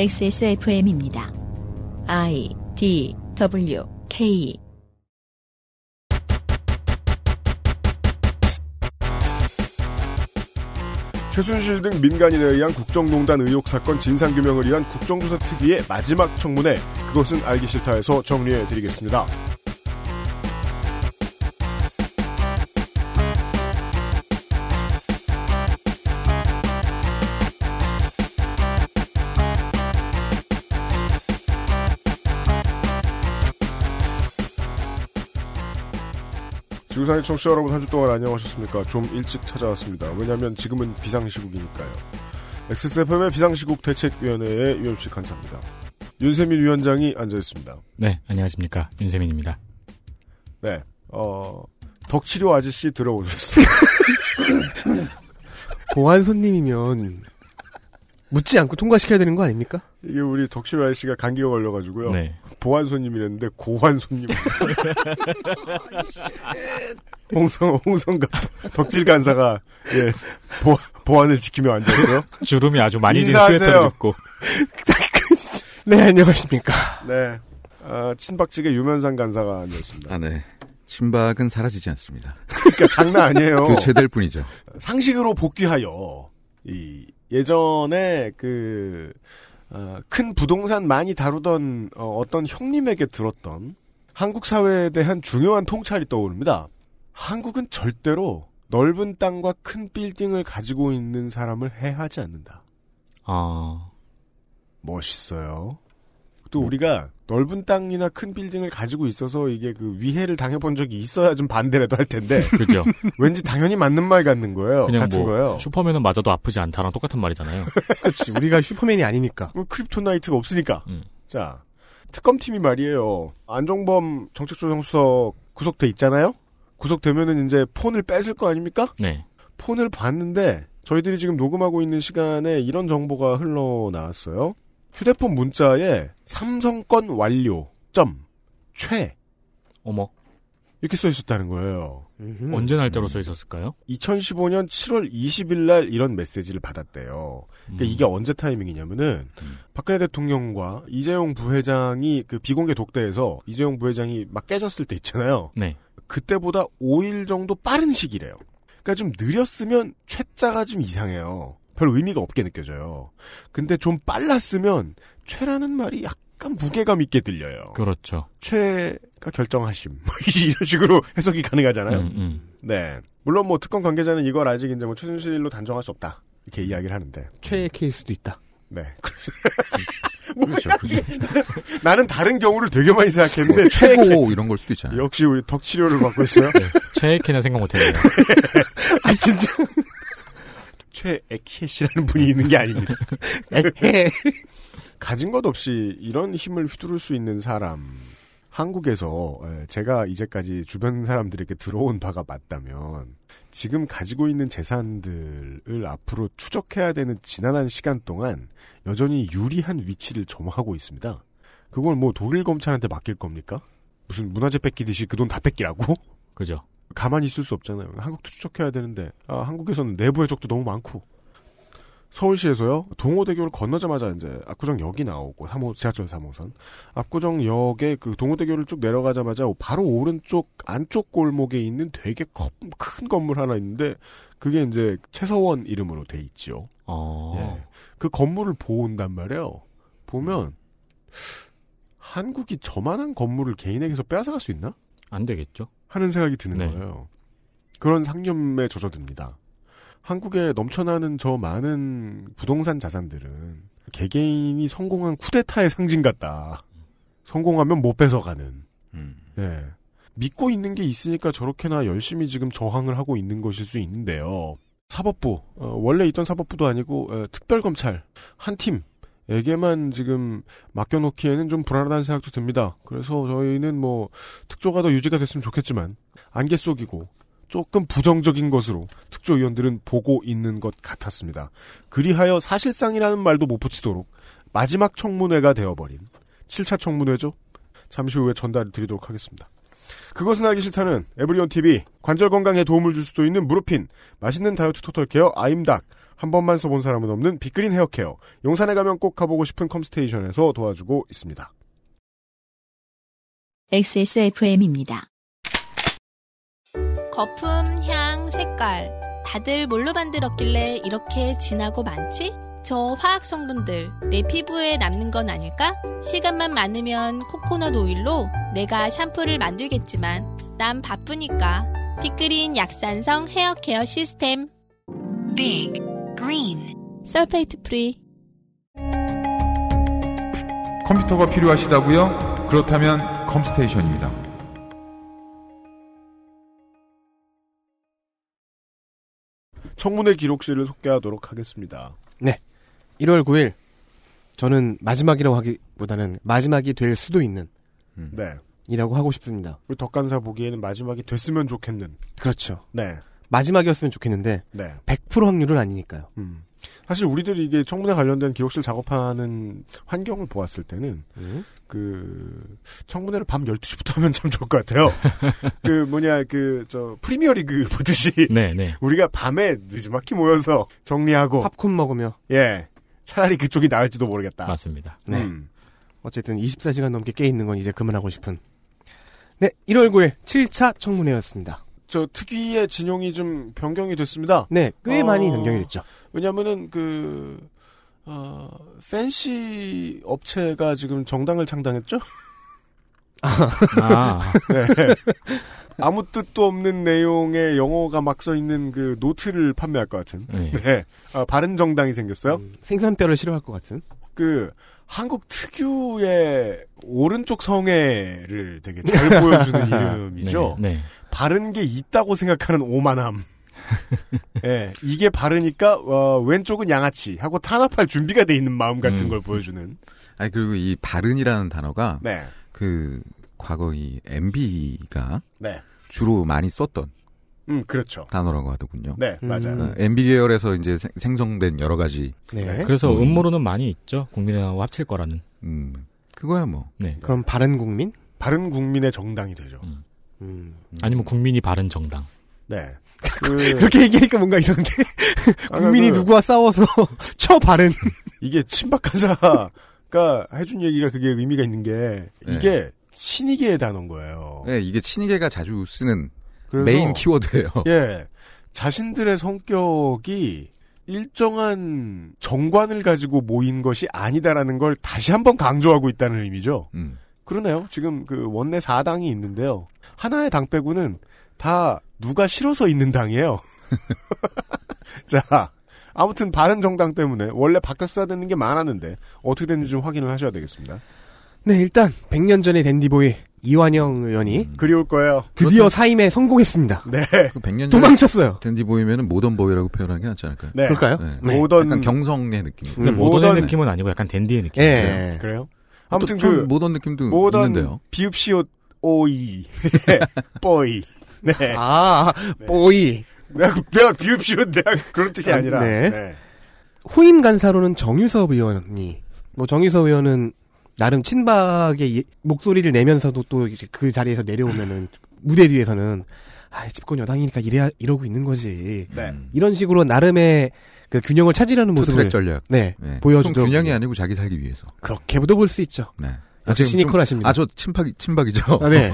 XSFM입니다. I D W K 최순실 등 민간인에 의한 국정농단 의혹 사건 진상규명을 위한 국정조사 특위의 마지막 청문회 그것은 알기 싫다에서 정리해 드리겠습니다. 지구상의 청취자 여러분 한 주 동안 안녕하셨습니까? 좀 일찍 찾아왔습니다. 왜냐하면 지금은 비상시국이니까요. XSFM의 비상시국 대책위원회의 유현식 간사입니다. 윤세민 위원장이 앉아있습니다. 네, 안녕하십니까. 윤세민입니다. 네, 어, 덕치료 아저씨 들어오셨습니다. 보안 손님이면 묻지 않고 통과시켜야 되는 거 아닙니까? 이게 우리 덕치료 아저씨가 감기가 걸려가지고요. 네. 보안 손님이랬는데 고환 손님. 홍성 홍성가 덕질 간사가 예 보, 보안을 지키며 앉았고요. 주름이 아주 많이 진 인사하세요. 스웨터를 입고. 네, 안녕하십니까. 네, 아, 친박 측의 유면상 간사가 앉았습니다. 아, 네. 친박은 사라지지 않습니다. 그러니까 장난 아니에요. 교체될 뿐이죠. 상식으로 복귀하여 이 예전에 그 어, 큰 부동산 많이 다루던 어, 떤 형님에게 들었던 한국 사회에 대한 중요한 통찰이 떠오릅니다. 한국은 절대로 넓은 땅과 큰 빌딩을 가지고 있는 사람을 해하지 않는다. 어, 멋있어요. 또 우리가 넓은 땅이나 큰 빌딩을 가지고 있어서 이게 그 위해를 당해본 적이 있어야 좀 반대라도 할 텐데 그죠. 왠지 당연히 맞는 말 같는 거예요. 그냥 같은 뭐, 거예요. 슈퍼맨은 맞아도 아프지 않다랑 똑같은 말이잖아요. 그렇지. 우리가 슈퍼맨이 아니니까. 뭐 kryptonite가 없으니까. 음. 자, 특검팀이 말이에요. 안종범 정책조정수석 구속돼 있잖아요? 구속되면은 이제 폰을 뺏을 거 아닙니까? 네. 폰을 봤는데 저희들이 지금 녹음하고 있는 시간에 이런 정보가 흘러나왔어요. 휴대폰 문자에 삼성건 완료, 점, 최. 어머, 이렇게 써 있었다는 거예요. 음흠. 언제 날짜로 써 있었을까요? 2015년 7월 20일 날 이런 메시지를 받았대요. 그러니까 음. 이게 언제 타이밍이냐면은 박근혜 대통령과 이재용 부회장이 그 비공개 독대에서 이재용 부회장이 막 깨졌을 때 있잖아요. 네. 그때보다 5일 정도 빠른 시기래요. 그러니까 좀 느렸으면 최자가 좀 이상해요. 별 의미가 없게 느껴져요. 근데 좀 빨랐으면 최라는 말이 약간 무게감 있게 들려요. 그렇죠. 최가 결정하심 뭐 이런 식으로 해석이 가능하잖아요. 음, 음. 네. 물론 뭐 특검 관계자는 이걸 아직 이제 뭐 최순실로 단정할 수 없다. 이렇게 이야기를 하는데. 최애 케이스도 있다. 네. 그렇죠. 그렇죠. 나는 다른 경우를 되게 많이 생각했는데 최고 이런 걸 수도 있잖아요. 역시 우리 덕 치료를 받고 있어요. 최애캐는 생각 못했네요. 아, 진짜. 최애키에 씨라는 분이 있는 게 아닙니다. 에헤. 가진 것 없이 이런 힘을 휘두를 수 있는 사람. 한국에서 예, 제가 이제까지 주변 사람들에게 들어온 바가 맞다면 지금 가지고 있는 재산들을 앞으로 추적해야 되는 지난한 시간 동안 여전히 유리한 위치를 점하고 있습니다. 그걸 뭐 독일 검찰한테 맡길 겁니까? 무슨 문화재 뺏기듯이 그 돈 다 뺏기라고? 그죠. 가만히 있을 수 없잖아요. 한국도 추적해야 되는데 아, 한국에서는 내부 해적도 너무 많고 서울시에서요 동호대교를 건너자마자 이제 압구정역이 나오고 3호 지하철 3호선 압구정역에 그 동호대교를 쭉 내려가자마자 바로 오른쪽 안쪽 골목에 있는 되게 커- 큰 건물 하나 있는데 그게 이제 최서원 이름으로 돼 있지요. 어, 예. 그 건물을 보온단 말이에요. 보면 한국이 저만한 건물을 개인에게서 빼앗아갈 수 있나? 안 되겠죠. 하는 생각이 드는 네. 거예요. 그런 상념에 젖어듭니다. 한국에 넘쳐나는 저 많은 부동산 자산들은 개개인이 성공한 쿠데타의 상징 같다. 성공하면 못 뺏어가는. 음. 예. 믿고 있는 게 있으니까 저렇게나 열심히 지금 저항을 하고 있는 것일 수 있는데요. 사법부, 어, 원래 있던 사법부도 아니고, 어, 특별검찰, 한 팀 에게만 지금 맡겨놓기에는 좀 불안하다는 생각도 듭니다. 그래서 저희는 뭐, 특조가 더 유지가 됐으면 좋겠지만, 안개 속이고, 조금 부정적인 것으로 특조위원들은 보고 있는 것 같았습니다. 그리하여 사실상이라는 말도 못 붙이도록 마지막 청문회가 되어버린 7차 청문회죠. 잠시 후에 전달을 드리도록 하겠습니다. 그것은 알기 싫다는 에브리온 TV, 관절 건강에 도움을 줄 수도 있는 무르핀, 맛있는 다이어트 토탈 케어 아임닭, 한 번만 써본 사람은 없는 빅그린 헤어케어, 용산에 가면 꼭 가보고 싶은 컴스테이션에서 도와주고 있습니다. XSFM입니다. 거품, 향, 색깔. 다들 뭘로 만들었길래 이렇게 진하고 많지? 저 화학 성분들 내 피부에 남는 건 아닐까? 시간만 많으면 코코넛 오일로 내가 샴푸를 만들겠지만 난 바쁘니까 Big Green 약산성 hair care system Big Green sulfate free 컴퓨터가 필요하시다고요? 그렇다면 컴스테이션입니다. 청문회 기록실을 소개하도록 하겠습니다. 1월 9일 저는 마지막이라고 하기보다는 마지막이 될 수도 있는 네. 이라고 하고 싶습니다. 우리 덕간사 보기에는 마지막이 됐으면 좋겠는. 그렇죠. 네. 마지막이었으면 좋겠는데 네. 100% 확률은 아니니까요. 음. 사실 우리들이 이게 청문회 관련된 기록실 작업하는 환경을 보았을 때는 음? 그 청문회를 밤 12시부터 하면 참 좋을 것 같아요. 그 뭐냐 그 저 프리미어 리그 보듯이 네, 네. 우리가 밤에 늦지막히 모여서 정리하고 팝콘 먹으며 예. 차라리 그쪽이 나을지도 모르겠다. 맞습니다. 네. 음. 어쨌든 24시간 넘게 깨 있는 건 이제 그만하고 싶은. 네, 1월 9일 7차 청문회였습니다. 저 특위의 진용이 좀 변경이 됐습니다. 네, 꽤 어. 많이 변경이 됐죠. 왜냐면은 그 어, 팬시 업체가 지금 정당을 창당했죠? 아, 네. 아무 뜻도 없는 내용의 영어가 막 써 있는 그 노트를 판매할 것 같은. 네. 네. 아, 바른 정당이 생겼어요. 음, 생선뼈를 싫어할 것 같은. 그 한국 특유의 오른쪽 성애를 되게 잘 보여주는 이름이죠. 네, 네. 바른 게 있다고 생각하는 오만함. 예, 이게 바르니까 어, 왼쪽은 양아치 하고 탄압할 준비가 돼 있는 마음 같은 음. 걸 보여주는. 아니 그리고 이 바른이라는 단어가 네, 그 과거 이 MB가 네, 주로 많이 썼던 음 그렇죠. 단어라고 하더군요. 네, 음. 맞아요. 그러니까 MB 계열에서 이제 생- 생성된 여러 가지 네. 그래서 음. 음모론은 많이 있죠. 국민의하고 합칠 거라는. 음 그거야 뭐. 네. 그럼 바른 국민? 바른 국민의 정당이 되죠. 음. 음. 아니면 국민이 바른 정당. 네. 그, 그렇게 얘기하니까 뭔가 이상한데. 아까 국민이 그- 누구와 싸워서 쳐 바른. 이게 친박간사가 해준 얘기가 그게 의미가 있는 게 이게 신이계의 단어인 거예요. 네, 이게 친이계가 자주 쓰는 그래서 메인 키워드예요. 예. 자신들의 성격이 일정한 정관을 가지고 모인 것이 아니다라는 걸 다시 한번 강조하고 있다는 의미죠. 음. 그러네요. 지금 그 원내 4당이 있는데요. 하나의 당 빼고는 다 누가 싫어서 있는 당이에요. 자, 아무튼 바른 정당 때문에 원래 바뀌었어야 되는 게 많았는데 어떻게 됐는지 좀 확인을 하셔야 되겠습니다. 네, 일단 100년 전의 dandy boy 이완영 의원이 음. 그리울 거예요. 드디어 사임에 성공했습니다. 네, 그 100년 전에 도망쳤어요. dandy boy면은 모던 보이라고 표현하는 게 낫지 않을까요? 네. 그럴까요? 네. 네. 모던 약간 경성의 느낌. 근데 음, 모던의 모던- 느낌은 아니고 약간 dandy의 느낌. 예. 그래요? 아무튼 그 모던 느낌도 모던 있는데요. 비읍시옷 오이 뽀이 네. 아, 네. 보이. 내가 내가 비읍시옷 내가 그런 뜻이 아, 아니라 네. 네. 후임 간사로는 정유섭 의원이 뭐 정유섭 의원은 나름 친박의 이- 목소리를 내면서도 또 이제 그 자리에서 내려오면은 무대 뒤에서는 아 집권 여당이니까 이래 이러고 있는 거지 네. 음. 이런 식으로 나름의 그 균형을 찾으려는 모습을 전략. 네 네. 좀 균형이 아니고 자기 살기 위해서. 그렇게도 볼 수 있죠. 네. 좀- 시니컬하십니다. 아, 저 친박, 친박이죠. 아, 네.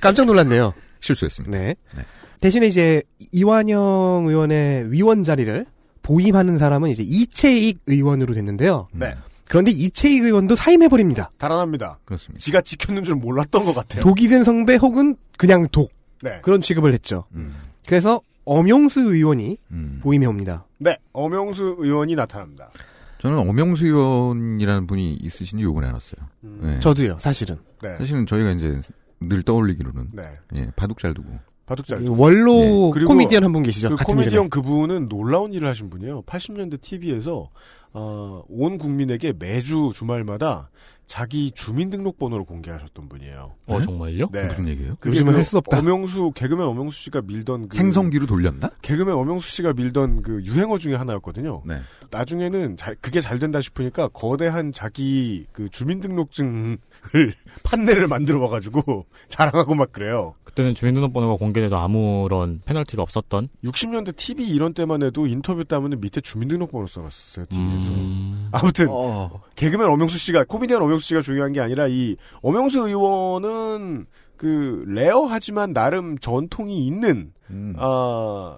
깜짝 놀랐네요. 실수했습니다. 네. 네. 대신에 이제 이완영 의원의 위원 자리를 보임하는 사람은 이제 이채익 의원으로 됐는데요. 음, 네. 그런데 이채익 의원도 사임해버립니다. 달아납니다. 그렇습니다. 지가 지켰는 줄 몰랐던 것 같아요. 독이 된 성배 혹은 그냥 독 네. 그런 취급을 했죠. 음, 그래서 엄용수 의원이 음. 보임해 옵니다. 네. 엄영수 의원이 나타납니다. 저는 엄영수 의원이라는 분이 있으신지 요번에 알았어요. 음. 네. 저도요, 사실은. 네. 사실은 저희가 이제 늘 떠올리기로는 네. 예, 바둑 잘 두고 바둑잘. 이 원로 네. 코미디언 한 분 계시죠? 그 같은 코미디언 이름에. 그분은 놀라운 일을 하신 분이에요. 80년대 TV에서 어, 온 국민에게 매주 주말마다 자기 주민등록번호를 공개하셨던 분이에요. 어 네? 정말요? 네. 무슨 얘기예요? 그게 요즘은 그 할수 없다. 엄영수 개그맨 엄영수 씨가 밀던 그 생성기로 돌렸나? 개그맨 엄영수 씨가 밀던 그 유행어 중에 하나였거든요. 네. 나중에는 잘- 그게 잘 된다 싶으니까 거대한 자기 그 주민등록증을 판넬을 만들어 와가지고 자랑하고 막 그래요. 그때는 주민등록번호가 공개돼도 아무런 페널티가 없었던. 60년대 TV 이런 때만 해도 인터뷰 따면은 밑에 주민등록번호 써놨었어요. TV에서. 음... 아무튼 어. 개그맨 엄영수 씨가 코미디언 엄영수 씨가 중요한 게 아니라 이 엄영수 의원은 그 레어하지만 나름 전통이 있는 음. 아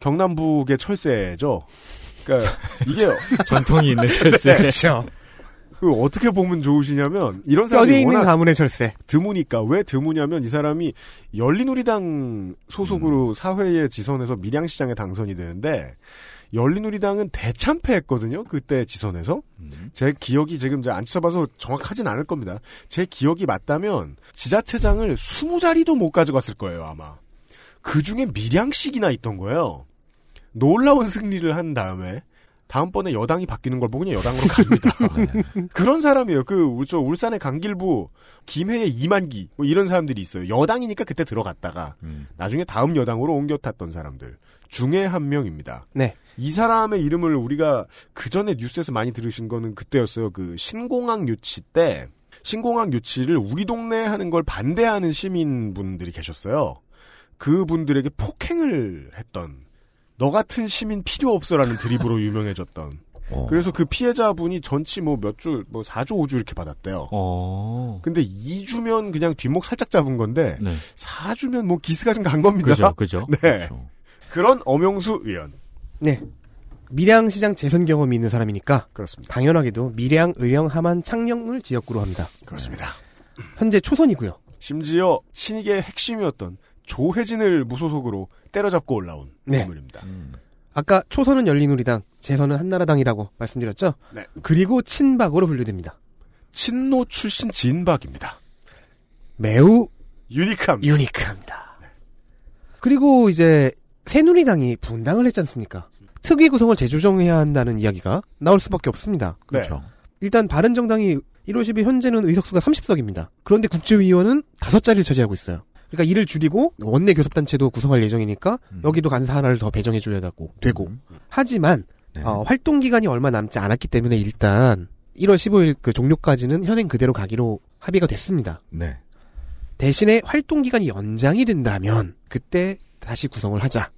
경남북의 철새죠. 그러니까 이게 전통이 있는 철새. 그렇죠. 그 어떻게 보면 좋으시냐면 이런 뼈에 사람이 있는 워낙 가문의 철새. 드무니까 왜 드무냐면 이 사람이 열린우리당 소속으로 사회에 지선해서 밀양시장에 당선이 되는데 열린우리당은 대참패했거든요. 그때 지선에서 음. 제 기억이 지금 안 찾아봐서 정확하진 않을 겁니다. 제 기억이 맞다면 지자체장을 20자리도 못 가져갔을 거예요, 아마. 그 중에 밀양씩이나 있던 거예요. 놀라운 승리를 한 다음에 다음번에 여당이 바뀌는 걸 보고 그냥 여당으로 갑니다. 그런 사람이에요. 그, 울- 저 울산의 강길부, 김해의 이만기, 뭐 이런 사람들이 있어요. 여당이니까 그때 들어갔다가, 음. 나중에 다음 여당으로 옮겨 탔던 사람들 중에 한 명입니다. 네. 이 사람의 이름을 우리가 그 전에 뉴스에서 많이 들으신 거는 그때였어요. 그 신공항 유치 때 신공항 유치를 우리 동네에 하는 걸 반대하는 시민분들이 계셨어요. 그분들에게 폭행을 했던 너 같은 시민 필요 없어라는 드립으로 유명해졌던. 어. 그래서 그 피해자분이 전치 뭐 몇 주, 뭐 4주, 5주 이렇게 받았대요. 어. 근데 2주면 그냥 뒷목 살짝 잡은 건데 네. 4주면 뭐 기스가 좀 간 겁니다. 그죠, 그죠. 네. 그렇죠. 그런 엄영수 의원. 네. 밀양시장 재선 경험이 있는 사람이니까 그렇습니다. 당연하게도 밀양, 의령, 함안, 창녕을 지역구로 합니다. 그렇습니다. 현재 초선이고요. 심지어 신익의 핵심이었던 조혜진을 무소속으로 때려잡고 올라온 네. 인물입니다. 음. 아까 초선은 열린우리당, 재선은 한나라당이라고 말씀드렸죠. 네. 그리고 친박으로 분류됩니다. 친노 출신 진박입니다. 매우 유니크합니다. 유니크합니다. 그리고 이제 새누리당이 분당을 했지 않습니까? 특위 구성을 재조정해야 한다는 이야기가 나올 수밖에 없습니다. 네. 그렇죠. 일단 바른정당이 1월 10일 현재는 의석수가 30석입니다. 그런데 국제위원은 5자리를 차지하고 있어요. 그러니까 이를 줄이고 원내 교섭단체도 구성할 예정이니까 음. 여기도 간사 하나를 더 배정해줘야 되고 되고 음. 하지만 네. 어, 활동 기간이 얼마 남지 않았기 때문에 일단 1월 15일 그 종료까지는 현행 그대로 가기로 합의가 됐습니다. 네. 대신에 활동 기간이 연장이 된다면 그때 다시 구성을 하자.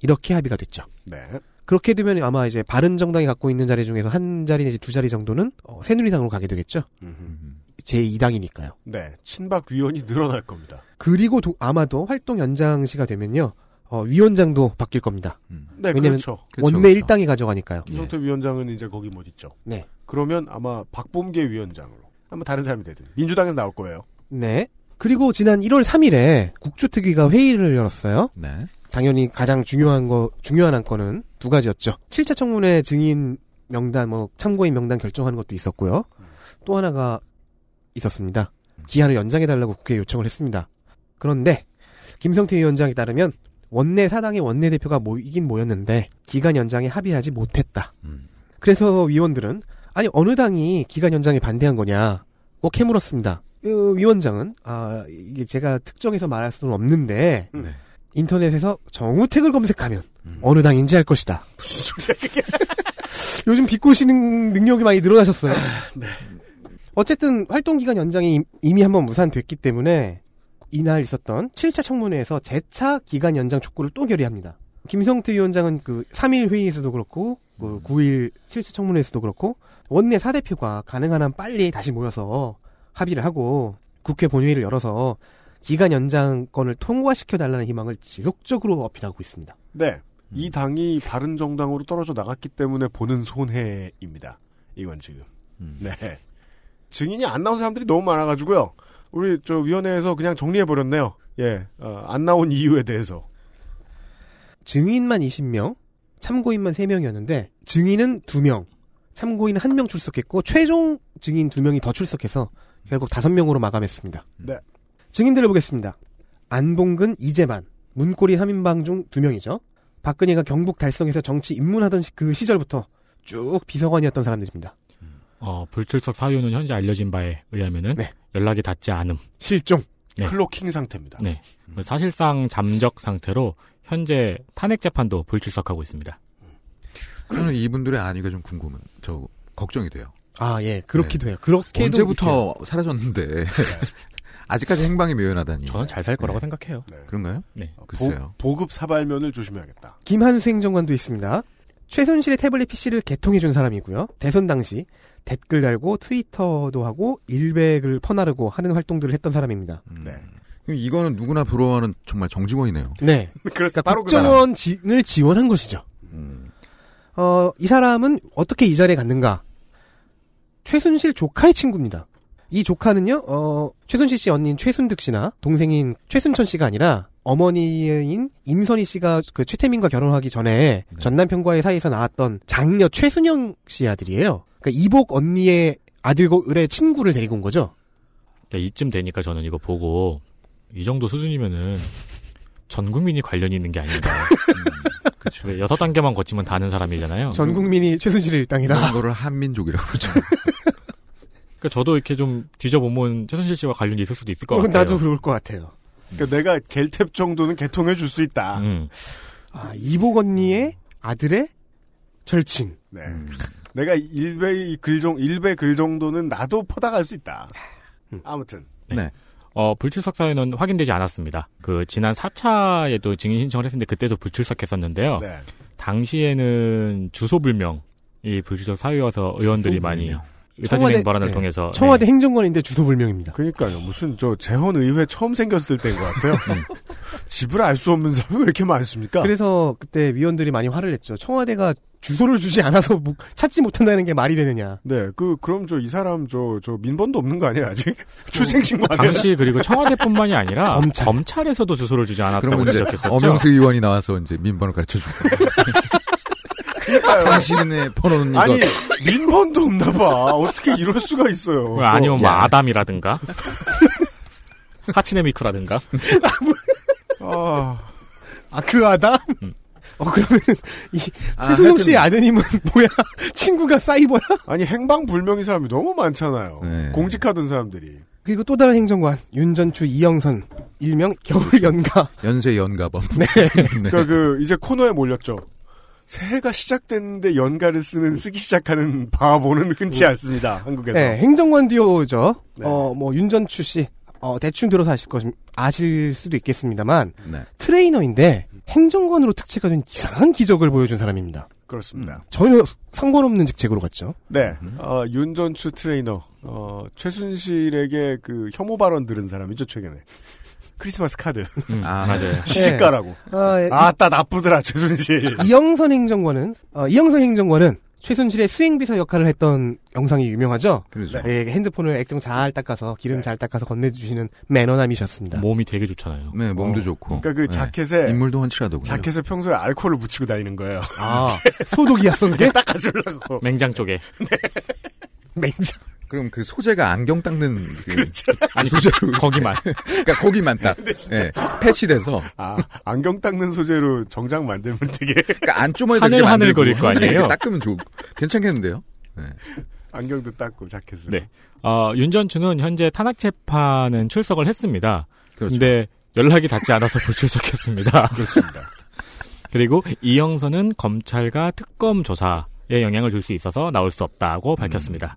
이렇게 합의가 됐죠. 네. 그렇게 되면 아마 이제 바른 정당이 갖고 있는 자리 중에서 한 자리 내지 두 자리 정도는 어, 새누리당으로 가게 되겠죠. 음흠. 음. 제 2당이니까요. 네. 친박 위원이 늘어날 겁니다. 그리고 도- 아마도 활동 연장 시가 되면요. 어, 위원장도 바뀔 겁니다. 음. 네, 왜냐면 그렇죠. 그렇죠, 원내 그렇죠. 1당이 가져가니까요. 김성태 위원장은 이제 거기 못 있죠. 네. 그러면 아마 박범계 위원장으로 아마 다른 사람이 되든 민주당에서 나올 거예요. 네. 그리고 지난 1월 3일에 국조특위가 회의를 열었어요. 네. 당연히 가장 중요한 거, 중요한 안건은 두 가지였죠. 7차 청문회 증인 명단, 뭐, 참고인 명단 결정하는 것도 있었고요. 또 하나가 있었습니다. 기한을 연장해달라고 국회에 요청을 했습니다. 그런데, 김성태 위원장에 따르면, 원내 사당의 원내 대표가 모이긴 모였는데, 기간 연장에 합의하지 못했다. 음. 그래서 위원들은, 아니, 어느 당이 기간 연장에 반대한 거냐, 꼭 캐물었습니다. 그 위원장은, 아, 이게 제가 특정해서 말할 수는 없는데, 음. 네. 인터넷에서 정우택을 검색하면 음. 어느 당인지 알 것이다. 무슨 소리야 그게? 요즘 비꼬시는 능력이 많이 늘어나셨어요. 네. 어쨌든 활동 기간 연장이 임- 이미 한번 무산됐기 때문에 이날 있었던 7차 청문회에서 재차 기간 연장 촉구를 또 결의합니다. 김성태 위원장은 그 3일 회의에서도 그렇고 그 9일 7차 청문회에서도 그렇고 원내 사대표가 가능한 한 빨리 다시 모여서 합의를 하고 국회 본회의를 열어서 기간 연장권을 통과시켜 달라는 희망을 지속적으로 어필하고 있습니다. 네. 이 당이 바른 정당으로 떨어져 나갔기 때문에 보는 손해입니다. 이건 지금. 음. 네. 증인이 안 나온 사람들이 너무 많아가지고요. 우리 저 위원회에서 그냥 정리해 버렸네요. 예, 어, 안 나온 이유에 대해서. 증인만 20명, 참고인만 3명이었는데 증인은 2명, 참고인 1명 출석했고 최종 증인 2명이 더 출석해서 결국 5명으로 마감했습니다. 네. 증인들을 보겠습니다. 안봉근, 이재만, 문고리 3인방 중 2명이죠. 박근혜가 경북 달성에서 정치 입문하던 시- 그 시절부터 쭉 비서관이었던 사람들입니다. 어, 불출석 사유는 현재 알려진 바에 의하면은 네. 연락이 닿지 않음. 실종. 네. 클로킹 상태입니다. 네. 사실상 잠적 상태로 현재 탄핵 재판도 불출석하고 있습니다. 저는 이분들의 안위가 좀 궁금은, 저, 걱정이 돼요. 아, 예. 그렇기도 해요. 그렇게도 언제부터 사라졌는데, 아직까지 행방이 묘연하다니. 저는 잘 살 거라고 네. 생각해요. 그런가요? 네. 글쎄요. 보, 급 사발면을 조심해야겠다. 김한수 행정관도 있습니다. 최순실의 태블릿 PC를 개통해준 사람이고요. 대선 당시 댓글 달고 트위터도 하고 일백을 퍼나르고 하는 활동들을 했던 사람입니다. 음. 네. 그럼 이거는 누구나 부러워하는 정말 정직원이네요. 네. 그러니까 바로 그. 국정원을 지원한 것이죠. 음. 어, 이 사람은 어떻게 이 자리에 갔는가? 최순실 조카의 친구입니다. 이 조카는요, 어, 최순실 씨 언니인 최순득 씨나 동생인 최순천 씨가 아니라 어머니인 임선희 씨가 그 최태민과 결혼하기 전에 네. 전 남편과의 사이에서 나왔던 장녀 최순영 씨 아들이에요. 그러니까 이복 언니의 아들의 친구를 데리고 온 거죠. 그러니까 이쯤 되니까 저는 이거 보고 이 정도 수준이면은 전 국민이 관련이 있는 게 아닌가. 그쵸. 왜 여섯 단계만 거치면 다는 사람이잖아요. 전 국민이 최순실의 일당이다. 이런 거를 한민족이라고 그러죠. 그러니까 저도 이렇게 좀 뒤져보면 최순실 씨와 관련이 있을 수도 있을 것 어, 같아요. 나도 그럴 것 같아요. 그러니까 내가 겔탭 정도는 개통해 줄 수 있다. 음. 아, 이복 언니의 아들의 절친. 네. 음. 내가 일배 글 정, 일배 글 정도는 나도 퍼다갈 수 있다. 아무튼. 네. 네. 어, 불출석 사유는 확인되지 않았습니다. 그 지난 4차에도 증인 신청을 했는데 그때도 불출석했었는데요. 네. 당시에는 주소 불명 이 불출석 사유여서 의원들이 많이 의사진행 청와대- 발언을 네. 통해서 청와대 네. 행정관인데 주소 불명입니다. 그러니까요. 무슨 저 재헌 의회 처음 생겼을 때인 것 같아요. 집을 알 수 없는 사람이 왜 이렇게 많습니까? 그래서 그때 위원들이 많이 화를 냈죠. 청와대가 주소를 주지 않아서 뭐 찾지 못한다는 게 말이 되느냐. 네, 그 그럼 저 이 사람 저저 민번도 없는 거 아니에요 아직? 출생신고 안? 당시 그리고 청와대뿐만이 아니라 검찰. 검찰 에서도 주소를 주지 않았다고 지적했었죠. 엄영수 의원이 나와서 이제 민번을 가르쳐 주고. 당신의 번호는 이거. 아니 민번도 없나 봐. 어떻게 이럴 수가 있어요? 아니면 뭐 야. 아담이라든가 하치네미크라든가 아, 아, 그 아담? 음. 어, 그러면, 이, 아, 최순영 씨의 아드님은 뭐야? 친구가 사이버야? 아니 행방불명인 사람이 너무 많잖아요. 네. 공직하던 사람들이. 그리고 또 다른 행정관, 윤전추 이영선, 일명 겨울 연가. 연쇄 연가범. 네. 그러니까 그 이제 코너에 몰렸죠. 새해가 시작됐는데 연가를 쓰는 쓰기 시작하는 바보는 흔치 않습니다. 한국에서. 네, 행정관 듀오죠. 네. 어, 뭐, 윤전추 씨, 어, 대충 들어서 아실 것, 아실 수도 있겠습니다만, 네. 트레이너인데, 행정관으로 특채가 된 이상한 기적을 보여준 사람입니다. 그렇습니다. 전혀 상관없는 직책으로 갔죠. 네, 어, 윤전추 트레이너, 어, 최순실에게 그 혐오 발언 들은 사람이죠 최근에. 크리스마스 카드 음, 아. 맞아요. 시집가라고. 아, 예, 아따 나쁘더라 최순실. 이영선 행정관은 어, 이영선 행정관은 최순실의 수행비서 역할을 했던 영상이 유명하죠. 그렇죠. 예, 핸드폰을 액정 잘 닦아서 기름 잘 닦아서 건네주시는 매너남이셨습니다. 몸이 되게 좋잖아요. 네, 몸도 어. 좋고. 그러니까 그 네. 자켓에 인물도 훤칠하더군요. 자켓에 평소에 알코올을 묻히고 다니는 거예요. 아 소독이었어 그게? 닦아주려고. 맹장 쪽에 맹장. 그럼 그 소재가 안경 닦는 그 그렇죠. 아니 소재로 거기만 그러니까 거기만 딱 예, 패치돼서 아 안경 닦는 소재로 정장 만들면 되게 그러니까 안주머니도 하늘 하늘 거릴 거 아니에요? 닦으면 좋 괜찮겠는데요? 네. 안경도 닦고 자켓을. 네. 어, 윤전추는 현재 탄핵 재판은 출석을 했습니다. 그렇죠. 근데 연락이 닿지 않아서 불출석했습니다. 그렇습니다. 그리고 이영선은 검찰과 특검 조사에 영향을 줄 수 있어서 나올 수 없다고 밝혔습니다.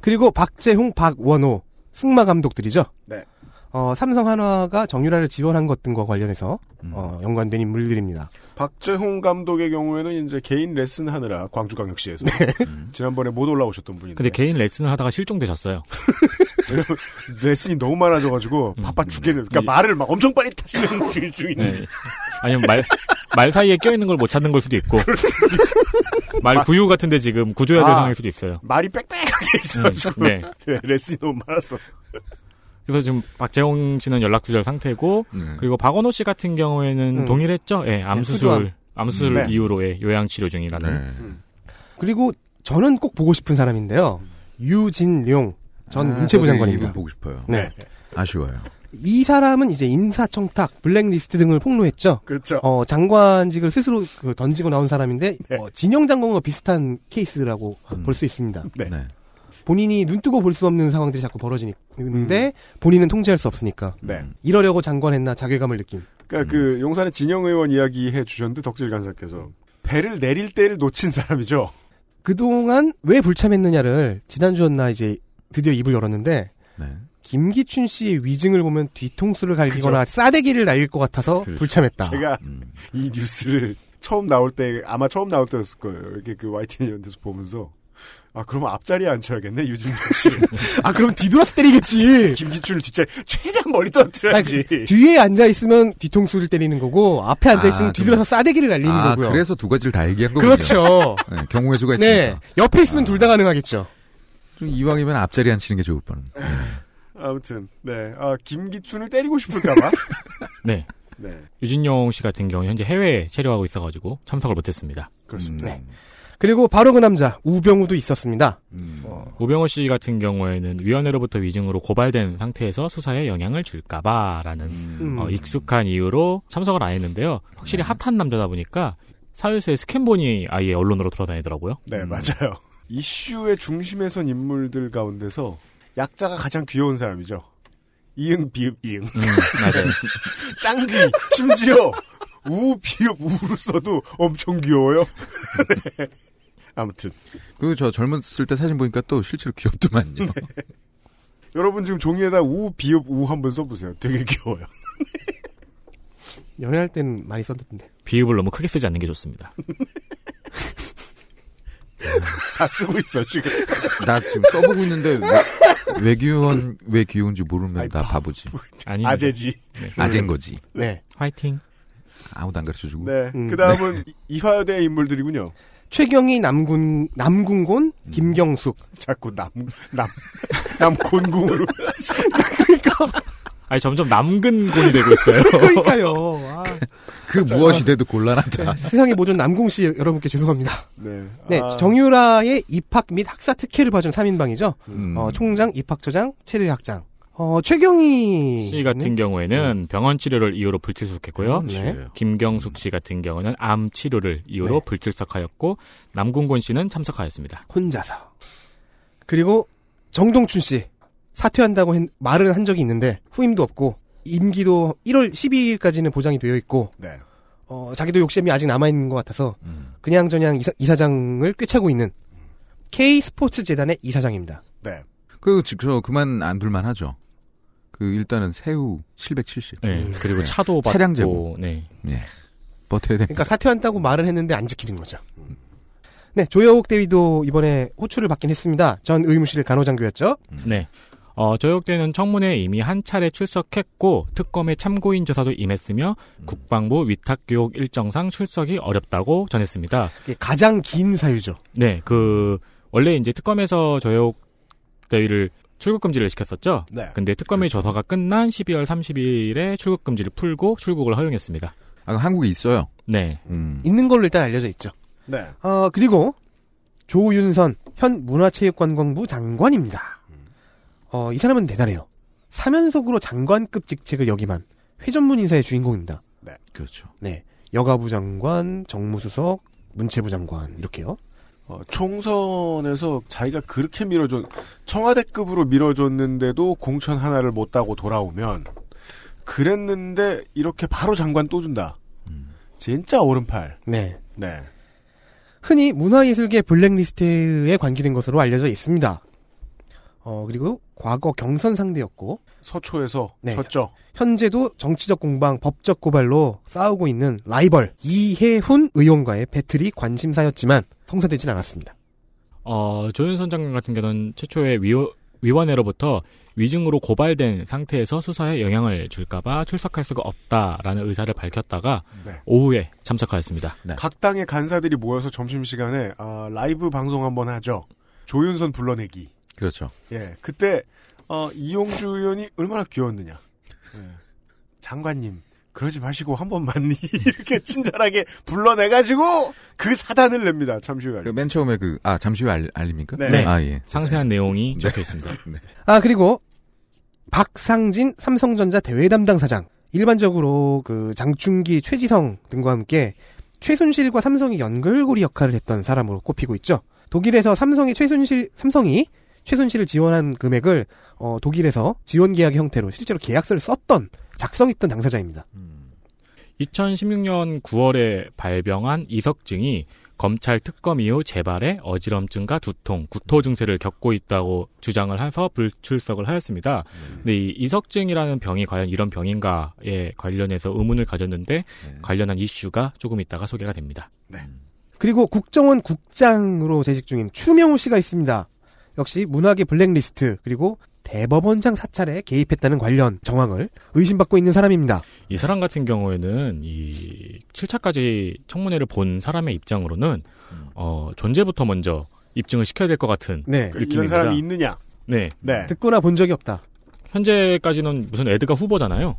그리고 박재홍, 박원호 승마 감독들이죠. 네. 어, 삼성 한화가 정유라를 지원한 것 등과 관련해서 음. 어, 연관된 인물들입니다. 박재홍 감독의 경우에는 이제 개인 레슨 하느라 광주광역시에서 음. 지난번에 못 올라오셨던 분인데 근데 개인 레슨을 하다가 실종되셨어요. 레슨이 너무 많아져가지고 음, 바빠 음. 죽겠는. 그러니까 이- 말을 막 엄청 빨리 타시는 중- 중인데 네. 아니면 말, 말 사이에 껴있는 걸 못 찾는 걸 수도 있고. 말 구유 같은데 지금 구조해야 될 아. 상황일 수도 있어요. 말이 빽빽하게 있어가지고 네. 네, 레슨이 너무 많았어. 그래서 지금 박재홍 씨는 연락 두절 상태고, 네. 그리고 박원호 씨 같은 경우에는 음. 동일했죠? 예, 암수술, 후두암. 암수술 네. 이후로 의 요양 치료 중이라는. 네. 그리고 저는 꼭 보고 싶은 사람인데요. 유진룡 전 아, 문체부 장관입니다. 이분 보고 싶어요. 네. 아쉬워요. 이 사람은 이제 인사청탁, 블랙리스트 등을 폭로했죠. 그렇죠. 어, 장관직을 스스로 그 던지고 나온 사람인데 네. 어, 진영 장관과 비슷한 케이스라고 음. 볼수 있습니다. 네. 네. 본인이 눈뜨고 볼 수 없는 상황들이 자꾸 벌어지는데 본인은 통제할 수 없으니까 네. 이러려고 장관했나 자괴감을 느낀. 그러니까 그 용산의 진영 의원 이야기 해 주셨는데 덕질 간사께서 배를 내릴 때를 놓친 사람이죠. 그동안 왜 불참했느냐를 지난주였나 이제 드디어 입을 열었는데 네. 김기춘 씨의 위증을 보면 뒤통수를 갈기거나 싸대기를 날릴 것 같아서 그렇죠. 불참했다. 제가 음. 이 뉴스를 처음 나올 때 아마 처음 나올 때였을 거예요. 이렇게 그 YTN 이런 데서 보면서 아 그러면 앞자리에 앉혀야겠네 유진정 씨. 아 그럼 뒤돌아서 때리겠지. 김기춘을 뒷자리 최대한 멀리 떨어뜨려야지. 뒤에 앉아 있으면 뒤통수를 때리는 거고 앞에 앉아 있으면 아, 뒤돌아서 싸대기를 날리는 아, 거고요. 그래서 두 가지를 다 얘기한 거군요. 그렇죠. 네, 경우의 수가 있으니까. 네. 옆에 있으면 둘다 가능하겠죠. 좀 이왕이면 앞자리 앉히는 게 좋을 뻔. 네. 아무튼 네. 아 김기춘을 때리고 싶을까봐. 네. 네. 유진용 씨 같은 경우 현재 해외에 체류하고 있어가지고 참석을 못했습니다. 그렇습니다. 네. 그리고 바로 그 남자 우병우도 있었습니다. 음. 우병호 씨 같은 경우에는 위원회로부터 위증으로 고발된 상태에서 수사에 영향을 줄까봐라는 음. 어, 익숙한 이유로 참석을 안 했는데요. 확실히 핫한 남자다 보니까 사유수의 스캔본이 아예 언론으로 돌아다니더라고요. 네, 음. 맞아요. 이슈의 중심에 선 인물들 가운데서 약자가 가장 귀여운 사람이죠. 이응, 비읍, 이응. 음, 맞아요. 짱귀, 심지어, 우, 비읍, 우로 써도 엄청 귀여워요. 네. 아무튼. 그리고 저 젊었을 때 사진 보니까 또 실제로 귀엽더만요. 여러분 지금 종이에다 우, 비읍, 우 한번 써보세요. 되게 귀여워요. 연애할 때는 많이 썼는데. 비읍을 너무 크게 쓰지 않는 게 좋습니다. 다 쓰고 있어, 지금. 나 지금 써보고 있는데 왜, 왜 귀여운 왜 귀여운지 모르면 아이, 나 바보지. 아니 아재지. 아재인 거지. 네. 화이팅. 아무도 안 가르쳐주고. 네. 음. 그 다음은 이화여대 인물들이군요. 최경희 남군 남궁곤 김경숙. 자꾸 남, 남, 남 곤궁으로. 아니 점점 남근곤이 되고 있어요. 그러니까요. 아, 그 무엇이 돼도 곤란하다. 세상의 모든 남궁 씨 여러분께 죄송합니다. 네. 네, 아, 정유라의 입학 및 학사 특혜를 봐준 3인방이죠. 음. 어, 총장, 입학처장, 최대학장. 어, 최경희 씨 같은 경우에는 병원 치료를 이유로 불출석했고요. 네. 김경숙 씨 같은 경우는 암 치료를 이유로 네. 불출석하였고 남궁곤 씨는 참석하였습니다. 혼자서. 그리고 정동춘 씨 사퇴한다고 했- 말은 한 적이 있는데 후임도 없고 임기도 1월 12일까지는 보장이 되어 있고 네. 어, 자기도 욕심이 아직 남아 있는 것 같아서 음. 그냥 저냥 이사, 이사장을 꿰차고 있는 K 스포츠 재단의 이사장입니다. 네. 그, 저, 저 그만 안 둘만 하죠. 그, 일단은 새우 770. 네. 음. 그리고 네. 차도 받고 차량 제보. 네. 예. 버텨야 됩니다. 그러니까 사퇴한다고 말을 했는데 안 지키는 거죠. 네, 조여옥 대위도 이번에 호출을 받긴 했습니다. 전 의무실 간호장교였죠. 네. 어, 조혁대는 청문회에 이미 한 차례 출석했고 특검의 참고인 조사도 임했으며 국방부 위탁교육 일정상 출석이 어렵다고 전했습니다. 가장 긴 사유죠. 네, 그 원래 이제 특검에서 조혁 대위를 출국 금지를 시켰었죠. 네. 근데 특검의 조사가 끝난 12월 30일에 출국 금지를 풀고 출국을 허용했습니다. 아, 한국에 있어요. 네. 음. 있는 걸로 일단 알려져 있죠. 네. 어, 그리고 조윤선 현 문화체육관광부 장관입니다. 어, 이 사람은 대단해요. 사면속으로 장관급 직책을 역임한 회전문 인사의 주인공입니다. 그렇죠. 네. 여가부 장관, 정무수석, 문체부 장관 이렇게요. 어, 총선에서 자기가 그렇게 밀어줬, 청와대급으로 밀어줬는데도 공천 하나를 못 따고 돌아오면, 그랬는데, 이렇게 바로 장관 또 준다. 진짜 오른팔. 네. 네. 흔히 문화예술계 블랙리스트에 관계된 것으로 알려져 있습니다. 어, 그리고 과거 경선 상대였고, 서초에서 네. 쳤죠. 현재도 정치적 공방, 법적 고발로 싸우고 있는 라이벌 이혜훈 의원과의 배틀이 관심사였지만 성사되진 않았습니다. 어, 조윤선 장관 같은 경우는 최초에 위, 위원회로부터 위증으로 고발된 상태에서 수사에 영향을 줄까봐 출석할 수가 없다라는 의사를 밝혔다가 네. 오후에 참석하였습니다. 각 당의 간사들이 모여서 점심시간에, 아, 라이브 방송 한번 하죠. 조윤선 불러내기. 그렇죠. 예. 그때, 어, 이용주 의원이 얼마나 귀여웠느냐. 예. 장관님, 그러지 마시고 한 번만 이렇게 친절하게 불러내가지고 그 사단을 냅니다. 잠시 후에. 그맨 처음에 그, 아, 잠시 후에 알, 알립니까? 네. 아, 예. 상세한 내용이 네. 적혀 있습니다. 네. 아, 그리고 박상진 삼성전자 대외 담당 사장. 일반적으로 그 장충기, 최지성 등과 함께 최순실과 삼성의 연결고리 역할을 했던 사람으로 꼽히고 있죠. 독일에서 삼성이 최순실 삼성이 최순실을 지원한 금액을 어, 독일에서 지원 계약 형태로 실제로 계약서를 썼던 작성했던 당사자입니다. 2016년 9월에 발병한 이석증이 검찰 특검 이후 재발에 어지럼증과 두통, 구토 증세를 겪고 있다고 주장을 해서 불출석을 하였습니다. 근데 이 이석증이라는 병이 과연 이런 병인가에 관련해서 의문을 가졌는데 관련한 이슈가 조금 있다가 소개가 됩니다. 그리고 국정원 국장으로 재직 중인 추명호 씨가 있습니다. 역시 문학의 블랙리스트 그리고 대법원장 사찰에 개입했다는 관련 정황을 의심받고 있는 사람입니다. 이 사람 같은 경우에는 이 7차까지 청문회를 본 사람의 입장으로는 어, 존재부터 먼저 입증을 시켜야 될 것 같은 네. 그 이런 느낌입니다. 사람이 있느냐? 네. 네. 듣거나 본 적이 없다. 현재까지는 무슨 에드가 후보잖아요.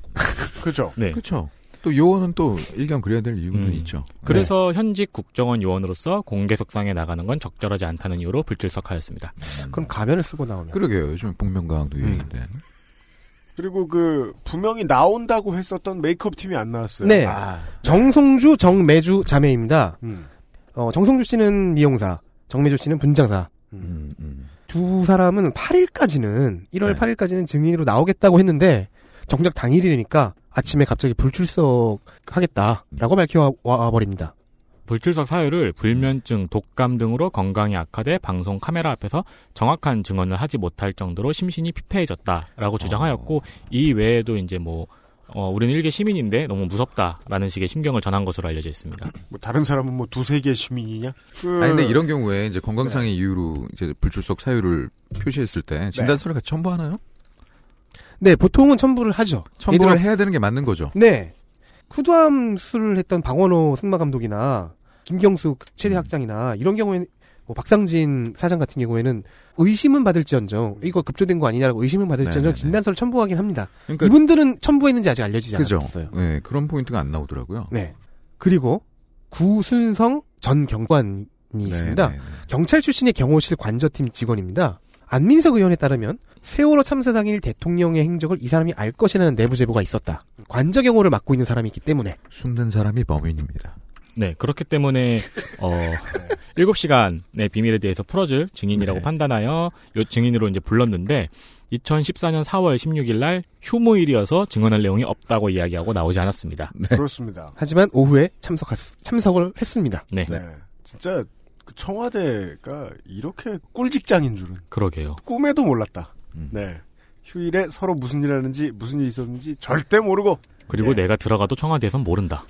그죠. 네. 그렇죠. 또 요원은 또 일견 그래야 될 이유는 음. 있죠. 그래서 현직 국정원 요원으로서 공개 석상에 나가는 건 적절하지 않다는 이유로 불출석하였습니다. 그럼 가면을 쓰고 나오면. 그러게요. 요즘 복면가왕도 음. 유행인데. 그리고 그 분명히 나온다고 했었던 메이크업 팀이 안 나왔어요. 네. 아, 정송주, 정매주 자매입니다. 음. 어, 정송주 씨는 미용사, 정매주 씨는 분장사. 음, 음. 두 사람은 8일까지는 1월 네. 8일까지는 증인으로 나오겠다고 했는데 정작 당일이 되니까 아침에 갑자기 불출석하겠다라고 밝혀와 버립니다. 불출석 사유를 불면증, 독감 등으로 건강이 악화돼 방송 카메라 앞에서 정확한 증언을 하지 못할 정도로 심신이 피폐해졌다라고 주장하였고 이 외에도 이제 뭐 어, 우리는 일개 시민인데 너무 무섭다라는 식의 심경을 전한 것으로 알려져 있습니다. 뭐 다른 사람은 뭐 두세 개 시민이냐? 그... 아니 근데 이런 경우에 이제 건강상의 이유로 이제 불출석 사유를 표시했을 때 진단서를 같이 첨부하나요? 네, 보통은 첨부를 하죠. 첨부를 해야 되는 게 맞는 거죠. 네. 쿠두암 수를 했던 박원호 승마 감독이나 김경수 체리 학장이나 이런 경우에는 뭐 박상진 사장 같은 경우에는 의심은 받을지언정 이거 급조된 거 아니냐라고 의심은 받을지언정 네네네. 진단서를 첨부하긴 합니다. 그러니까 이분들은 첨부했는지 아직 알려지지 그죠. 않았어요. 네, 그런 포인트가 안 나오더라고요. 네. 그리고 구순성 전 경관이 있습니다. 네, 네, 네. 경찰 출신의 경호실 관저팀 직원입니다. 안민석 의원에 따르면 세월호 참사 당일 대통령의 행적을 이 사람이 알 것이라는 내부 제보가 있었다. 관저 경호를 맡고 있는 사람이기 때문에 숨는 사람이 범인입니다. 네, 그렇기 때문에 어 7시간의 비밀에 대해서 풀어줄 증인이라고 네. 판단하여 요 증인으로 이제 불렀는데 2014년 4월 16일 날 휴무일이어서 증언할 내용이 없다고 이야기하고 나오지 않았습니다. 그렇습니다. 하지만 오후에 참석할, 참석을 했습니다. 네, 네. 진짜 그 청와대가 이렇게 꿀직장인 줄은 그러게요. 꿈에도 몰랐다. 음. 네. 휴일에 서로 무슨 일 하는지 무슨 일 있었는지 절대 모르고 그리고 네. 내가 들어가도 청와대에선 모른다.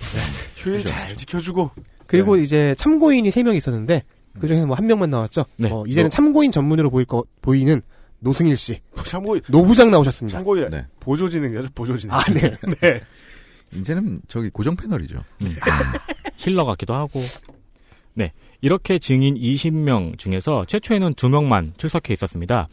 휴일 그죠. 잘 지켜주고 그리고 이제 참고인이 3명 있었는데 그 중에서 뭐 한 명만 나왔죠. 네. 어, 이제는 참고인 전문으로 보일 거 보이는 노승일 씨, 참고 노부장 나오셨습니다. 참고일 네. 보조진행자죠 보조진행. 아, 네. 네. 이제는 저기 고정 패널이죠. 음. 힐러 같기도 하고. 네. 이렇게 증인 20명 중에서 최초에는 2명만 출석해 있었습니다.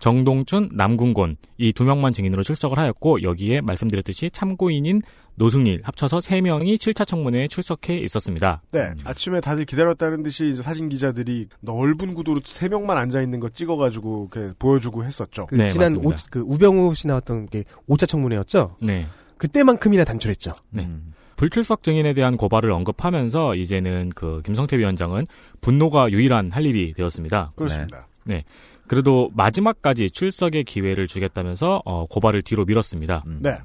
정동춘, 남궁곤 이 두 명만 증인으로 출석을 하였고 여기에 말씀드렸듯이 참고인인 노승일 합쳐서 3명이 7차 청문회에 출석해 있었습니다. 네. 아침에 다들 기다렸다는 듯이 이제 사진 기자들이 넓은 구도로 세 명만 앉아 있는 거 찍어가지고 보여주고 했었죠. 그 네, 지난. 오, 그 우병우 씨 나왔던 게 5차 청문회였죠. 네. 그때만큼이나 단출했죠. 네. 음. 불출석 증인에 대한 고발을 언급하면서 이제는 그 김성태 위원장은 분노가 유일한 할 일이 되었습니다. 그렇습니다. 그래도 마지막까지 출석의 기회를 주겠다면서 어, 고발을 뒤로 미뤘습니다. 음. 네.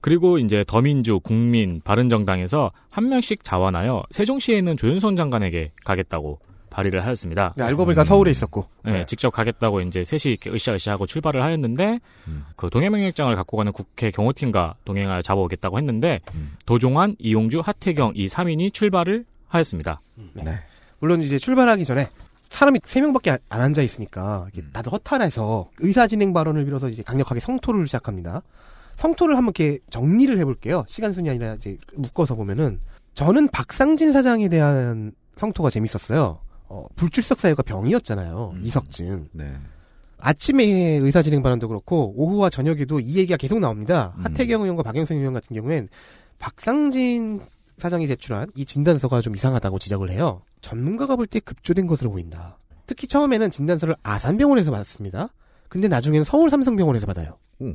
그리고 이제 더민주, 국민, 바른정당에서 한 명씩 자원하여 세종시에 있는 조윤선 장관에게 가겠다고 발의를 하였습니다. 네, 알고 보니까 음. 서울에 있었고. 네, 네. 직접 가겠다고 이제 셋이 이렇게 으쌰으쌰하고 출발을 하였는데 음. 그 동해명령장을 갖고 가는 국회 경호팀과 동행하여 잡아오겠다고 했는데 음. 도종환, 이용주, 하태경 이 3인이 출발을 하였습니다. 네. 물론 이제 출발하기 전에 사람이 3명밖에 안, 안 앉아 있으니까 이게 음. 다들 허탈해서 의사 진행 발언을 빌어서 이제 강력하게 성토를 시작합니다. 성토를 한번 이렇게 정리를 해볼게요. 시간 순이 아니라 이제 묶어서 보면은 저는 박상진 사장에 대한 성토가 재밌었어요. 어, 불출석 사유가 병이었잖아요. 음. 이석증. 네. 아침에 의사 진행 발언도 그렇고 오후와 저녁에도 이 얘기가 계속 나옵니다. 음. 하태경 의원과 박영선 의원 같은 경우엔 박상진 사장이 제출한 이 진단서가 좀 이상하다고 지적을 해요. 전문가가 볼 때 급조된 것으로 보인다. 특히 처음에는 진단서를 아산병원에서 받았습니다. 근데 나중에는 서울 삼성병원에서 받아요. 오.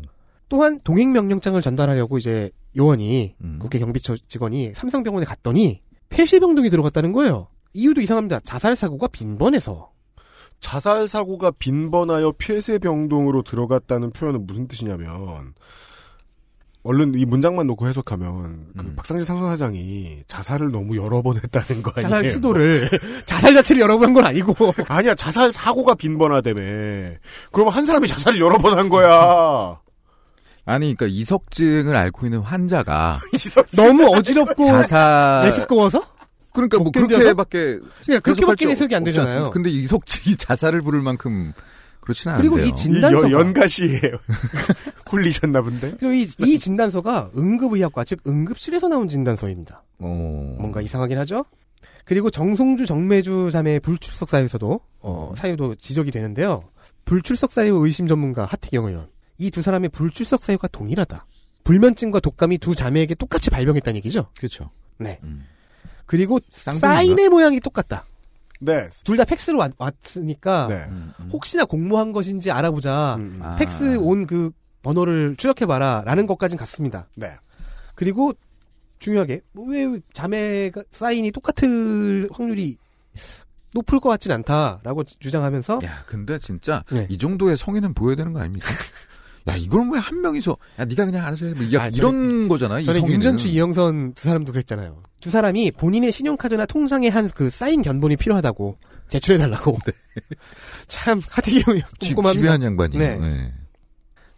또한 동행 명령장을 전달하려고 이제 요원이 음. 국회 경비처 직원이 삼성병원에 갔더니 폐쇄병동이 들어갔다는 거예요. 이유도 이상합니다. 자살 사고가 빈번해서. 자살 사고가 빈번하여 폐쇄병동으로 들어갔다는 표현은 무슨 뜻이냐면 얼른 이 문장만 놓고 해석하면 그 음. 박상진 상사장이 자살을 너무 여러 번 했다는 거 아니에요? 자살 시도를 자살 자체를 여러 번 한 건 아니고 아니야 자살 사고가 빈번하다며. 그러면 한 사람이 자살을 여러 번 한 거야. 아니, 그러니까 이석증을 앓고 있는 환자가 이석 너무 어지럽고 자살 메스꺼워서 그러니까 뭐? 그렇게밖에 그러니까 그렇게밖에 해석이 안 되잖아요. 않습니까? 근데 이석증이 자살을 부를 만큼 그렇지는 그리고 않은데요. 이 진단서가 이 연, 연가시예요. 홀리셨나 본데. 그리고 이, 이 진단서가 응급의학과 즉 응급실에서 나온 진단서입니다. 어. 뭔가 이상하긴 하죠. 그리고 정송주 정매주 자매 불출석 사유에서도 어, 사유도 지적이 되는데요. 불출석 사유 의심 전문가 하태경 의원 이 두 사람의 불출석 사유가 동일하다. 불면증과 독감이 두 자매에게 똑같이 발병했다는 얘기죠. 그렇죠. 네. 음. 그리고 쌍둥이인가? 사인의 모양이 똑같다. 네. 둘 다 팩스로 왔, 왔으니까 네. 음, 음. 혹시나 공모한 것인지 알아보자. 음, 음. 아. 팩스 온그 번호를 추적해봐라. 라는 것까진 같습니다. 네. 그리고 중요하게 뭐왜 자매가 사인이 똑같을 확률이 높을 것 같진 않다라고 주장하면서 야, 근데 진짜 네. 이 정도의 성의는 보여야 되는 거 아닙니까? 야, 이걸 왜 한 명이서 야, 네가 그냥 알아서 해. 뭐 야, 아, 이런 거잖아. 이 저는. 윤전추 이영선 두 사람도 그랬잖아요. 두 사람이 본인의 신용카드나 통장에 한 그 사인 견본이 필요하다고 제출해 달라고. 참 하태경 의원 집, 꼼꼼합니다. 지배한 양반이요. 네. 네.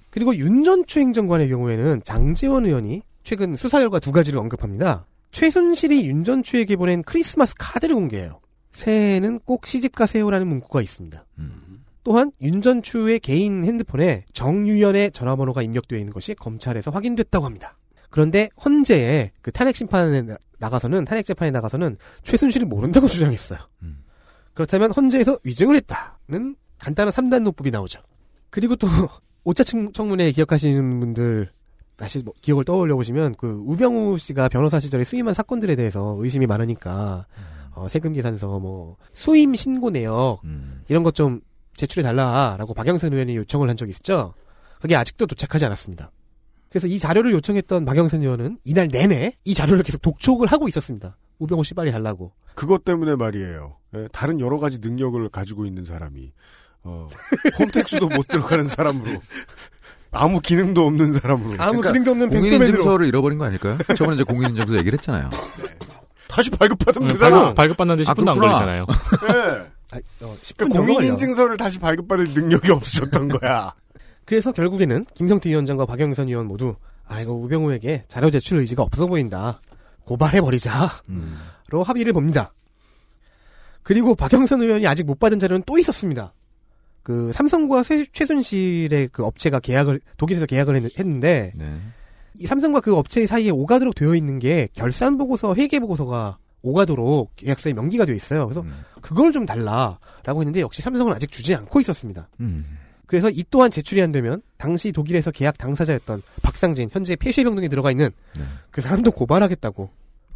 그리고 윤전추 행정관의 경우에는 장재원 의원이 최근 수사 결과 두 가지를 언급합니다. 최순실이 윤전추에게 보낸 크리스마스 카드를 공개해요. 새해에는 꼭 시집 가세요라는 문구가 있습니다. 음. 또한 윤 전 추의 개인 핸드폰에 정유연의 전화번호가 입력되어 있는 것이 검찰에서 확인됐다고 합니다. 그런데 헌재에 그 탄핵 심판에 나- 나가서는 탄핵 재판에 나가서는 최순실이 모른다고 주장했어요. 음. 그렇다면 헌재에서 위증을 했다는 간단한 3단 노법이 나오죠. 그리고 또 오차 청- 청문회 기억하시는 분들 다시 뭐 기억을 떠올려 보시면 그 우병우 씨가 변호사 시절에 수임한 사건들에 대해서 의심이 많으니까 어, 세금 계산서 뭐 수임 신고 내역 음. 이런 것 좀 제출해 달라라고 박영선 의원이 요청을 한 적이 있었죠. 그게 아직도 도착하지 않았습니다. 그래서 이 자료를 요청했던 박영선 의원은 이날 내내 이 자료를 계속 독촉을 하고 있었습니다. 우병우 씨 빨리 달라고. 그것 때문에 말이에요. 예, 다른 여러 가지 능력을 가지고 있는 사람이 어, 홈택스도 못 들어가는 사람으로 아무 기능도 없는 사람으로 아무 그러니까 기능도 없는. 공인인증서를 잃어버린 거 아닐까요? 저번에 이제 공인인증서 얘기를 했잖아요. 다시 발급받으면 음, 되잖아. 발급, 발급받는데 아, 10분도 안 그렇구나. 걸리잖아요. 예. 아, 어, 10분 그러니까. 공인인증서를 다시 발급받을 능력이 없었던 거야. 그래서 결국에는 김성태 위원장과 박영선 의원 모두 아 이거 우병우에게 자료 제출 의지가 없어 보인다. 고발해버리자로 음. 합의를 봅니다. 그리고 박영선 의원이 아직 못 받은 자료는 또 있었습니다. 그 삼성과 최, 최순실의 그 업체가 계약을 독일에서 계약을 했, 했는데 네. 이 삼성과 그 업체 사이에 오가도록 되어 있는 게 결산 보고서, 회계 보고서가 오가도록 계약서에 명기가 되어 있어요. 그래서 음. 그걸 좀 달라라고 했는데 역시 삼성은 아직 주지 않고 있었습니다. 음. 그래서 이 또한 제출이 안 되면 당시 독일에서 계약 당사자였던 박상진 현재 폐쇄병동에 들어가 있는 네. 그 사람도 고발하겠다고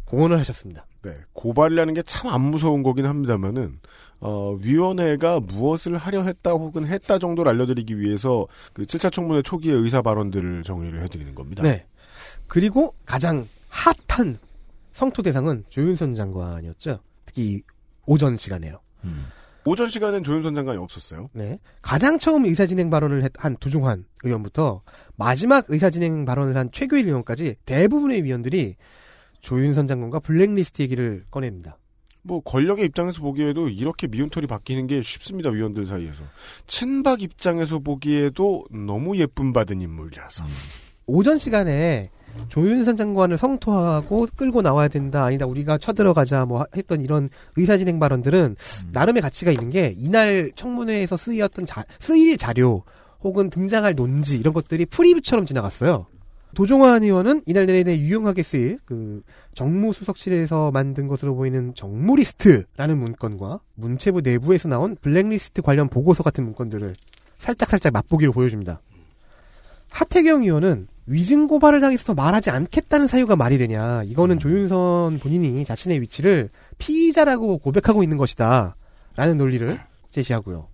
공언을 하셨습니다. 네, 고발이라는 게 참 안 무서운 거긴 합니다만은 어, 위원회가 무엇을 하려 했다 혹은 했다 정도를 알려드리기 위해서 그 7차 청문회 초기의 의사 발언들을 정리를 해드리는 겁니다. 네. 그리고 가장 핫한 성토 대상은 조윤선 장관이었죠. 특히 오전 시간에요. 음. 오전 시간엔 조윤선 장관이 없었어요. 네. 가장 처음 의사진행 발언을 했- 한 도종환 의원부터 마지막 의사진행 발언을 한 최규일 의원까지 대부분의 위원들이 조윤선 장관과 블랙리스트 얘기를 꺼냅니다. 뭐 권력의 입장에서 보기에도 이렇게 미운털이 바뀌는 게 쉽습니다 위원들 사이에서 친박 입장에서 보기에도 너무 예쁨 받은 인물이라서 오전 시간에 조윤선 장관을 성토하고 끌고 나와야 된다 아니다 우리가 쳐들어가자 뭐 했던 이런 의사진행 발언들은 나름의 가치가 있는 게 이날 청문회에서 쓰였던 자, 쓰일 자료 혹은 등장할 논지 이런 것들이 프리뷰처럼 지나갔어요. 도종환 의원은 이날 내내 유용하게 쓰일 그 정무수석실에서 만든 것으로 보이는 정무리스트라는 문건과 문체부 내부에서 나온 블랙리스트 관련 보고서 같은 문건들을 살짝살짝 맛보기로 보여줍니다. 하태경 의원은 위증 고발을 당해서 더 말하지 않겠다는 사유가 말이 되냐. 이거는 조윤선 본인이 자신의 위치를 피의자라고 고백하고 있는 것이다. 라는 논리를 제시하고요.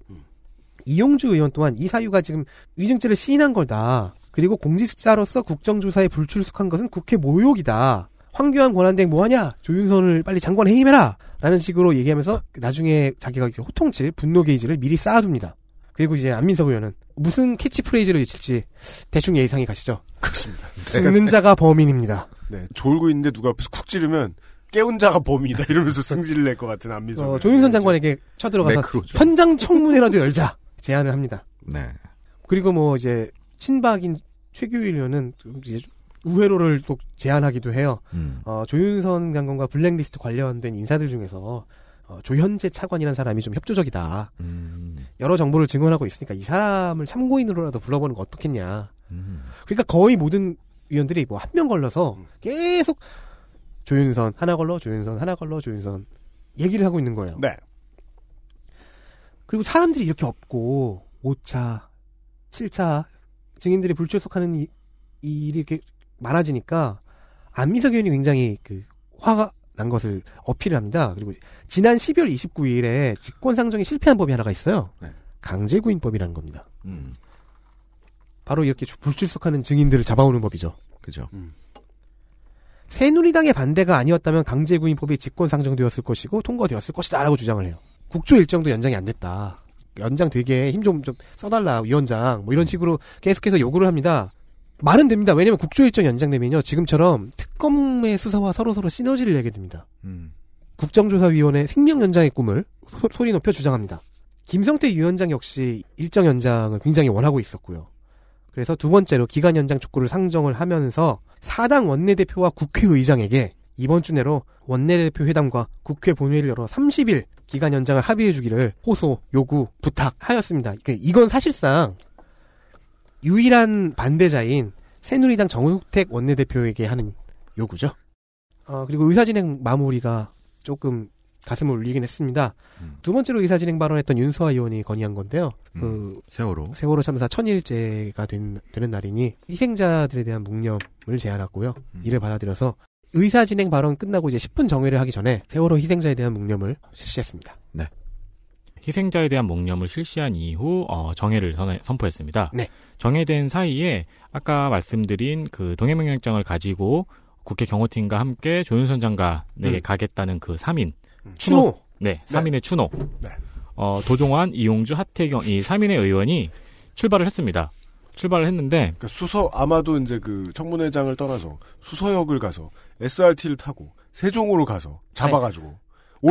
이용주 의원 또한 이 사유가 지금 위증죄를 시인한 거다. 그리고 공직자로서 국정조사에 불출석한 것은 국회 모욕이다. 황교안 권한대행 뭐하냐? 조윤선을 빨리 장관 해임해라! 라는 식으로 얘기하면서 나중에 자기가 호통칠 분노 게이지를 미리 쌓아둡니다. 그리고 이제 안민석 의원은 무슨 캐치프레이즈를 외칠지 대충 예상이 가시죠. 그렇습니다. 죽는 자가 범인입니다. 네, 졸고 있는데 누가 옆에서 쿡 찌르면 깨운 자가 범인이다 이러면서 승질을 낼것 같은 안민석. 어, 조윤선 장관에게 쳐들어가서 매크로죠. 현장 청문회라도 열자 제안을 합니다. 네. 그리고 뭐 이제 친박인 최교일 의원은 좀 이제 우회로를 또 제안하기도 해요. 음. 어, 조윤선 장관과 블랙리스트 관련된 인사들 중에서 어, 조현재 차관이라는 사람이 좀 협조적이다. 음. 여러 정보를 증언하고 있으니까 이 사람을 참고인으로라도 불러보는 거 어떻겠냐. 음. 그러니까 거의 모든 위원들이 뭐 한 명 걸러서 계속 조윤선 하나 걸러 조윤선 하나 걸러 조윤선 얘기를 하고 있는 거예요. 네. 그리고 사람들이 이렇게 없고 5차, 7차 증인들이 불출석하는 이, 이 일이 이렇게 많아지니까 안미석 의원이 굉장히 그 화가 난 것을 어필을 합니다. 그리고 지난 12월 29일에 직권상정이 실패한 법이 하나가 있어요. 네. 강제구인법이라는 겁니다. 음. 바로 이렇게 주- 불출석하는 증인들을 잡아오는 법이죠. 그죠. 새누리당의 반대가 아니었다면 강제구인법이 직권상정되었을 것이고 통과되었을 것이다라고 주장을 해요. 국조 일정도 연장이 안 됐다. 연장 되게 힘 좀 좀 써달라 위원장 뭐 이런 식으로 계속해서 요구를 합니다. 말은 됩니다. 왜냐면 국조 일정 연장되면요 지금처럼 특검의 수사와 서로 서로 시너지를 내게 됩니다. 음. 국정조사위원회 생명 연장의 꿈을 소, 소리 높여 주장합니다. 김성태 위원장 역시 일정 연장을 굉장히 원하고 있었고요. 그래서 두 번째로 기간 연장 촉구를 상정을 하면서 사당 원내대표와 국회의장에게 이번 주 내로 원내대표 회담과 국회 본회의를 열어 30일 기간 연장을 합의해 주기를 호소, 요구, 부탁하였습니다. 그 이건 사실상 유일한 반대자인 새누리당 정우택 원내대표에게 하는 요구죠. 어, 그리고 의사진행 마무리가 조금 가슴을 울리긴 했습니다. 음. 두 번째로 의사진행 발언했던 윤서아 의원이 건의한 건데요. 음. 그 세월호. 세월호 참사 천일째가 된, 되는 날이니 희생자들에 대한 묵념을 제안하고요. 음. 이를 받아들여서 의사진행 발언 끝나고 이제 10분 정회를 하기 전에 세월호 희생자에 대한 묵념을 실시했습니다. 희생자에 대한 묵념을 실시한 이후 어, 정해를 선- 선포했습니다. 네. 정해된 사이에 아까 말씀드린 그 동해명령장을 가지고 국회 경호팀과 함께 조윤선 장관에게 음. 가겠다는 그 3인 추노! 네, 3인의 추노. 네. 어, 도종환, 이용주, 하태경 이 3인의 의원이 출발을 했습니다. 출발을 했는데 그러니까 수서 아마도 이제 그 청문회장을 떠나서 수서역을 가서 SRT를 타고 세종으로 가서 잡아가지고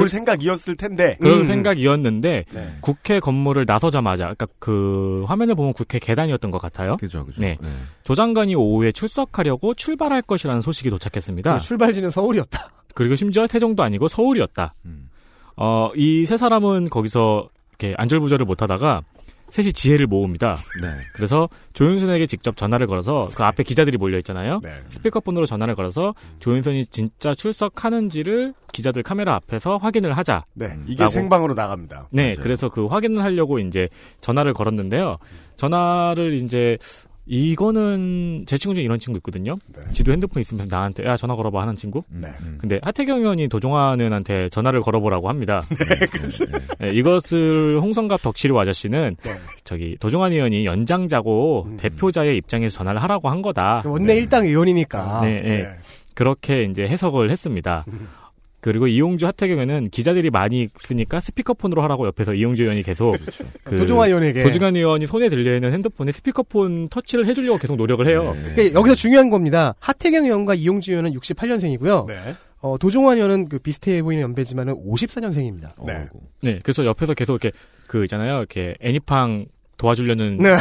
올 생각이었을 텐데. 그럴 음. 생각이었는데 네. 국회 건물을 나서자마자 그러니까 그 화면을 보면 국회 계단이었던 것 같아요. 그죠, 그죠. 네. 조 장관이 오후에 출석하려고 출발할 것이라는 소식이 도착했습니다. 출발지는 서울이었다. 그리고 심지어 태종도 아니고 서울이었다. 음. 어, 이 세 사람은 거기서 이렇게 안절부절을 못하다가 셋이 지혜를 모읍니다. 네. 그래서 조윤선에게 직접 전화를 걸어서 그 앞에 기자들이 몰려 있잖아요. 네. 스피커폰으로 전화를 걸어서 조윤선이 진짜 출석하는지를 기자들 카메라 앞에서 확인을 하자. 네. 음. 이게 라고. 생방으로 나갑니다. 네, 맞아요. 그래서 그 확인을 하려고 이제 전화를 걸었는데요. 전화를 이제 이거는 제 친구 중에 이런 친구 있거든요. 네. 지도 핸드폰 있으면서 나한테 야 전화 걸어봐 하는 친구. 음, 네. 음. 근데 하태경 의원이 도종환 의원한테 전화를 걸어보라고 합니다. 네, 그렇죠. 네, 이것을 홍성갑 덕시루 아저씨는 네. 저기 도종환 의원이 연장자고 음. 대표자의 입장에서 전화를 하라고 한 거다. 원내 일당 의원이니까. 네, 네. 그렇게 이제 해석을 했습니다. 그리고 이용주 하태경에는 기자들이 많이 있으니까 스피커폰으로 하라고 옆에서 이용주 의원이 계속 그 도종환 의원에게. 도중환 의원이 손에 들려 있는 핸드폰에 스피커폰 터치를 해주려고 계속 노력을 해요. 네. 그러니까 여기서 중요한 겁니다. 하태경 의원과 이용주 의원은 68년생이고요. 네. 어, 도종환 의원은 그 비슷해 보이는 연배지만은 54년생입니다. 네. 어이구. 네, 그래서 옆에서 계속 이렇게 그 있잖아요, 이렇게 애니팡 도와주려는 네. 옆,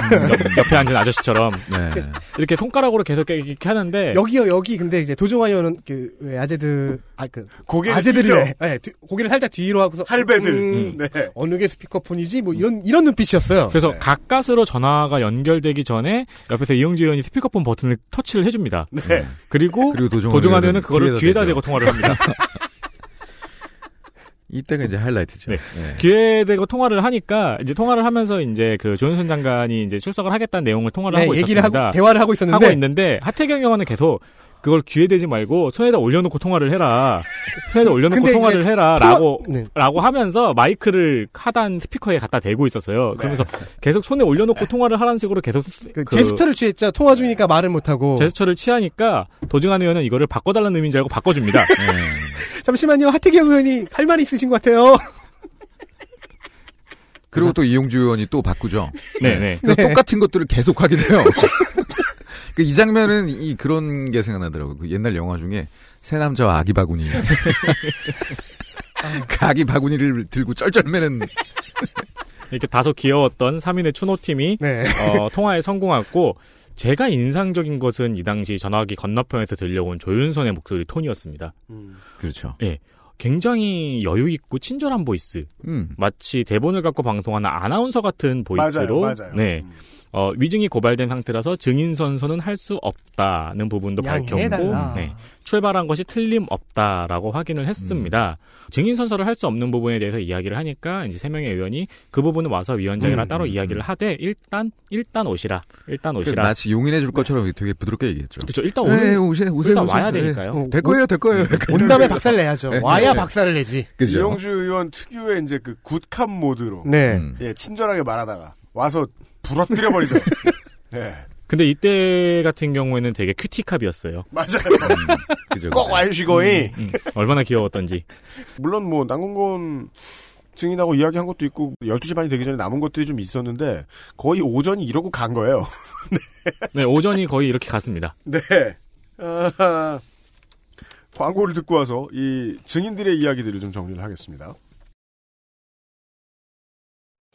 옆에 앉은 아저씨처럼 네. 이렇게 손가락으로 계속 이렇게 하는데 여기요, 여기. 근데 이제 도종환 의원은 그, 왜 아재들, 아, 그, 고개를 아재들이, 네, 뒤- 고개를 살짝 뒤로 하고서. 할배들. 음, 네. 어느 게 스피커폰이지? 뭐 이런, 이런 눈빛이었어요. 그래서 네. 가까스로 전화가 연결되기 전에 옆에서 이용주 의원이 스피커폰 버튼을 터치를 해줍니다. 네. 그리고 그리고 도종환, 의원은 그거를 귀에다. 대고 통화를 합니다. 이때가 이제 하이라이트죠. 네. 귀에 대고 통화를 하니까 이제 통화를 하면서 이제 그 조윤선 장관이 이제 출석을 하겠다는 내용을 통화를 네, 하고 얘기를 있었습니다. 하고, 대화를 하고 있었는데. 하고 있는데 하태경 의원은 계속 그걸 귀에 대지 말고 손에다 올려놓고 통화를 해라. 손에다 올려놓고 통화를 해라라고 네. 라고 하면서 마이크를 하단 스피커에 갖다 대고 있었어요. 그러면서 계속 손에 올려놓고 통화를 하라는 식으로 계속 그 그 제스처를 취했죠. 통화 중이니까 말을 못하고. 제스처를 취하니까 도중한 의원은 이거를 바꿔달라는 의미인 줄 알고 바꿔줍니다. 잠시만요. 하태경 의원이 할 말이 있으신 것 같아요. 그리고 또 이용주 의원이 또 바꾸죠. 네네. 그래서 네. 똑같은 것들을 계속 하게 돼요. 그 이 장면은 이 그런 게 생각나더라고요. 그 옛날 영화 중에 새 남자와 아기 바구니. 그 아기 바구니를 들고 쩔쩔매는 이렇게 다소 귀여웠던 3인의 추노팀이 네. 어, 통화에 성공했고 제가 인상적인 것은 이 당시 전화기 건너편에서 들려온 조윤선의 목소리 톤이었습니다. 그렇죠. 굉장히 여유 있고 친절한 voice. 음. 마치 대본을 갖고 방송하는 아나운서 같은 voice로 맞아요, 맞아요. 네. 음. 어, 위증이 고발된 상태라서 증인 선서는 할 수 없다는 부분도 밝혔고. 네. 출발한 것이 틀림없다라고 확인을 했습니다. 증인 선서를 할 수 없는 부분에 대해서 이야기를 하니까 이제 세 명의 의원이 그 부분은 와서 위원장이랑 음, 따로 음, 이야기를 하되 일단 일단 오시라. 일단 그 오시라. 마치 용인해 줄 것처럼 되게 부드럽게 얘기했죠. 그렇죠. 일단 네, 오늘 오세요, 오세요. 일단 오세요. 와야 네. 되니까요. 어, 될 거예요, 될 거예요. 온 다음에 박살 내야죠. 네. 와야 네. 박살을 내지. 그죠? 이용주 의원 특유의 이제 그 굿캅 모드로 네. 음. 예, 친절하게 말하다가 와서 부러뜨려 버리죠. 예. 근데 이때 같은 경우에는 되게 큐티캅이었어요. 맞아요. 음, 그죠. 꼭 와주시고이. 음, 얼마나 귀여웠던지. 물론 뭐 남궁건 증인하고 이야기한 것도 있고 12시 반이 되기 전에 남은 것들이 좀 있었는데 거의 오전이 이러고 간 거예요. 네, 오전이 거의 이렇게 갔습니다. 네. 아하. 광고를 듣고 와서 이 증인들의 이야기들을 좀 정리를 하겠습니다.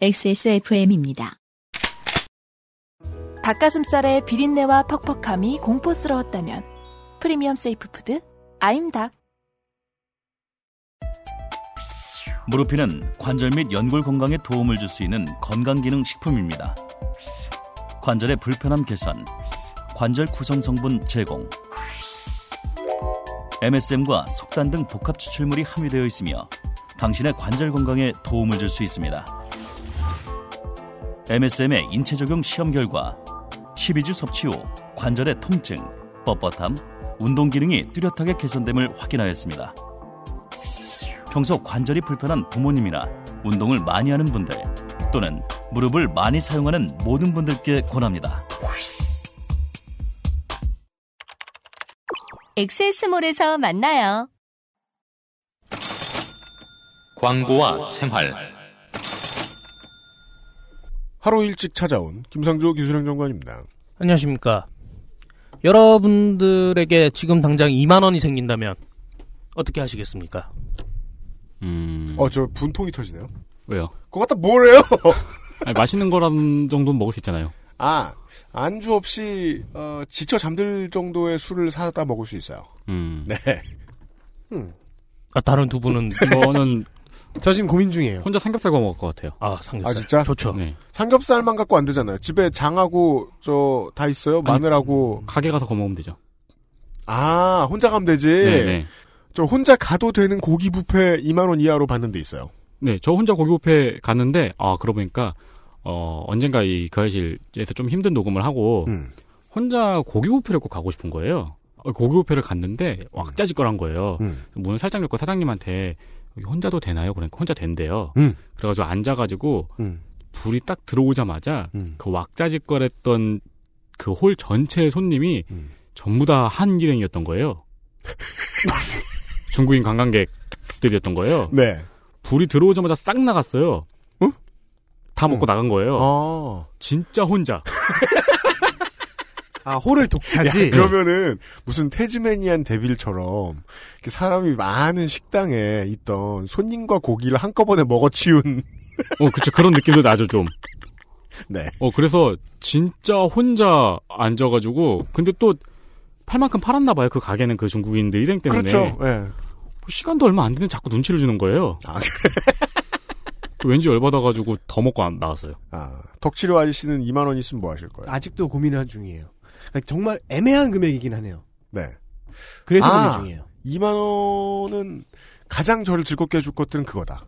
XSFM입니다. 닭가슴살의 비린내와 퍽퍽함이 공포스러웠다면 premium safe food 아임닭 무르핀은 관절 및 연골 건강에 도움을 줄 수 있는 건강기능 식품입니다. 관절의 불편함 개선, 관절 구성 성분 제공, MSM과 속단 등 복합 추출물이 함유되어 있으며 당신의 관절 건강에 도움을 줄 수 있습니다. MSM의 인체 적용 시험 결과 12주 섭취 후 관절의 통증, 뻣뻣함, 운동 기능이 뚜렷하게 개선됨을 확인하였습니다. 평소 관절이 불편한 부모님이나 운동을 많이 하는 분들 또는 무릎을 많이 사용하는 모든 분들께 권합니다. 엑세스몰에서 만나요. 광고와 생활 하루 일찍 찾아온 김상주 기술행정관입니다. 안녕하십니까. 여러분들에게 지금 당장 2만 원이 생긴다면 어떻게 하시겠습니까? 음. 어, 저 분통이 터지네요. 왜요? 그거 갖다 뭘 해요? 아니, 맛있는 거란 정도는 먹을 수 있잖아요. 아, 안주 없이, 어, 지쳐 잠들 정도의 술을 사다 먹을 수 있어요. 음. 네. 아, 다른 두 분은 저는 저 지금 고민 중이에요. 혼자 삼겹살 구워 먹을 것 같아요. 아 삼겹살 아, 진짜? 좋죠. 네. 삼겹살만 갖고 안 되잖아요. 집에 장하고, 저, 다 있어요. 마늘하고. 가게 가서 구워 먹으면 되죠. 아, 혼자 가면 되지. 네, 네. 저 혼자 가도 되는 고기 뷔페 2만원 이하로 받는 데 있어요. 네, 저 혼자 고기 뷔페 갔는데 아 그러고 보니까 어 언젠가 이 교회실에서 좀 힘든 녹음을 하고 음. 혼자 고기 뷔페를 꼭 가고 싶은 거예요. 어, 고기 뷔페를 갔는데 왁자지껄한 거예요. 음. 문을 살짝 열고 사장님한테 혼자도 되나요? 그러니까 혼자 된대요. 음. 그래가지고 앉아가지고 음. 불이 딱 들어오자마자 음. 그 왁자지껄했던 그 홀 전체 손님이 음. 전부 다 한 일행이었던 거예요. 중국인 관광객들이었던 거예요. 네. 불이 들어오자마자 싹 나갔어요. 어? 다 먹고 음. 나간 거예요. 아. 진짜 혼자. 아, 홀을 독차지. 야, 그러면은 무슨 태즈메니안 데빌처럼 사람이 많은 식당에 있던 손님과 고기를 한꺼번에 먹어치운 어, 그쵸. 그런 느낌도 나죠, 좀. 네. 어, 그래서 진짜 혼자 앉아가지고, 근데 또 팔만큼 팔았나 봐요. 그 가게는 그 중국인들 일행 때문에. 그렇죠. 예. 뭐 시간도 얼마 안 되는데 자꾸 눈치를 주는 거예요. 아, 그 왠지 열받아가지고 더 먹고 안 나왔어요. 아, 덕치료 아저씨는 2만 원 있으면 뭐 하실 거예요? 아직도 고민을 중이에요. 그러니까 정말 애매한 금액이긴 하네요. 네. 그래서 아. 고민 중이에요. 2만 원은 가장 저를 즐겁게 해줄 것들은 그거다.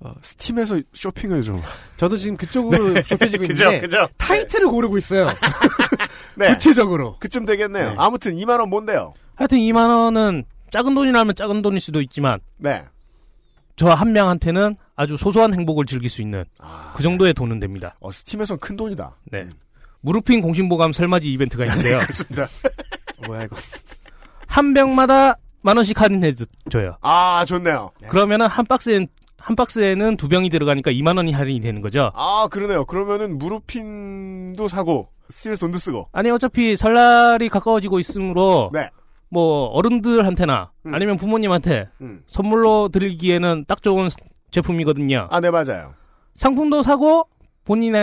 어, 스팀에서 쇼핑을 좀. 저도 지금 그쪽으로 좁혀지고 그죠, 있는데 그죠. 타이틀을 고르고 있어요. 네. 구체적으로. 그쯤 되겠네요. 아무튼 2만 원 뭔데요? 하여튼 2만 원은 작은 돈이라면 작은 돈일 수도 있지만 네. 저 한 명한테는 아주 소소한 행복을 즐길 수 있는 그 정도의 돈은 됩니다. 어, 스팀에선 큰 돈이다. 네. 무르핀 공신보감 설맞이 이벤트가 있는데요. 그렇습니다. 뭐야 이거. 한 병마다 만 원씩 할인해 줘요. 아, 좋네요. 그러면은 한 박스엔 한 박스에는 두 병이 들어가니까 2만 원이 할인이 되는 거죠. 아, 그러네요. 그러면은 무르핀도 사고 스팀에서 돈도 쓰고. 아니 어차피 설날이 가까워지고 있으므로 네. 뭐 어른들한테나 음. 아니면 부모님한테 음. 선물로 드리기에는 딱 좋은 제품이거든요. 아, 네, 맞아요. 상품도 사고 본인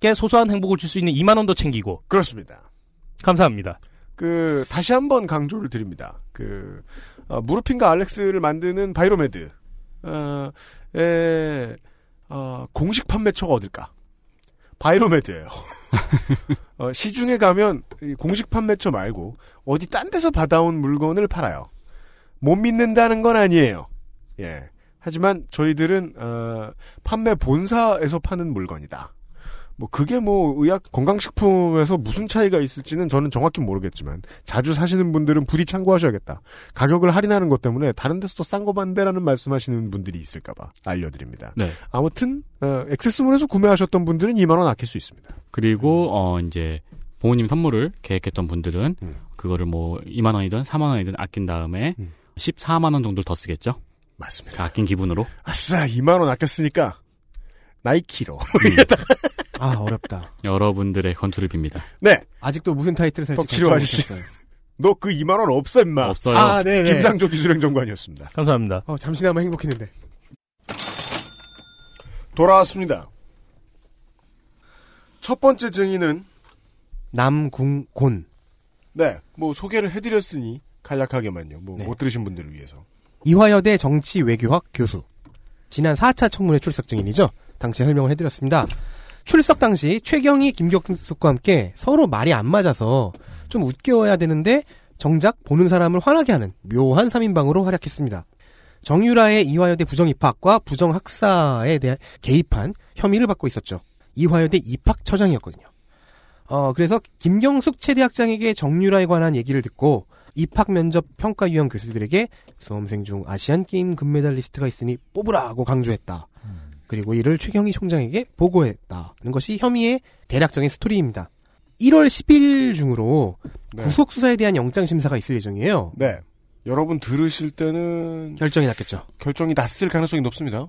에게 소소한 행복을 줄 수 있는 2만 원도 챙기고 그렇습니다. 감사합니다. 그 다시 한번 강조를 드립니다. 그 어, 무르핀과 알렉스를 만드는 바이로메드 어, 의 어, 공식 판매처가 어딜까? 바이로메드예요. 어, 시중에 가면 이 공식 판매처 말고 어디 딴 데서 받아온 물건을 팔아요. 못 믿는다는 건 아니에요. 예. 하지만 저희들은 어, 판매 본사에서 파는 물건이다. 뭐 그게 뭐 의약 건강식품에서 무슨 차이가 있을지는 저는 정확히 모르겠지만 자주 사시는 분들은 부디 참고하셔야겠다. 가격을 할인하는 것 때문에 다른 데서도 싼 거 반대라는 말씀하시는 분들이 있을까봐 알려드립니다. 네. 아무튼 어, 액세스몰에서 구매하셨던 분들은 2만 원 아낄 수 있습니다. 그리고 어 이제 부모님 선물을 계획했던 분들은 그거를 뭐 2만 원이든 4만 원이든 아낀 다음에 14만 원 정도를 더 쓰겠죠. 맞습니다. 아낀 기분으로. 아싸 2만 원 아꼈으니까 나이키로. 아 어렵다. 여러분들의 건투를 빕니다. 네. 아직도 무슨 타이틀을 살지 덕치료 아저씨. 너그 2만 원 없어 임마. 없어요. 아, 네네. 김상조 기술행정관이었습니다. 감사합니다. 어, 잠시나마 행복했는데. 돌아왔습니다. 첫 번째 증인은 남궁곤. 네, 뭐 소개를 해드렸으니 간략하게만요. 뭐못 들으신 분들을 위해서. 이화여대 정치 외교학 교수. 지난 4차 청문회 출석 증인이죠. 당시 설명을 해드렸습니다. 출석 당시 최경희, 김경숙과 함께 서로 말이 안 맞아서 좀 웃겨야 되는데 정작 보는 사람을 화나게 하는 묘한 3인방으로 활약했습니다. 정유라의 이화여대 부정 입학과 부정 학사에 대한 개입한 혐의를 받고 있었죠. 이화여대 입학처장이었거든요. 어, 그래서 김경숙 체대학장에게 정유라에 관한 얘기를 듣고 입학 면접 평가 유형 교수들에게 수험생 중 아시안 게임 금메달리스트가 있으니 뽑으라고 강조했다. 그리고 이를 최경희 총장에게 보고했다는 것이 혐의의 대략적인 스토리입니다. 1월 10일 중으로 네. 구속 수사에 대한 영장 심사가 있을 예정이에요. 네. 여러분 들으실 때는 결정이 났겠죠. 결정이 났을 가능성이 높습니다.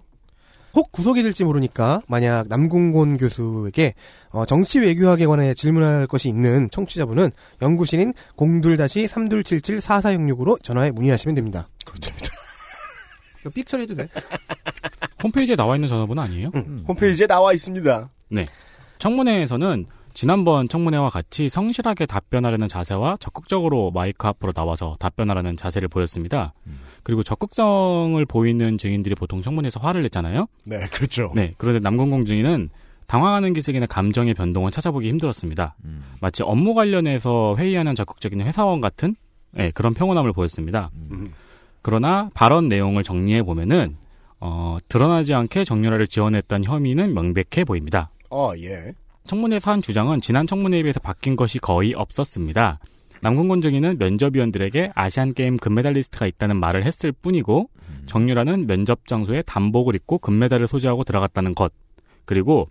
혹 구속이 될지 모르니까 만약 남궁곤 교수에게 어, 정치 외교학에 관해 질문할 것이 있는 청취자분은 연구실인 02-3277-4466으로 전화해 문의하시면 됩니다. 그렇답니다. 이거 삑 처리해도 돼? 홈페이지에 나와 있는 전화번호 아니에요? 홈페이지에 나와 있습니다. 네. 청문회에서는 지난번 청문회와 같이 성실하게 답변하려는 자세와 적극적으로 마이크 앞으로 나와서 답변하라는 자세를 보였습니다. 그리고 적극성을 보이는 증인들이 보통 청문회에서 화를 냈잖아요. 네, 그렇죠. 네. 그런데 남궁공 증인은 당황하는 기색이나 감정의 변동을 찾아보기 힘들었습니다. 마치 업무 관련해서 회의하는 적극적인 회사원 같은 네, 그런 평온함을 보였습니다. 음. 그러나 발언 내용을 정리해 보면은 어, 드러나지 않게 정유라를 지원했던 혐의는 명백해 보입니다. 어, 예. 청문회에서 한 주장은 지난 청문회에 비해서 바뀐 것이 거의 없었습니다. 남궁곤 증인은 면접위원들에게 아시안게임 금메달리스트가 있다는 말을 했을 뿐이고 정유라는 면접 장소에 단복을 입고 금메달을 소지하고 들어갔다는 것 그리고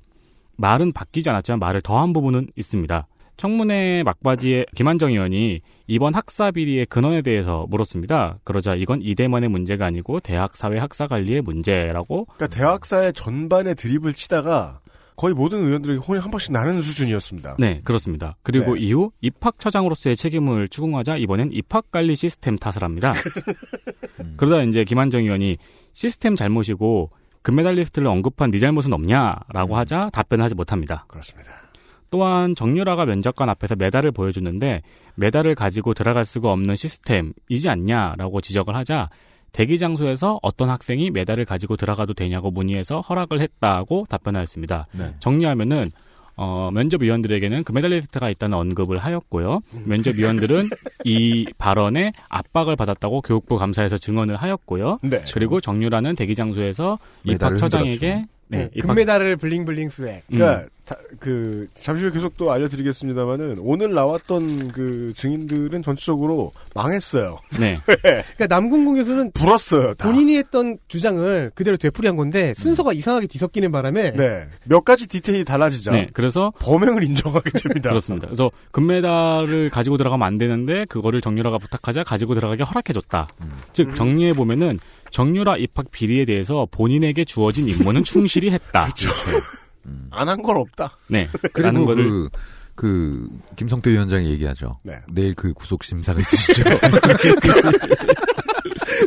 말은 바뀌지 않았지만 말을 더한 부분은 있습니다. 청문회 막바지에 김한정 의원이 이번 학사 비리의 근원에 대해서 물었습니다. 그러자 이건 이대만의 문제가 아니고 대학 사회 학사 관리의 문제라고 그러니까 대학사의 전반에 드립을 치다가 거의 모든 의원들에게 혼이 한 번씩 나는 수준이었습니다. 네, 그렇습니다. 그리고 네. 이후 입학처장으로서의 책임을 추궁하자 이번엔 입학관리 시스템 탓을 합니다. 그러다 이제 김한정 의원이 시스템 잘못이고 금메달리스트를 언급한 네 잘못은 없냐라고 하자 답변하지 못합니다. 그렇습니다. 또한 정유라가 면접관 앞에서 메달을 보여줬는데 메달을 가지고 들어갈 수가 없는 시스템이지 않냐라고 지적을 하자 대기 장소에서 어떤 학생이 메달을 가지고 들어가도 되냐고 문의해서 허락을 했다고 답변하였습니다. 네. 정리하면은 어, 면접위원들에게는 금메달리스트가 있다는 언급을 하였고요. 면접위원들은 이 발언에 압박을 받았다고 교육부 감사에서 증언을 하였고요. 네. 그리고 정유라는 대기 장소에서 입학처장에게. 네, 입학- 금메달을 블링블링 수액. 음. 그러니까 다- 그 잠시 후에 계속 또 알려드리겠습니다만은 오늘 나왔던 그 증인들은 전체적으로 망했어요. 네. 그러니까 남궁공 교수는 불었어요. 다. 본인이 했던 주장을 그대로 되풀이한 건데 순서가 이상하게 뒤섞이는 바람에 네. 몇 가지 디테일이 달라지자 네, 그래서 범행을 인정하게 됩니다. 그렇습니다. 그래서 금메달을 가지고 들어가면 안 되는데 그거를 정유라가 부탁하자 가지고 들어가게 허락해줬다. 즉 정리해 보면은 정유라 입학 비리에 대해서 본인에게 주어진 임무는 충실히 했다. 그렇죠. 안한 건 없다. 네. 라는 그리고 거를 그, 그, 김성태 위원장이 얘기하죠. 네. 내일 그 구속 심사가 있으시죠.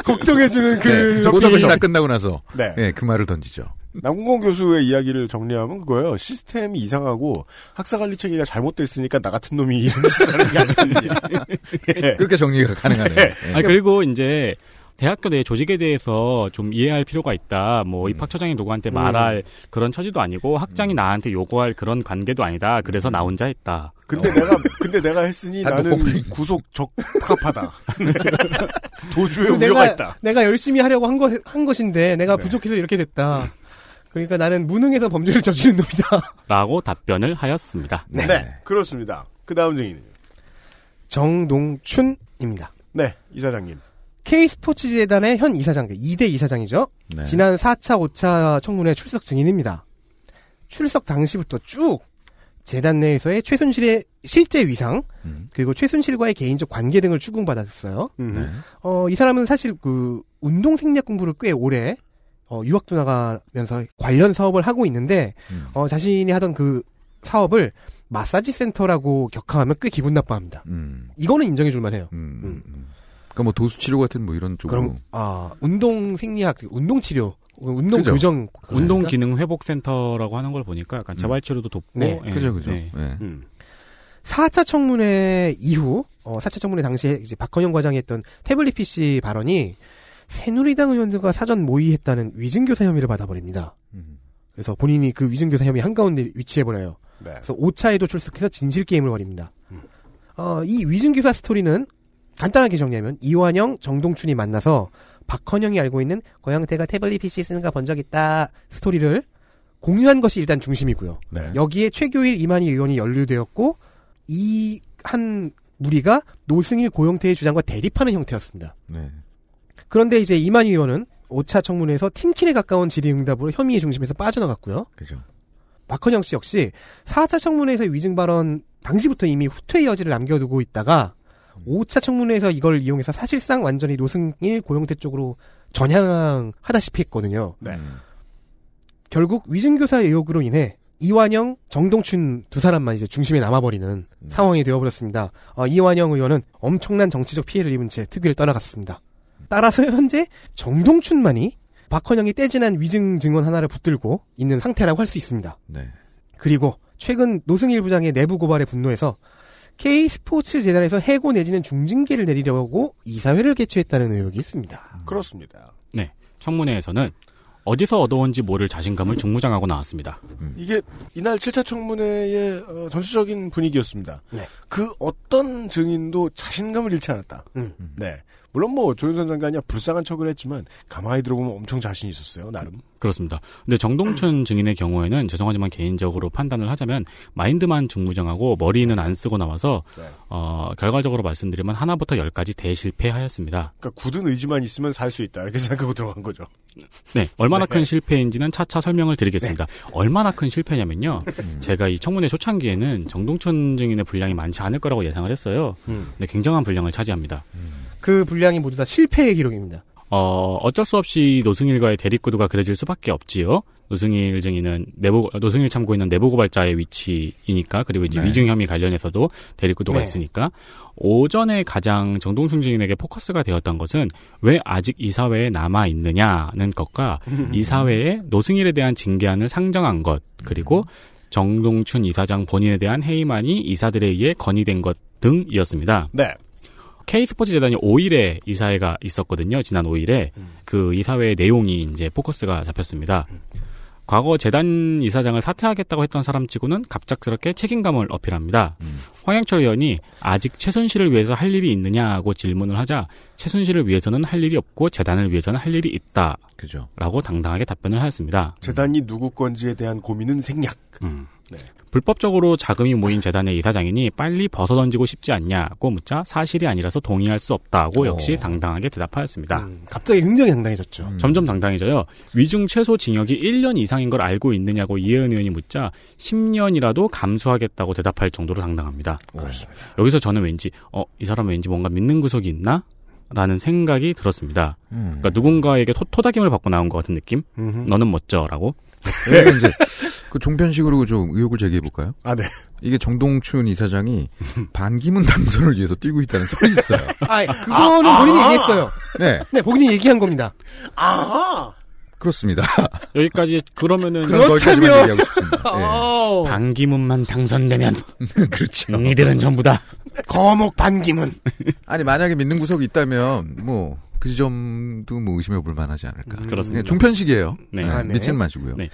걱정해주는 그 네, 모든 것이 다 끝나고 나서. 네. 네, 그 말을 던지죠. 남궁공 교수의 이야기를 정리하면 그거예요. 시스템이 이상하고 학사관리 체계가 잘못됐으니까 나 같은 놈이 이런 짓을 하는 게 아니지. 예. 그렇게 정리가 가능하네요. 예. 아니, 그리고 이제 대학교 내 조직에 대해서 좀 이해할 필요가 있다. 뭐 음. 입학처장이 누구한테 말할 그런 처지도 아니고 학장이 나한테 요구할 그런 관계도 아니다. 그래서 나 혼자 했다. 근데 내가 근데 내가 했으니 나는. 구속 적합하다. 도주에 그럼 우려가 내가 있다. 내가 열심히 하려고 한, 거, 한 것인데 내가 네. 부족해서 이렇게 됐다. 그러니까 나는 무능해서 범죄를 저지른 놈이다. 라고 답변을 하였습니다. 네. 그렇습니다. 그 다음 증인은 정동춘입니다. 네 이사장님. K스포츠 재단의 현 이사장, 2대 이사장이죠. 네. 지난 4차, 5차 청문회 출석 증인입니다. 출석 당시부터 쭉 재단 내에서의 최순실의 실제 위상, 음. 그리고 최순실과의 개인적 관계 등을 추궁받았어요. 음. 네. 어, 이 사람은 사실 그 운동 생략 공부를 꽤 오래 어, 유학도 나가면서 관련 사업을 하고 있는데 음. 어, 자신이 하던 그 사업을 마사지 센터라고 격하하면 꽤 기분 나빠합니다. 음. 이거는 인정해 줄 만해요. 음. 음. 음. 그러니까 뭐 도수 치료 같은 뭐 이런 쪽으로. 그럼 아 운동 생리학, 운동 치료, 운동 그죠. 교정, 운동 그러니까? 기능 회복 센터라고 하는 걸 보니까 약간 재활 치료도 돕고 네, 예, 그죠, 그죠. 네. 예. 음. 4차 청문회 이후, 어, 4차 청문회 당시에 이제 박헌영 과장이 했던 태블릿 PC 발언이 새누리당 의원들과 사전 모의했다는 위증교사 혐의를 받아버립니다. 음. 그래서 본인이 그 위증교사 혐의 한가운데 위치해버려요. 네. 그래서 5차에도 출석해서 진실게임을 벌입니다. 어, 이 위증교사 스토리는 간단하게 정리하면 이완영, 정동춘이 만나서 박헌영이 알고 있는 고영태가 태블릿 PC 쓰는 거 본 적 있다 스토리를 공유한 것이 일단 중심이고요. 네. 여기에 최교일 이만희 의원이 연루되었고 이 한 무리가 노승일 고영태의 주장과 대립하는 형태였습니다. 네. 그런데 이제 이만희 의원은 5차 청문회에서 팀킬에 가까운 질의응답으로 혐의의 중심에서 빠져나갔고요. 그죠. 박헌영 씨 역시 4차 청문회에서 위증 발언 당시부터 이미 후퇴의 여지를 남겨두고 있다가 5차 청문회에서 이걸 이용해서 사실상 완전히 노승일 고영태 쪽으로 전향하다시피 했거든요. 네. 음. 결국 위증교사 의혹으로 인해 이완영, 정동춘 두 사람만 이제 중심에 남아버리는 상황이 되어버렸습니다. 어, 이완영 의원은 엄청난 정치적 피해를 입은 채 특위를 떠나갔습니다. 따라서 현재 정동춘만이 박헌영이 떼지난 위증 증언 하나를 붙들고 있는 상태라고 할 수 있습니다. 네. 그리고 최근 노승일 부장의 내부 고발에 분노해서 K 스포츠 재단에서 해고 내지는 중징계를 내리려고 이사회를 개최했다는 의혹이 있습니다. 그렇습니다. 네. 청문회에서는 어디서 얻어온지 모를 자신감을 중무장하고 나왔습니다. 이게 이날 7차 청문회의 어, 전체적인 분위기였습니다. 네. 그 어떤 증인도 자신감을 잃지 않았다. 음. 네. 물론 뭐 조윤선 장관이 불쌍한 척을 했지만 가만히 들어보면 엄청 자신 있었어요. 나름. 그렇습니다. 근데 정동춘 증인의 경우에는 죄송하지만 개인적으로 판단을 하자면 마인드만 중무장하고 머리는 안 쓰고 나와서 네. 어, 결과적으로 말씀드리면 하나부터 열까지 대실패하였습니다. 그러니까 굳은 의지만 있으면 살 수 있다. 이렇게 생각하고 들어간 거죠. 네, 얼마나 네. 큰 실패인지는 차차 설명을 드리겠습니다. 얼마나 큰 실패냐면요. 제가 이 청문회 초창기에는 정동춘 증인의 분량이 많지 않을 거라고 예상을 했어요. 음. 근데 굉장한 분량을 차지합니다. 그 분량이 모두 다 실패의 기록입니다. 어, 어쩔 수 없이 노승일과의 대립구도가 그려질 수밖에 없지요. 노승일 증인은 내부, 노승일 참고인은 내부 고발자의 위치이니까, 그리고 이제 네. 위증 혐의 관련해서도 대립구도가 네. 있으니까, 오전에 가장 정동춘 증인에게 포커스가 되었던 것은 왜 아직 이 사회에 남아 있느냐는 것과 이 사회에 노승일에 대한 징계안을 상정한 것, 그리고 정동춘 이사장 본인에 대한 해임안이 이사들에 의해 건의된 것 등이었습니다. 네. K스포츠 재단이 5일에 이사회가 있었거든요. 지난 5일에 그 이사회의 내용이 이제 포커스가 잡혔습니다. 과거 재단 이사장을 사퇴하겠다고 했던 사람치고는 갑작스럽게 책임감을 어필합니다. 황영철 의원이 아직 최순실을 위해서 할 일이 있느냐고 질문을 하자 최순실을 위해서는 할 일이 없고 재단을 위해서는 할 일이 있다라고 그죠. 당당하게 답변을 하였습니다. 재단이 누구 건지에 대한 고민은 생략. 음. 불법적으로 자금이 모인 재단의 이사장이니 빨리 벗어던지고 싶지 않냐고 묻자 사실이 아니라서 동의할 수 없다고 역시 당당하게 대답하였습니다. 갑자기 굉장히 당당해졌죠. 음. 점점 당당해져요. 위중 최소 징역이 1년 이상인 걸 알고 있느냐고 이혜은 의원이 묻자 10년이라도 감수하겠다고 대답할 정도로 당당합니다. 그렇습니다. 여기서 저는 왠지 어, 이 사람 왠지 뭔가 믿는 구석이 있나? 라는 생각이 들었습니다. 음. 그러니까 누군가에게 토, 토닥임을 받고 나온 것 같은 느낌? 음흠. 너는 멋져라고? 이제 그 종편식으로 좀 의혹을 제기해 볼까요? 아, 네. 이게 정동춘 이사장이 반기문 당선을 위해서 뛰고 있다는 설이 있어요. 아, 그거는 본인이 얘기했어요. 네, 네, 본인이 얘기한 겁니다. 아 그렇습니다. 여기까지 그러면은 그렇다면- 얘기하고 싶습니다. 어. 반기문만 당선되면 그렇죠. 니들은 전부 다 거목 반기문. 아니 만약에 믿는 구석이 있다면 뭐 그 지점도 뭐 의심해 볼 만하지 않을까. 그렇습니다. 네, 종편식이에요. 네. 네, 아, 네. 믿지는 마시고요. 네.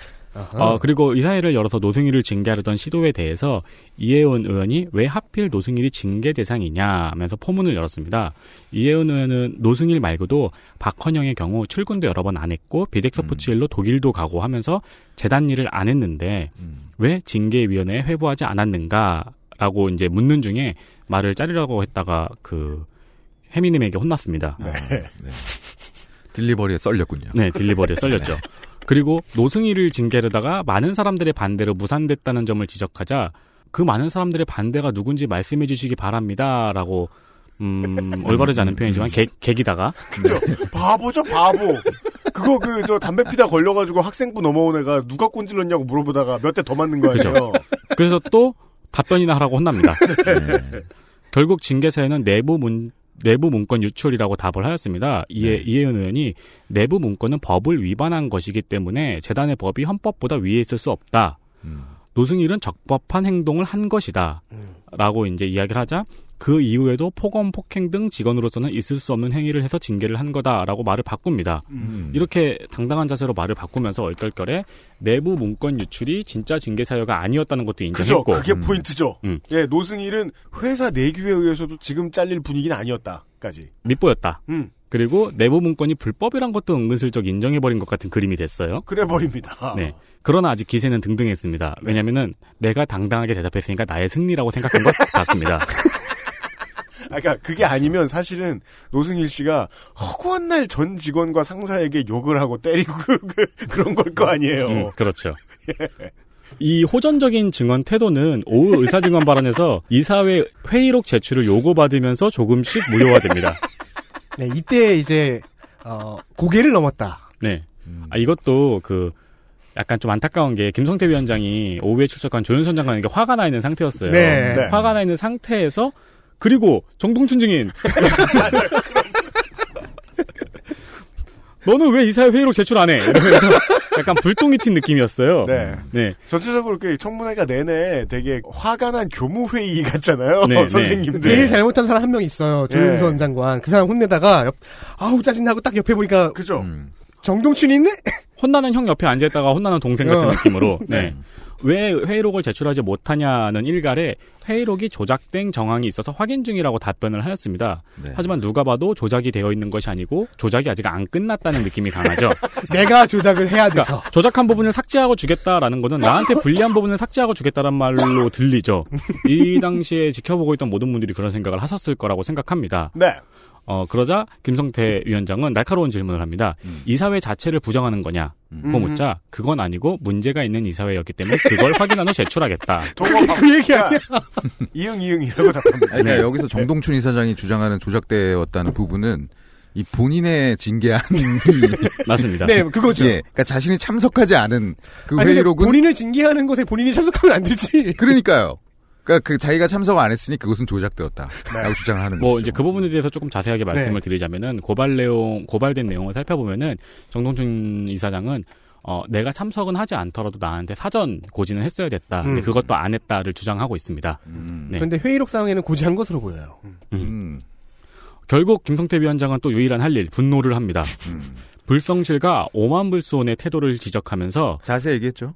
어, 그리고 이 사회를 열어서 노승일을 징계하려던 시도에 대해서 이혜원 의원이 왜 하필 노승일이 징계 대상이냐 하면서 포문을 열었습니다. 이혜원 의원은 노승일 말고도 박헌영의 경우 출근도 여러 번 안 했고 비덱스포츠 일로 독일도 가고 하면서 재단 일을 안 했는데 음. 왜 징계위원회에 회부하지 않았는가라고 이제 묻는 중에 말을 자르려고 했다가 그 혜미님에게 혼났습니다. 네. 네. 딜리버리에 썰렸군요. 네, 딜리버리에 썰렸죠. 그리고 노승일을 징계하다가 많은 사람들의 반대로 무산됐다는 점을 지적하자 그 많은 사람들의 반대가 누군지 말씀해 주시기 바랍니다 라고 음, 올바르지 않은 표현이지만 개, 개기다가 그죠? 바보죠, 바보. 그거 그, 저, 담배 피다 걸려가지고 학생부 넘어온 애가 누가 꼰질렀냐고 물어보다가 몇 대 더 맞는 거 그죠. 그래서 또 답변이나 하라고 혼납니다. 결국 징계사에는 내부 문 내부 문건 유출이라고 답을 하였습니다. 이에 이혜연 의원이 내부 문건은 법을 위반한 것이기 때문에 재단의 법이 헌법보다 위에 있을 수 없다. 음. 노승일은 적법한 행동을 한 것이다. 라고 이제 이야기를 하자 그 이후에도 폭언, 폭행 등 직원으로서는 있을 수 없는 행위를 해서 징계를 한 거다라고 말을 바꿉니다. 음. 이렇게 당당한 자세로 말을 바꾸면서 얼떨결에 내부 문건 유출이 진짜 징계 사유가 아니었다는 것도 그죠? 인정했고 그게 음. 포인트죠. 음. 예, 노승일은 회사 내규에 의해서도 지금 잘릴 분위기는 아니었다까지. 밉보였다. 음, 그리고 내부 문건이 불법이란 것도 은근슬쩍 인정해버린 것 같은 그림이 됐어요. 그래 버립니다. 네. 그러나 아직 기세는 등등했습니다. 왜냐면은 내가 당당하게 대답했으니까 나의 승리라고 생각한 것 같습니다. 아, 그러니까 그게 아니면 사실은 노승일 씨가 허구한 날 전 직원과 상사에게 욕을 하고 때리고 그, 그, 그런 걸 거 아니에요. 음, 그렇죠. 이 호전적인 증언 태도는 오후 의사증언 발언에서 이사회 회의록 제출을 요구받으면서 조금씩 무효화됩니다. 네, 이때 이제 어, 고개를 넘었다. 네. 아, 이것도 그 약간 좀 안타까운 게 김성태 위원장이 오후에 출석한 조윤선 장관에게 화가 나 있는 상태였어요. 네. 네. 화가 나 있는 상태에서 그리고 정동춘 증인 너는 왜 이사회 회의록 제출 안 해? 이러면서 약간 불똥이 튄 느낌이었어요. 네. 네. 전체적으로 그 청문회가 내내 되게 화가 난 교무회의 같잖아요. 네, 네. 선생님들. 제일 잘못한 사람 한 명 있어요. 조윤선 예. 장관. 그 사람 혼내다가 옆, 아우 짜증나고 딱 옆에 보니까 그죠? 음. 정동춘이 있네? 혼나는 형 옆에 앉아있다가 혼나는 동생 같은 어. 느낌으로. 네. 왜 회의록을 제출하지 못하냐는 일갈에 회의록이 조작된 정황이 있어서 확인 중이라고 답변을 하였습니다. 네. 하지만 누가 봐도 조작이 되어 있는 것이 아니고 조작이 아직 안 끝났다는 느낌이 강하죠. 내가 조작을 해야 돼서. 그러니까 조작한 부분을 삭제하고 주겠다라는 거는 나한테 불리한 부분을 삭제하고 주겠다는 말로 들리죠. 이 당시에 지켜보고 있던 모든 분들이 그런 생각을 하셨을 거라고 생각합니다. 네. 어, 그러자 김성태 위원장은 날카로운 질문을 합니다. 이사회 자체를 부정하는 거냐? 고 묻자 그건 아니고 문제가 있는 이사회였기 때문에 그걸 확인한 후 제출하겠다. 동업 그 얘기 아니야. 이응 이응이라고 답합니다. 아니, 그러니까 네. 여기서 정동춘 이사장이 주장하는 조작되었다는 부분은 이 본인의 징계한 맞습니다. 네, 그거죠. 예, 그러니까 자신이 참석하지 않은 그 아니, 회의록은 본인을 징계하는 것에 본인이 참석하면 안 되지. 그러니까요. 그러니까 그 자기가 참석 안 했으니 그것은 조작되었다라고 주장을 하는 뭐 거죠. 이제 그 부분에 대해서 조금 자세하게 말씀을 드리자면은 고발 내용 고발된 내용을 살펴보면은 정동춘 이사장은 어 내가 참석은 하지 않더라도 나한테 사전 고지는 했어야 됐다. 근데 음. 그것도 안 했다를 주장하고 있습니다. 음. 네. 그런데 회의록 상황에는 고지한 것으로 보여요. 음. 결국 김성태 위원장은 또 유일한 할 일 분노를 합니다. 음. 불성실과 오만불손의 태도를 지적하면서 자세 얘기했죠.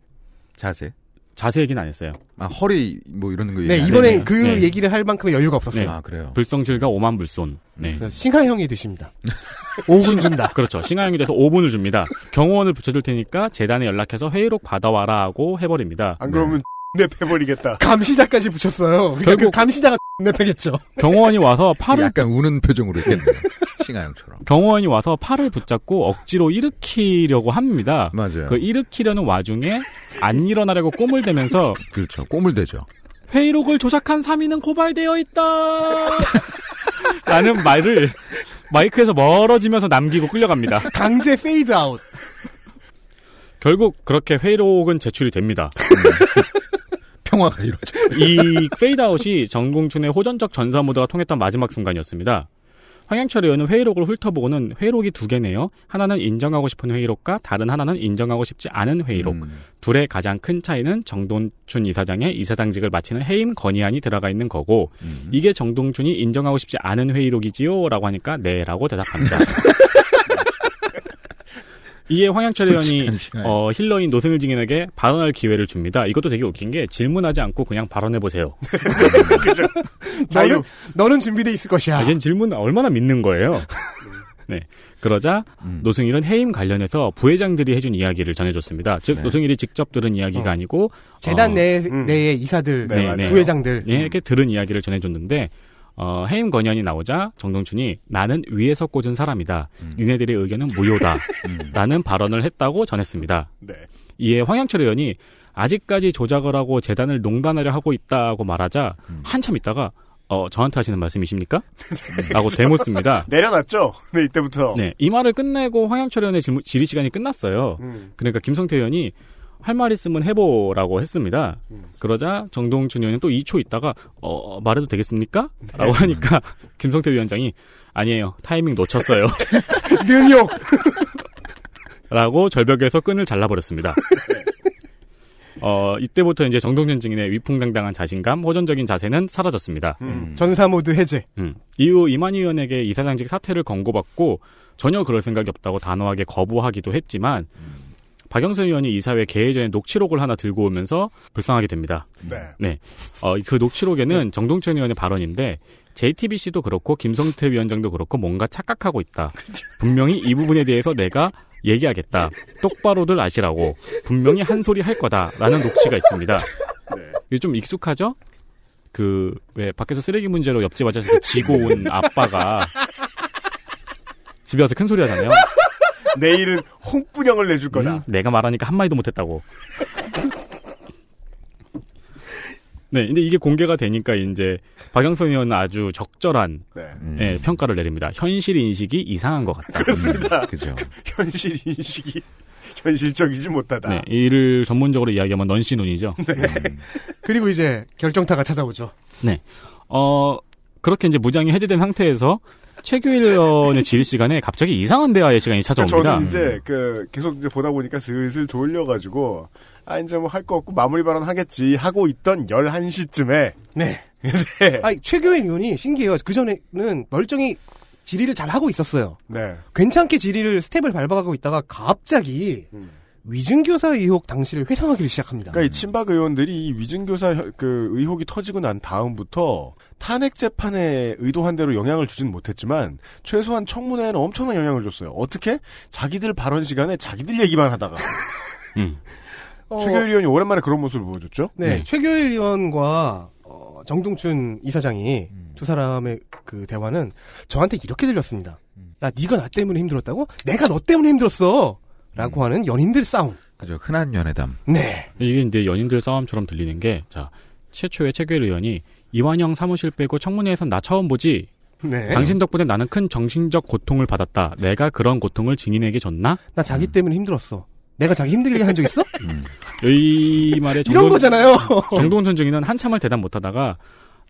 자세. 자세 얘기는 안 했어요. 아 허리 뭐 이러는 거 얘기 네, 이번엔 했네요. 그 네. 얘기를 할 만큼의 여유가 없었어요. 네. 아 그래요. 불성실과 오만 불손. 네. 그래서 싱하형이 되십니다. 5분 준다. 그렇죠. 싱하형이 돼서 5분을 줍니다. 경호원을 붙여줄 테니까 재단에 연락해서 회의록 받아와라 하고 해버립니다. 안 그러면 냅해버리겠다. 감시자까지 붙였어요. 그러니까 결국- 그 감시자가 냅하겠죠. 경호원이 와서 팔을 약간 우는 표정으로 했겠네요. 싱하영처럼. 경호원이 와서 팔을 붙잡고 억지로 일으키려고 합니다. 맞아요. 그 일으키려는 와중에 안 일어나려고 꼬물대면서 그렇죠. 꼬물 대죠. 회의록을 조작한 3인은 고발되어 있다. 라는 말을 마이크에서 멀어지면서 남기고 끌려갑니다. 강제 페이드 아웃. 결국 그렇게 회의록은 제출이 됩니다. 평화가 이루어져. 이 페이드아웃이 정동춘의 호전적 전사 모드가 통했던 마지막 순간이었습니다. 황영철 의원은 회의록을 훑어보고는 회의록이 두 개네요. 하나는 인정하고 싶은 회의록과 다른 하나는 인정하고 싶지 않은 회의록. 음. 둘의 가장 큰 차이는 정동춘 이사장의 이사장직을 마치는 해임 건의안이 들어가 있는 거고 음. 이게 정동춘이 인정하고 싶지 않은 회의록이지요? 라고 하니까 네라고 대답합니다. 이에 황영철 의원이 솔직한 시간에. 어, 힐러인 노승일 증인에게 발언할 기회를 줍니다. 이것도 되게 웃긴 게 질문하지 않고 그냥 발언해 보세요. 너는, 너는 준비돼 있을 것이야. 아, 쟤는 질문 얼마나 믿는 거예요. 네. 그러자 음. 노승일은 해임 관련해서 부회장들이 해준 이야기를 전해줬습니다. 즉 네. 노승일이 직접 들은 이야기가 어. 아니고 재단 어, 내, 음. 내의 이사들, 네, 맞아요. 부회장들. 예, 이렇게 들은 이야기를 전해줬는데 어, 해임 건의안이 나오자 정동춘이 나는 위에서 꽂은 사람이다. 음. 니네들의 의견은 무효다. 음. 라는 발언을 했다고 전했습니다. 네. 이에 황영철 의원이 아직까지 조작을 하고 재단을 농단하려 하고 있다고 말하자 음. 한참 있다가 어, 저한테 하시는 말씀이십니까? 라고 대못습니다. 내려놨죠? 네, 이때부터. 네, 이 말을 끝내고 황영철 의원의 질문, 질의 시간이 끝났어요. 음. 그러니까 김성태 의원이 할 말 있으면 해보라고 했습니다. 음. 그러자 정동춘 의원이 또 2초 있다가 어, 말해도 되겠습니까? 라고 하니까 김성태 위원장이 아니에요. 타이밍 놓쳤어요. 능욕! 라고 절벽에서 끈을 잘라버렸습니다. 어, 이때부터 이제 정동준 증인의 위풍당당한 자신감, 호전적인 자세는 사라졌습니다. 음. 전사 모드 해제. 음. 이후 이만희 의원에게 이사장직 사퇴를 권고받고 전혀 그럴 생각이 없다고 단호하게 거부하기도 했지만 박영선 의원이 이사회 개회 전에 녹취록을 하나 들고 오면서 불쌍하게 됩니다. 네. 네. 어, 그 녹취록에는 정동천 의원의 발언인데 JTBC도 그렇고 김성태 위원장도 그렇고 뭔가 착각하고 있다. 분명히 이 부분에 대해서 내가 얘기하겠다. 똑바로들 아시라고. 분명히 한 소리 할 거다라는 녹취가 있습니다. 이게 좀 익숙하죠? 그 왜 밖에서 쓰레기 문제로 옆집 아저씨 지고 온 아빠가 집에 와서 큰 소리 하잖아요. 내일은 홍분형을 내줄 거다. 음, 내가 말하니까 한마디도 못했다고. 네, 근데 이게 공개가 되니까 이제 박영선 의원은 아주 적절한 네. 음. 예, 평가를 내립니다. 현실 인식이 이상한 것 같다. 그렇습니다. 그죠. 현실 인식이 현실적이지 못하다. 네, 이를 전문적으로 이야기하면 넌시논이죠. 그리고 이제 결정타가 찾아오죠. 네. 어, 그렇게 이제 무장이 해제된 상태에서 최규일 의원의 질의 시간에 갑자기 이상한 대화의 시간이 찾아옵니다. 저는 이제 그 계속 이제 보다 보니까 슬슬 졸려가지고 아 이제 뭐 할 거 없고 마무리 발언 하겠지 하고 있던 11시쯤에 네. 네. 아니, 최교인 의원이 신기해요. 그 전에는 멀쩡히 질의를 잘 하고 있었어요. 네. 괜찮게 질의를 스텝을 밟아가고 있다가 갑자기 음. 위증교사 의혹 당시를 회상하기 시작합니다. 그러니까 이 친박 의원들이 이 위증교사 혀- 그 의혹이 터지고 난 다음부터 탄핵 재판에 의도한 대로 영향을 주진 못했지만 최소한 청문회에는 엄청난 영향을 줬어요. 어떻게? 자기들 발언 시간에 자기들 얘기만 하다가 음. 어, 최교일 의원이 오랜만에 그런 모습을 보여줬죠. 네, 네. 최교일 의원과 어, 정동춘 이사장이 음. 두 사람의 그 대화는 저한테 이렇게 들렸습니다. 야, 네가 나 때문에 힘들었다고? 내가 너 때문에 힘들었어. 라고 하는 연인들 싸움. 그죠. 흔한 연애담. 네. 이게 이제 연인들 싸움처럼 들리는 게, 자, 최초의 최규일 의원이 이완영 사무실 빼고 청문회에선 나 처음 보지. 네. 당신 덕분에 나는 큰 정신적 고통을 받았다. 내가 그런 고통을 증인에게 줬나? 나 자기 때문에 힘들었어. 내가 자기 힘들게 한 적 있어? 음. 이 말에 이런 거잖아요. 정동원 증인은 한참을 대답 못하다가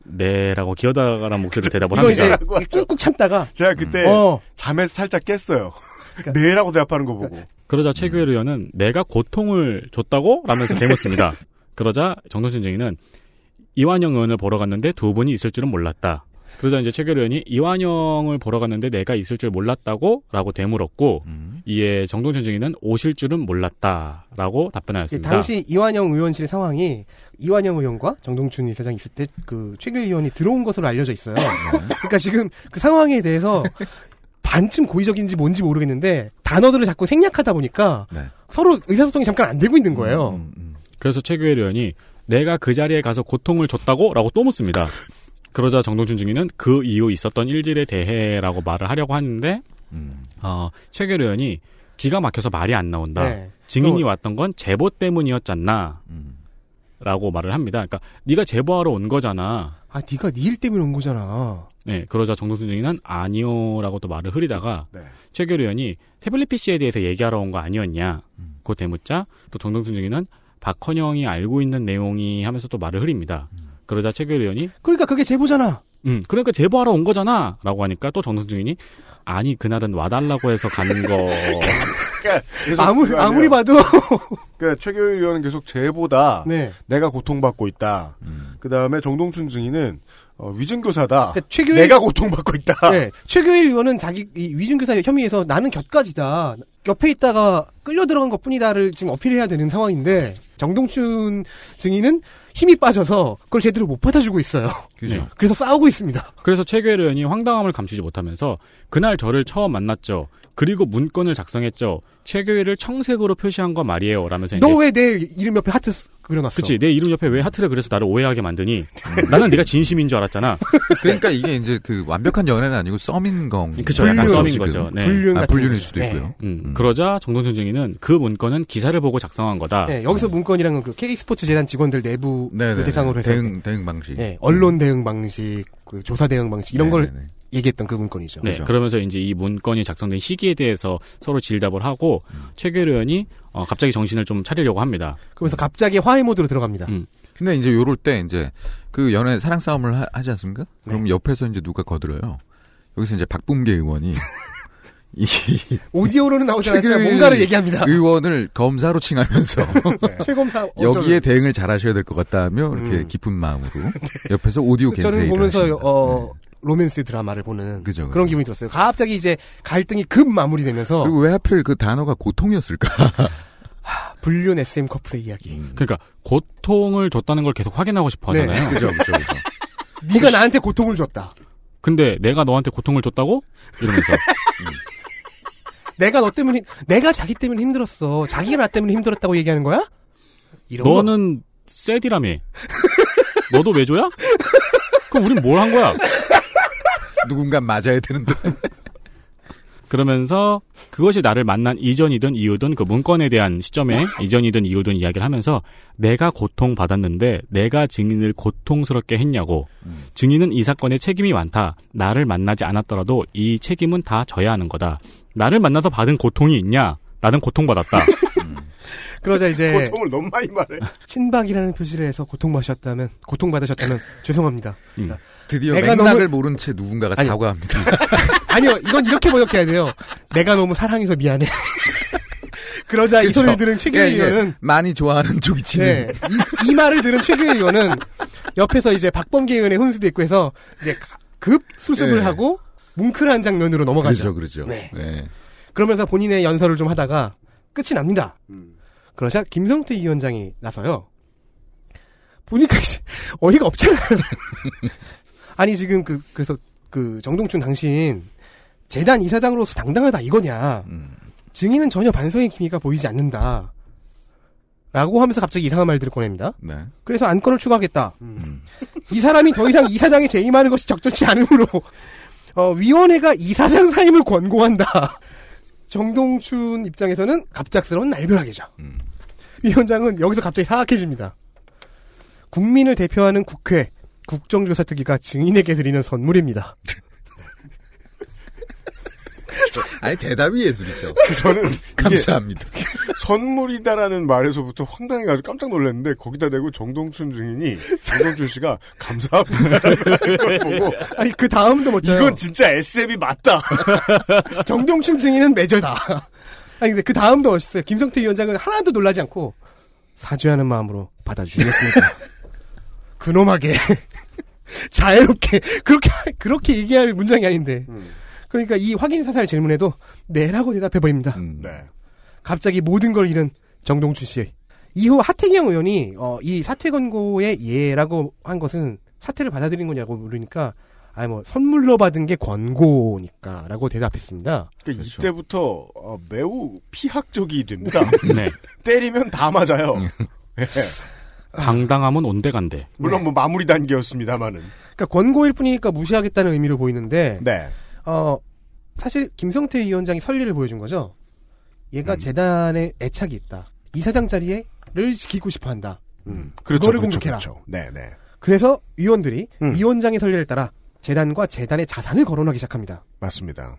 네라고 기어다가는 목소리로 대답을 이거 이제 합니다. 꾹꾹 참다가 제가 그때 어. 잠에서 살짝 깼어요. 네라고 대답하는 거 보고. 그러 자 최규일 의원은 내가 고통을 줬다고? 라면서 대묻습니다. 그러자 정동진 증인은 이완영 의원을 보러 갔는데 두 분이 있을 줄은 몰랐다. 그러자 이제 최규일 의원이 이완영을 보러 갔는데 내가 있을 줄 몰랐다고? 라고 되물었고 음. 이에 정동진 증인은 오실 줄은 몰랐다. 라고 답변하였습니다. 당시 이완영 의원실의 상황이 이완영 의원과 정동춘 이사장 있을 때 그 최길 의원이 들어온 것으로 알려져 있어요. 그러니까 지금 그 상황에 대해서 반쯤 고의적인지 뭔지 모르겠는데 단어들을 자꾸 생략하다 보니까 네. 서로 의사소통이 잠깐 안 되고 있는 거예요. 음, 음. 그래서 최규일 의원이 내가 그 자리에 가서 고통을 줬다고? 라고 또 묻습니다. 그러자 정동준 증인은 그 이후 있었던 일들에 대해라고 말을 하려고 하는데 음. 어, 최결 의원이 기가 막혀서 말이 안 나온다. 네. 증인이 또- 왔던 건 제보 때문이었잖나. 음. 라고 말을 합니다. 그러니까 네가 제보하러 온 거잖아. 아, 네가 네 일 때문에 온 거잖아. 네, 그러자 정동순 증인은 아니요라고 또 말을 흐리다가 네. 최결 의원이 태블릿 PC에 대해서 얘기하러 온 거 아니었냐. 음. 그 대묻자 또 정동순 증인은 박헌영이 알고 있는 내용이 하면서 또 말을 흐립니다. 음. 그러자 최결 의원이 그러니까 그게 제보잖아. 음, 그러니까 제보하러 온 거잖아. 라고 하니까 또 정동순 증인이 아니 그날은 와달라고 해서 가는 거. 그러니까 아무리. 아무리 봐도. 그러니까 최규 의원은 계속 제보다 네. 내가 고통받고 있다. 음. 그 다음에 정동춘 증인은 어, 위증교사다. 그러니까 최규일- 내가 고통받고 있다. 네. 최규일 의원은 자기 이 위중교사 혐의에서 나는 곁가지다. 옆에 있다가 끌려 들어간 것 뿐이다를 지금 어필해야 되는 상황인데 정동춘 증인은 힘이 빠져서 그걸 제대로 못 받아주고 있어요. 그죠. 네. 그래서 싸우고 있습니다. 그래서 최규 의원이 황당함을 감추지 못하면서 그날 저를 처음 만났죠. 그리고 문건을 작성했죠. 최규일을 청색으로 표시한 거 말이에요. 라면서 너 왜 내 이름 옆에 하트 쓰- 그려놨어? 그치 내 이름 옆에 왜 하트를 그래서 나를 오해하게 만드니 나는 네가 진심인 줄 알았잖아 그러니까 이게 이제 그 완벽한 연애는 아니고 썸인 건. 그쵸, 약간 불륜, 썸인 지금. 거죠. 네. 불륜 아, 같은 불륜일. 수도 네. 있고요. 음, 음. 그러자 정동준 증인은 그 문건은 기사를 보고 작성한 거다 네, 여기서 문건이랑은 그 K스포츠 재단 직원들 내부 네네. 대상으로 해서 대응, 대응 방식. 네, 언론 대응 방식, 그 조사 대응 방식 이런 걸 네네네. 얘기했던 그 문건이죠. 네, 그죠. 그러면서 이제 이 문건이 작성된 시기에 대해서 서로 질답을 하고 최규 의원이 어, 갑자기 정신을 좀 차리려고 합니다. 그러면서 갑자기 화해 모드로 들어갑니다. 음. 근데 이제 요럴 때 이제 그 연애 사랑 싸움을 하, 하지 않습니까? 그럼 네. 옆에서 이제 누가 거들어요. 여기서 이제 박범계 의원이 이 오디오로는 나오지 않았지만 뭔가를 얘기합니다. 의원을 검사로 칭하면서 최검사 여기에 대응을 잘하셔야 될 것 같다며 이렇게 음. 깊은 마음으로 옆에서 오디오 겐세이를 저는 보면서. 어 로맨스 드라마를 보는 그죠, 그죠. 그런 기분이 들었어요. 갑자기 이제 갈등이 급 마무리되면서 그리고 왜 하필 그 단어가 고통이었을까? 불륜 SM 커플의 이야기. 그러니까 고통을 줬다는 걸 계속 확인하고 싶어 네. 하잖아요. 그죠, 그죠, 그죠. 네가 나한테 고통을 줬다. 근데 내가 너한테 고통을 줬다고? 이러면서 내가 너 때문에 힘- 내가 자기 때문에 힘들었어. 자기가 나 때문에 힘들었다고 얘기하는 거야? 이런 거. 너는 쎄디라며. 너도 외조야? 그럼 우린 뭘 한 거야? 누군가 맞아야 되는데. 그러면서 그것이 나를 만난 이전이든 이후든 그 문건에 대한 시점에 이전이든 이후든 이야기를 하면서 내가 고통받았는데 내가 증인을 고통스럽게 했냐고 음. 증인은 이 사건에 책임이 많다 나를 만나지 않았더라도 이 책임은 다 져야 하는 거다 나를 만나서 받은 고통이 있냐 나는 고통받았다 그러자 이제 고통을 너무 많이 말해. 친박이라는 표시를 해서 고통받으셨다면 고통받으셨다면 죄송합니다. 음. 드디어 내가 맥락을 너무- 모른 채 누군가가 아니, 사과합니다. 아니요, 이건 이렇게 번역해야 돼요. 내가 너무 사랑해서 미안해. 그러자 이 그쵸. 소리를 들은 최규 그러니까 이게 의원은 많이 좋아하는 쪽이 치는. 네, 이, 이 말을 들은 최규 의원은 옆에서 이제 박범계 의원의 훈수도 있고 해서 이제 가- 급 수습을 네. 하고 뭉클한 장면으로 넘어가죠. 그렇죠, 그렇죠. 네. 네. 그러면서 본인의 연설을 좀 하다가 끝이 납니다. 음. 그러자 김성태 위원장이 나서요. 보니까 이제 어이가 없잖아요. 아니 지금 그 그래서 그 정동춘 당신 재단 이사장으로서 당당하다 이거냐. 음. 증인은 전혀 반성의 기미가 보이지 않는다. 라고 하면서 갑자기 이상한 말들을 꺼냅니다. 네. 그래서 안건을 추가하겠다. 음. 이 사람이 더 이상 이사장에 재임하는 것이 적절치 않으므로 어, 위원회가 이사장 사임을 권고한다. 정동춘 입장에서는 갑작스러운 날벼락이죠. 음. 위원장은 여기서 갑자기 사악해집니다. 국민을 대표하는 국회 국정조사 특위가 증인에게 드리는 선물입니다. 아니 대답이 예술이죠. 저는 감사합니다. 선물이다라는 말에서부터 황당해가지고 깜짝 놀랐는데 거기다 대고 정동춘 증인이 정동춘 씨가 감사합니다라는 걸 보고 아니 그 다음도 멋져요. 이건 진짜 SM이 맞다. 정동춘 증인은 매저다. 아니 근데 그 다음도 멋있어요. 김성태 위원장은 하나도 놀라지 않고 사죄하는 마음으로 받아주시겠습니까? 그놈하게 자애롭게 그렇게 그렇게 얘기할 문장이 아닌데. 그러니까 이 확인 사살 질문에도 네라고 대답해 버립니다. 음. 네. 갑자기 모든 걸 잃은 정동춘 씨. 이후 하태경 의원이 어, 이 사퇴 권고의 예라고 한 것은 사퇴를 받아들인 거냐고 물으니까 아니 뭐 선물로 받은 게 권고니까라고 대답했습니다. 그러니까 그렇죠. 이때부터 어, 매우 피학적이 됩니다. 네. 때리면 다 맞아요. 예. 당당함은 온데간데. 물론 뭐 마무리 단계였습니다만은. 그러니까 권고일 뿐이니까 무시하겠다는 의미로 보이는데 네. 어 사실 김성태 위원장이 설리를 보여준 거죠. 얘가 재단에 애착이 있다. 이사장 자리에를 지키고 싶어한다. 음, 그렇죠, 그거를 그렇죠, 공격해라. 그렇죠. 네, 네. 그래서 위원들이 음. 위원장의 설례를 따라 재단과 재단의 자산을 거론하기 시작합니다. 맞습니다.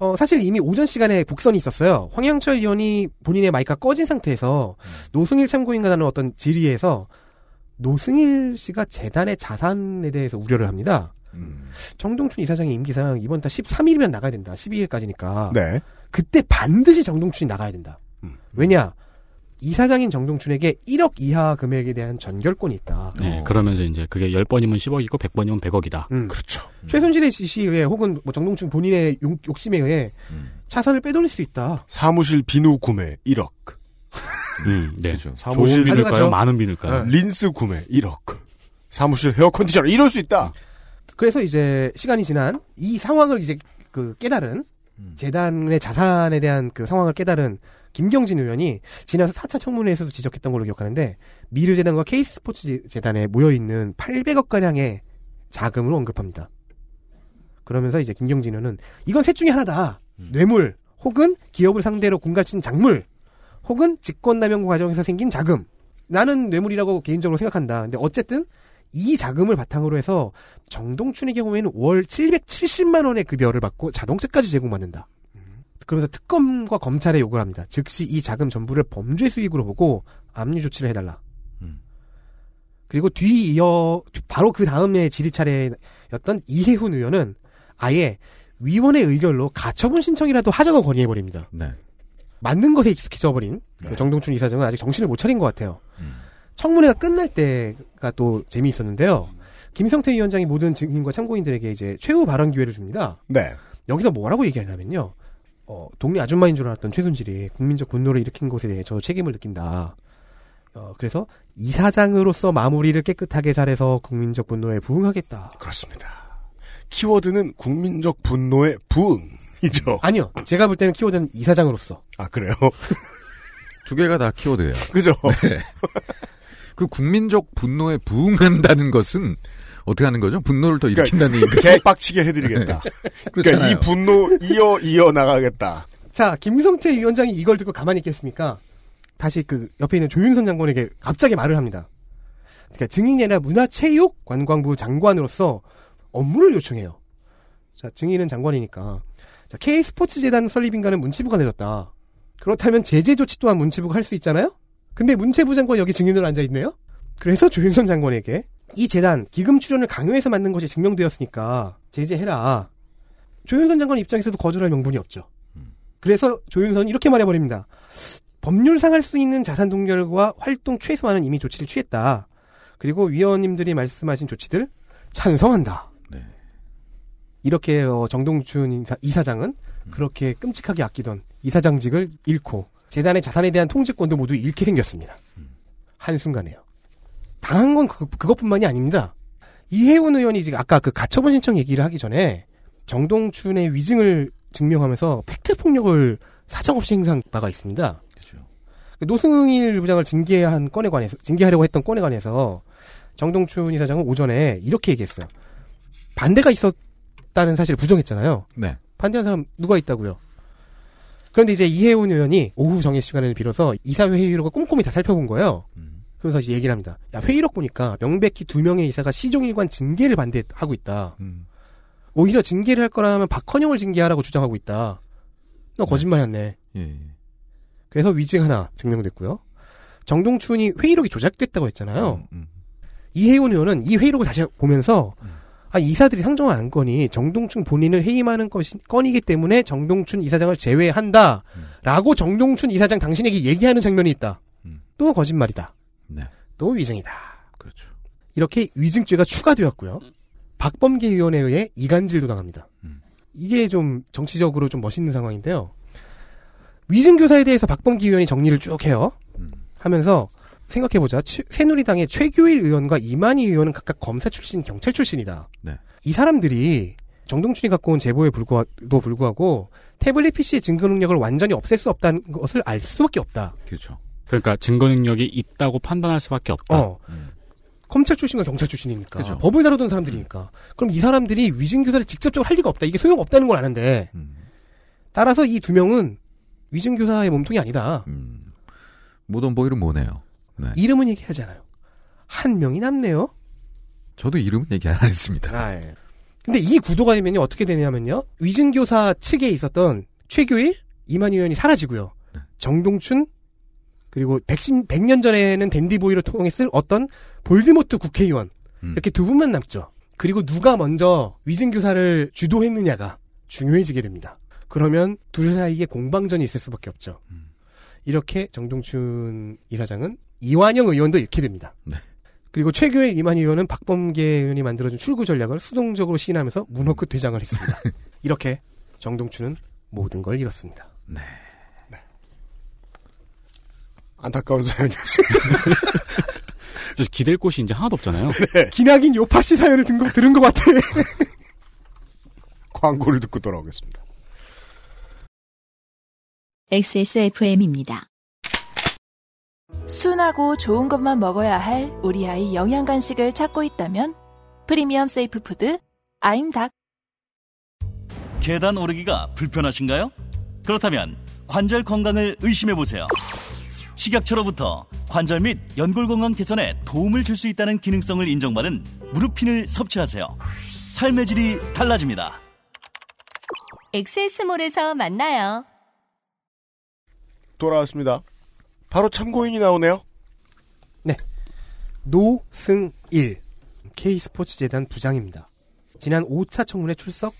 어, 사실 이미 오전 시간에 복선이 있었어요. 황영철 의원이 본인의 마이크가 꺼진 상태에서 노승일 참고인과라는 어떤 질의에서 노승일 씨가 재단의 자산에 대해서 우려를 합니다. 정동춘 이사장의 임기상 이번 달 13일이면 나가야 된다. 12일까지니까. 네. 그때 반드시 정동춘이 나가야 된다. 왜냐? 이사장인 정동춘에게 1억 이하 금액에 대한 전결권이 있다. 네, 그러면서 이제 그게 10번이면 10억이고 100번이면 100억이다. 음. 그렇죠. 최순실의 지시에 의해 혹은 뭐 정동춘 본인의 욕, 욕심에 의해 자산을 빼돌릴 수 있다. 사무실 비누 구매 1억. 음, 네. 사무실 좋은 비닐까요? 하지만 저- 많은 비닐까요? 네. 린스 구매 1억. 사무실 헤어 컨디셔너 이럴 수 있다. 그래서 이제 시간이 지난 이 상황을 이제 그 깨달은 재단의 자산에 대한 그 상황을 깨달은 김경진 의원이 지난 4차 청문회에서도 지적했던 걸로 기억하는데 미르 재단과 K스포츠 재단에 모여 있는 800억 가량의 자금을 언급합니다. 그러면서 이제 김경진 의원은 이건 셋 중에 하나다. 뇌물 혹은 기업을 상대로 공가친 작물 혹은 직권남용 과정에서 생긴 자금. 나는 뇌물이라고 개인적으로 생각한다. 근데 어쨌든 이 자금을 바탕으로 해서 정동춘의 경우에는 월 770만 원의 급여를 받고 자동차까지 제공받는다. 그러면서 특검과 검찰에 요구를 합니다. 즉시 이 자금 전부를 범죄 수익으로 보고 압류 조치를 해달라. 그리고 뒤이어 바로 그 다음에 질의 차례였던 이해훈 의원은 아예 위원회 의결로 가처분 신청이라도 하자고 건의해 버립니다. 네. 맞는 것에 익숙해져 버린 그 정동춘 이사장은 아직 정신을 못 차린 것 같아요. 청문회가 끝날 때가 또 재미있었는데요. 김성태 위원장이 모든 증인과 참고인들에게 이제 최후 발언 기회를 줍니다. 네. 여기서 뭐라고 얘기하냐면요. 어, 동네 아줌마인 줄 알았던 최순실이 국민적 분노를 일으킨 것에 대해 저 책임을 느낀다. 어, 그래서 이사장으로서 마무리를 깨끗하게 잘해서 국민적 분노에 부응하겠다. 그렇습니다. 키워드는 국민적 분노의 부응이죠. 아니요. 제가 볼 때는 키워드는 이사장으로서. 아, 그래요? 두 개가 다 키워드예요. 그죠? 네. 그 국민적 분노에 부응한다는 것은 어떻게 하는 거죠? 분노를 더 일으킨다는 얘기가 그러니까 개빡치게 해드리겠다. 그러니까 그렇잖아요. 이 분노 이어 이어 나가겠다. 자, 김성태 위원장이 이걸 듣고 가만히 있겠습니까? 다시 그 옆에 있는 조윤선 장관에게 갑자기 말을 합니다. 그러니까 증인이 아니라 문화체육 관광부 장관으로서 업무를 요청해요. 자, 증인은 장관이니까. 자, K스포츠 재단 설립 인가는 문체부가 내렸다. 그렇다면 제재 조치 또한 문체부가 할 수 있잖아요? 근데 문체부 장관 여기 증인으로 앉아 있네요? 그래서 조윤선 장관에게 이 재단 기금 출연을 강요해서 만든 것이 증명되었으니까 제재해라. 조윤선 장관 입장에서도 거절할 명분이 없죠. 그래서 조윤선이 이렇게 말해버립니다. 법률상 할 수 있는 자산 동결과 활동 최소화는 이미 조치를 취했다. 그리고 위원님들이 말씀하신 조치들 찬성한다. 이렇게 어, 정동춘 이사, 이사장은 그렇게 끔찍하게 아끼던 이사장직을 잃고 재단의 자산에 대한 통제권도 모두 잃게 생겼습니다. 한순간에요. 당한 건 그, 그것뿐만이 아닙니다. 이혜훈 의원이 지금 아까 그 가처분 신청 얘기를 하기 전에 정동춘의 위증을 증명하면서 팩트 폭력을 사정없이 행사한 바가 있습니다. 그 노승일 부장을 징계한 건에 관해서 징계하려고 했던 건에 관해서 정동춘 이사장은 오전에 이렇게 얘기했어요. 반대가 있었다는 사실을 부정했잖아요. 네. 반대한 사람 누가 있다고요? 그런데 이제 이혜훈 의원이 오후 정해 시간을 빌어서 이사회 회의록을 꼼꼼히 다 살펴본 거예요. 그래서 이제 얘기를 합니다. 야, 회의록 보니까 명백히 두 명의 이사가 시종일관 징계를 반대하고 있다. 오히려 징계를 할 거라면 박헌영을 징계하라고 주장하고 있다. 너 거짓말이었네. 예. 그래서 위증 하나 증명됐고요. 정동춘이 회의록이 조작됐다고 했잖아요. 이혜훈 의원은 이 회의록을 다시 보면서 아, 이사들이 상정한 안건이 정동춘 본인을 해임하는 것이 건이기 때문에 정동춘 이사장을 제외한다. 라고 정동춘 이사장 당신에게 얘기하는 장면이 있다. 또 거짓말이다. 네. 또 위증이다. 그렇죠. 이렇게 위증죄가 추가되었고요. 박범계 위원에 의해 이간질도 당합니다. 이게 좀 정치적으로 좀 멋있는 상황인데요. 위증교사에 대해서 박범계 의원이 정리를 쭉 해요. 하면서 생각해보자. 최- 새누리당의 최규일 의원과 이만희 의원은 각각 검사 출신, 경찰 출신이다. 네. 이 사람들이 정동춘이 갖고 온 제보에 불구하도 불구하고 태블릿 PC의 증거 능력을 완전히 없앨 수 없다는 것을 알 수밖에 없다. 그렇죠. 그러니까 증거 능력이 있다고 판단할 수밖에 없다. 어. 검찰 출신과 경찰 출신이니까 그죠. 법을 다루던 사람들이니까 그럼 이 사람들이 위증 교사를 직접적으로 할 리가 없다. 이게 소용 없다는 걸 아는데 따라서 이 두 명은 위증 교사의 몸통이 아니다. 모던 보이는 뭐네요. 네. 이름은 얘기하잖아요. 한 명이 남네요. 저도 이름은 얘기 안 했습니다. 아, 예. 근데 이 구도가 되면요 어떻게 되냐면요 위증교사 측에 있었던 최교일 이만희 의원이 사라지고요 정동춘 그리고 110, 100년 전에는 댄디보이를 통했을 어떤 볼드모트 국회의원. 이렇게 두 분만 남죠. 그리고 누가 먼저 위증교사를 주도했느냐가 중요해지게 됩니다. 그러면 둘 사이에 공방전이 있을 수밖에 없죠. 이렇게 정동춘 이사장은 이완영 의원도 잃게 됩니다. 그리고 최교일 이만희 의원은 박범계 의원이 만들어준 출구 전략을 수동적으로 시인하면서 문호크 퇴장을 했습니다. 이렇게 정동춘은 모든 걸 잃었습니다. 네. 안타까운 사연이었습니다. 저 기댈 곳이 이제 하나도 없잖아요. 기나긴 요파시 사연을 든 거, 들은 것 같아. 광고를 듣고 돌아오겠습니다. XSFM입니다. 순하고 좋은 것만 먹어야 할 우리 아이 영양 간식을 찾고 있다면 premium safe food 아임닭 계단 오르기가 불편하신가요? 그렇다면 관절 건강을 의심해 보세요. 식약처로부터 관절 및 연골 건강 개선에 도움을 줄 수 있다는 기능성을 인정받은 무르핀을 섭취하세요. 삶의 질이 달라집니다. 엑세스몰에서 만나요. 돌아왔습니다. 바로 참고인이 나오네요. 노승일 K스포츠 재단 부장입니다. 지난 5차 청문회 출석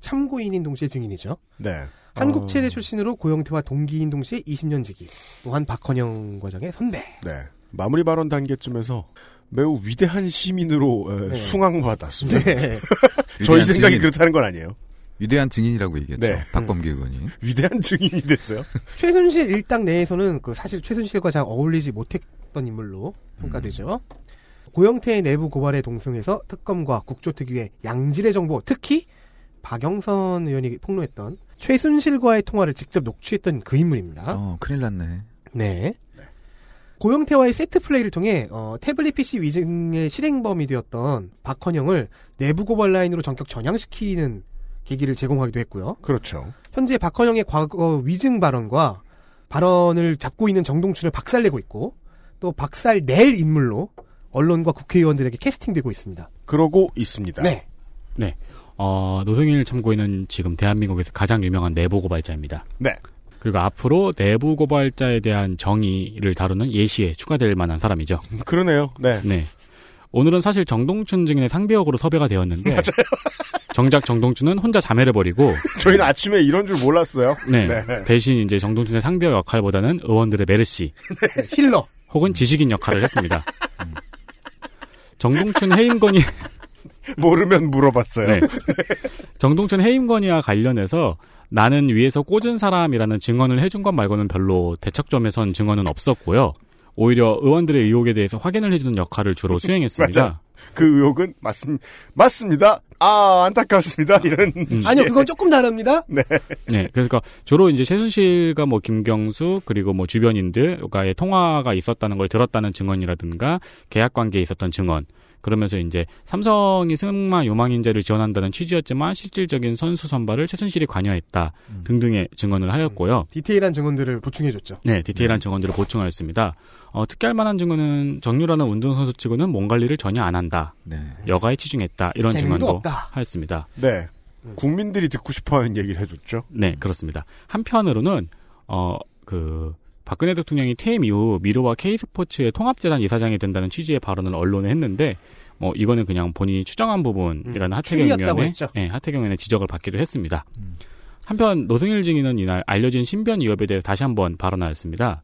참고인인 동시에 증인이죠. 네. 한국 체대 출신으로 고영태와 동기인 동시에 20년 지기. 또한 박헌영 과장의 선배. 네. 마무리 발언 단계쯤에서 매우 위대한 시민으로 에, 네. 숭앙받았습니다. 네. 저희 생각이 증인. 그렇다는 건 아니에요. 위대한 증인이라고 얘기했죠. 네. 박범계 의원이. 위대한 증인이 됐어요. 최순실 일당 내에서는 그 사실 최순실과 잘 어울리지 못했던 인물로 평가되죠. 고영태의 내부 고발에 동승해서 특검과 국조특위의 양질의 정보, 특히 박영선 의원이 폭로했던 최순실과의 통화를 직접 녹취했던 그 인물입니다. 어, 큰일 났네. 네. 고영태와의 세트 플레이를 통해 어, 태블릿 PC 위증의 실행범이 되었던 박헌영을 내부 고발 라인으로 전격 전향시키는 계기를 제공하기도 했고요. 그렇죠. 현재 박헌영의 과거 위증 발언과 발언을 잡고 있는 정동춘을 박살내고 있고 또 박살 낼 인물로 언론과 국회의원들에게 캐스팅되고 있습니다. 그러고 있습니다. 네. 네. 어, 노승일 참고인은 지금 대한민국에서 가장 유명한 내부 고발자입니다. 네. 그리고 앞으로 내부 고발자에 대한 정의를 다루는 예시에 추가될 만한 사람이죠. 그러네요. 네. 네. 오늘은 사실 정동춘 증인의 상대 역으로 섭외가 되었는데 정작 정동춘은 혼자 자매를 버리고 저희는 아침에 이런 줄 몰랐어요. 네. 대신 이제 정동춘의 상대 역할보다는 의원들의 메르시 힐러 혹은 지식인 역할을 했습니다. 음. 정동춘 해임 건의 모르면 물어봤어요. 네. 정동춘 해임 건의와 관련해서 나는 위에서 꽂은 사람이라는 증언을 해준 것 말고는 별로 대척점에선 증언은 없었고요. 오히려 의원들의 의혹에 대해서 확인을 해주는 역할을 주로 수행했습니다. 맞아. 그 의혹은 맞습, 맞습니다. 아, 안타깝습니다. 이런. 아니요, 그건 조금 다릅니다. 네. 네, 그러니까 주로 이제 최순실과 뭐 김경수 그리고 뭐 주변인들과의 통화가 있었다는 걸 들었다는 증언이라든가 계약 관계에 있었던 증언. 그러면서 이제 삼성이 승마 요망인재를 지원한다는 취지였지만 실질적인 선수 선발을 최순실이 관여했다 등등의 증언을 하였고요. 디테일한 증언들을 보충해줬죠. 네, 디테일한 증언들을 보충하였습니다. 어, 특히할 만한 증언은 정유라는 운동선수 치고는 몸 관리를 전혀 안 한다. 여가에 치중했다. 이런 증언도 없다. 하였습니다. 네. 국민들이 듣고 싶어 하는 얘기를 해줬죠. 네, 그렇습니다. 한편으로는 어 그 박근혜 대통령이 퇴임 이후 미르와 K스포츠의 통합재단 이사장이 된다는 취지의 발언을 언론에 했는데 뭐 이거는 그냥 본인이 추정한 부분이라는 하태경 추리였다고 의원의 했죠. 예, 하태경 의원의 지적을 받기도 했습니다. 한편 노승일 증인은 이날 알려진 신변 위협에 대해 다시 한번 발언하였습니다.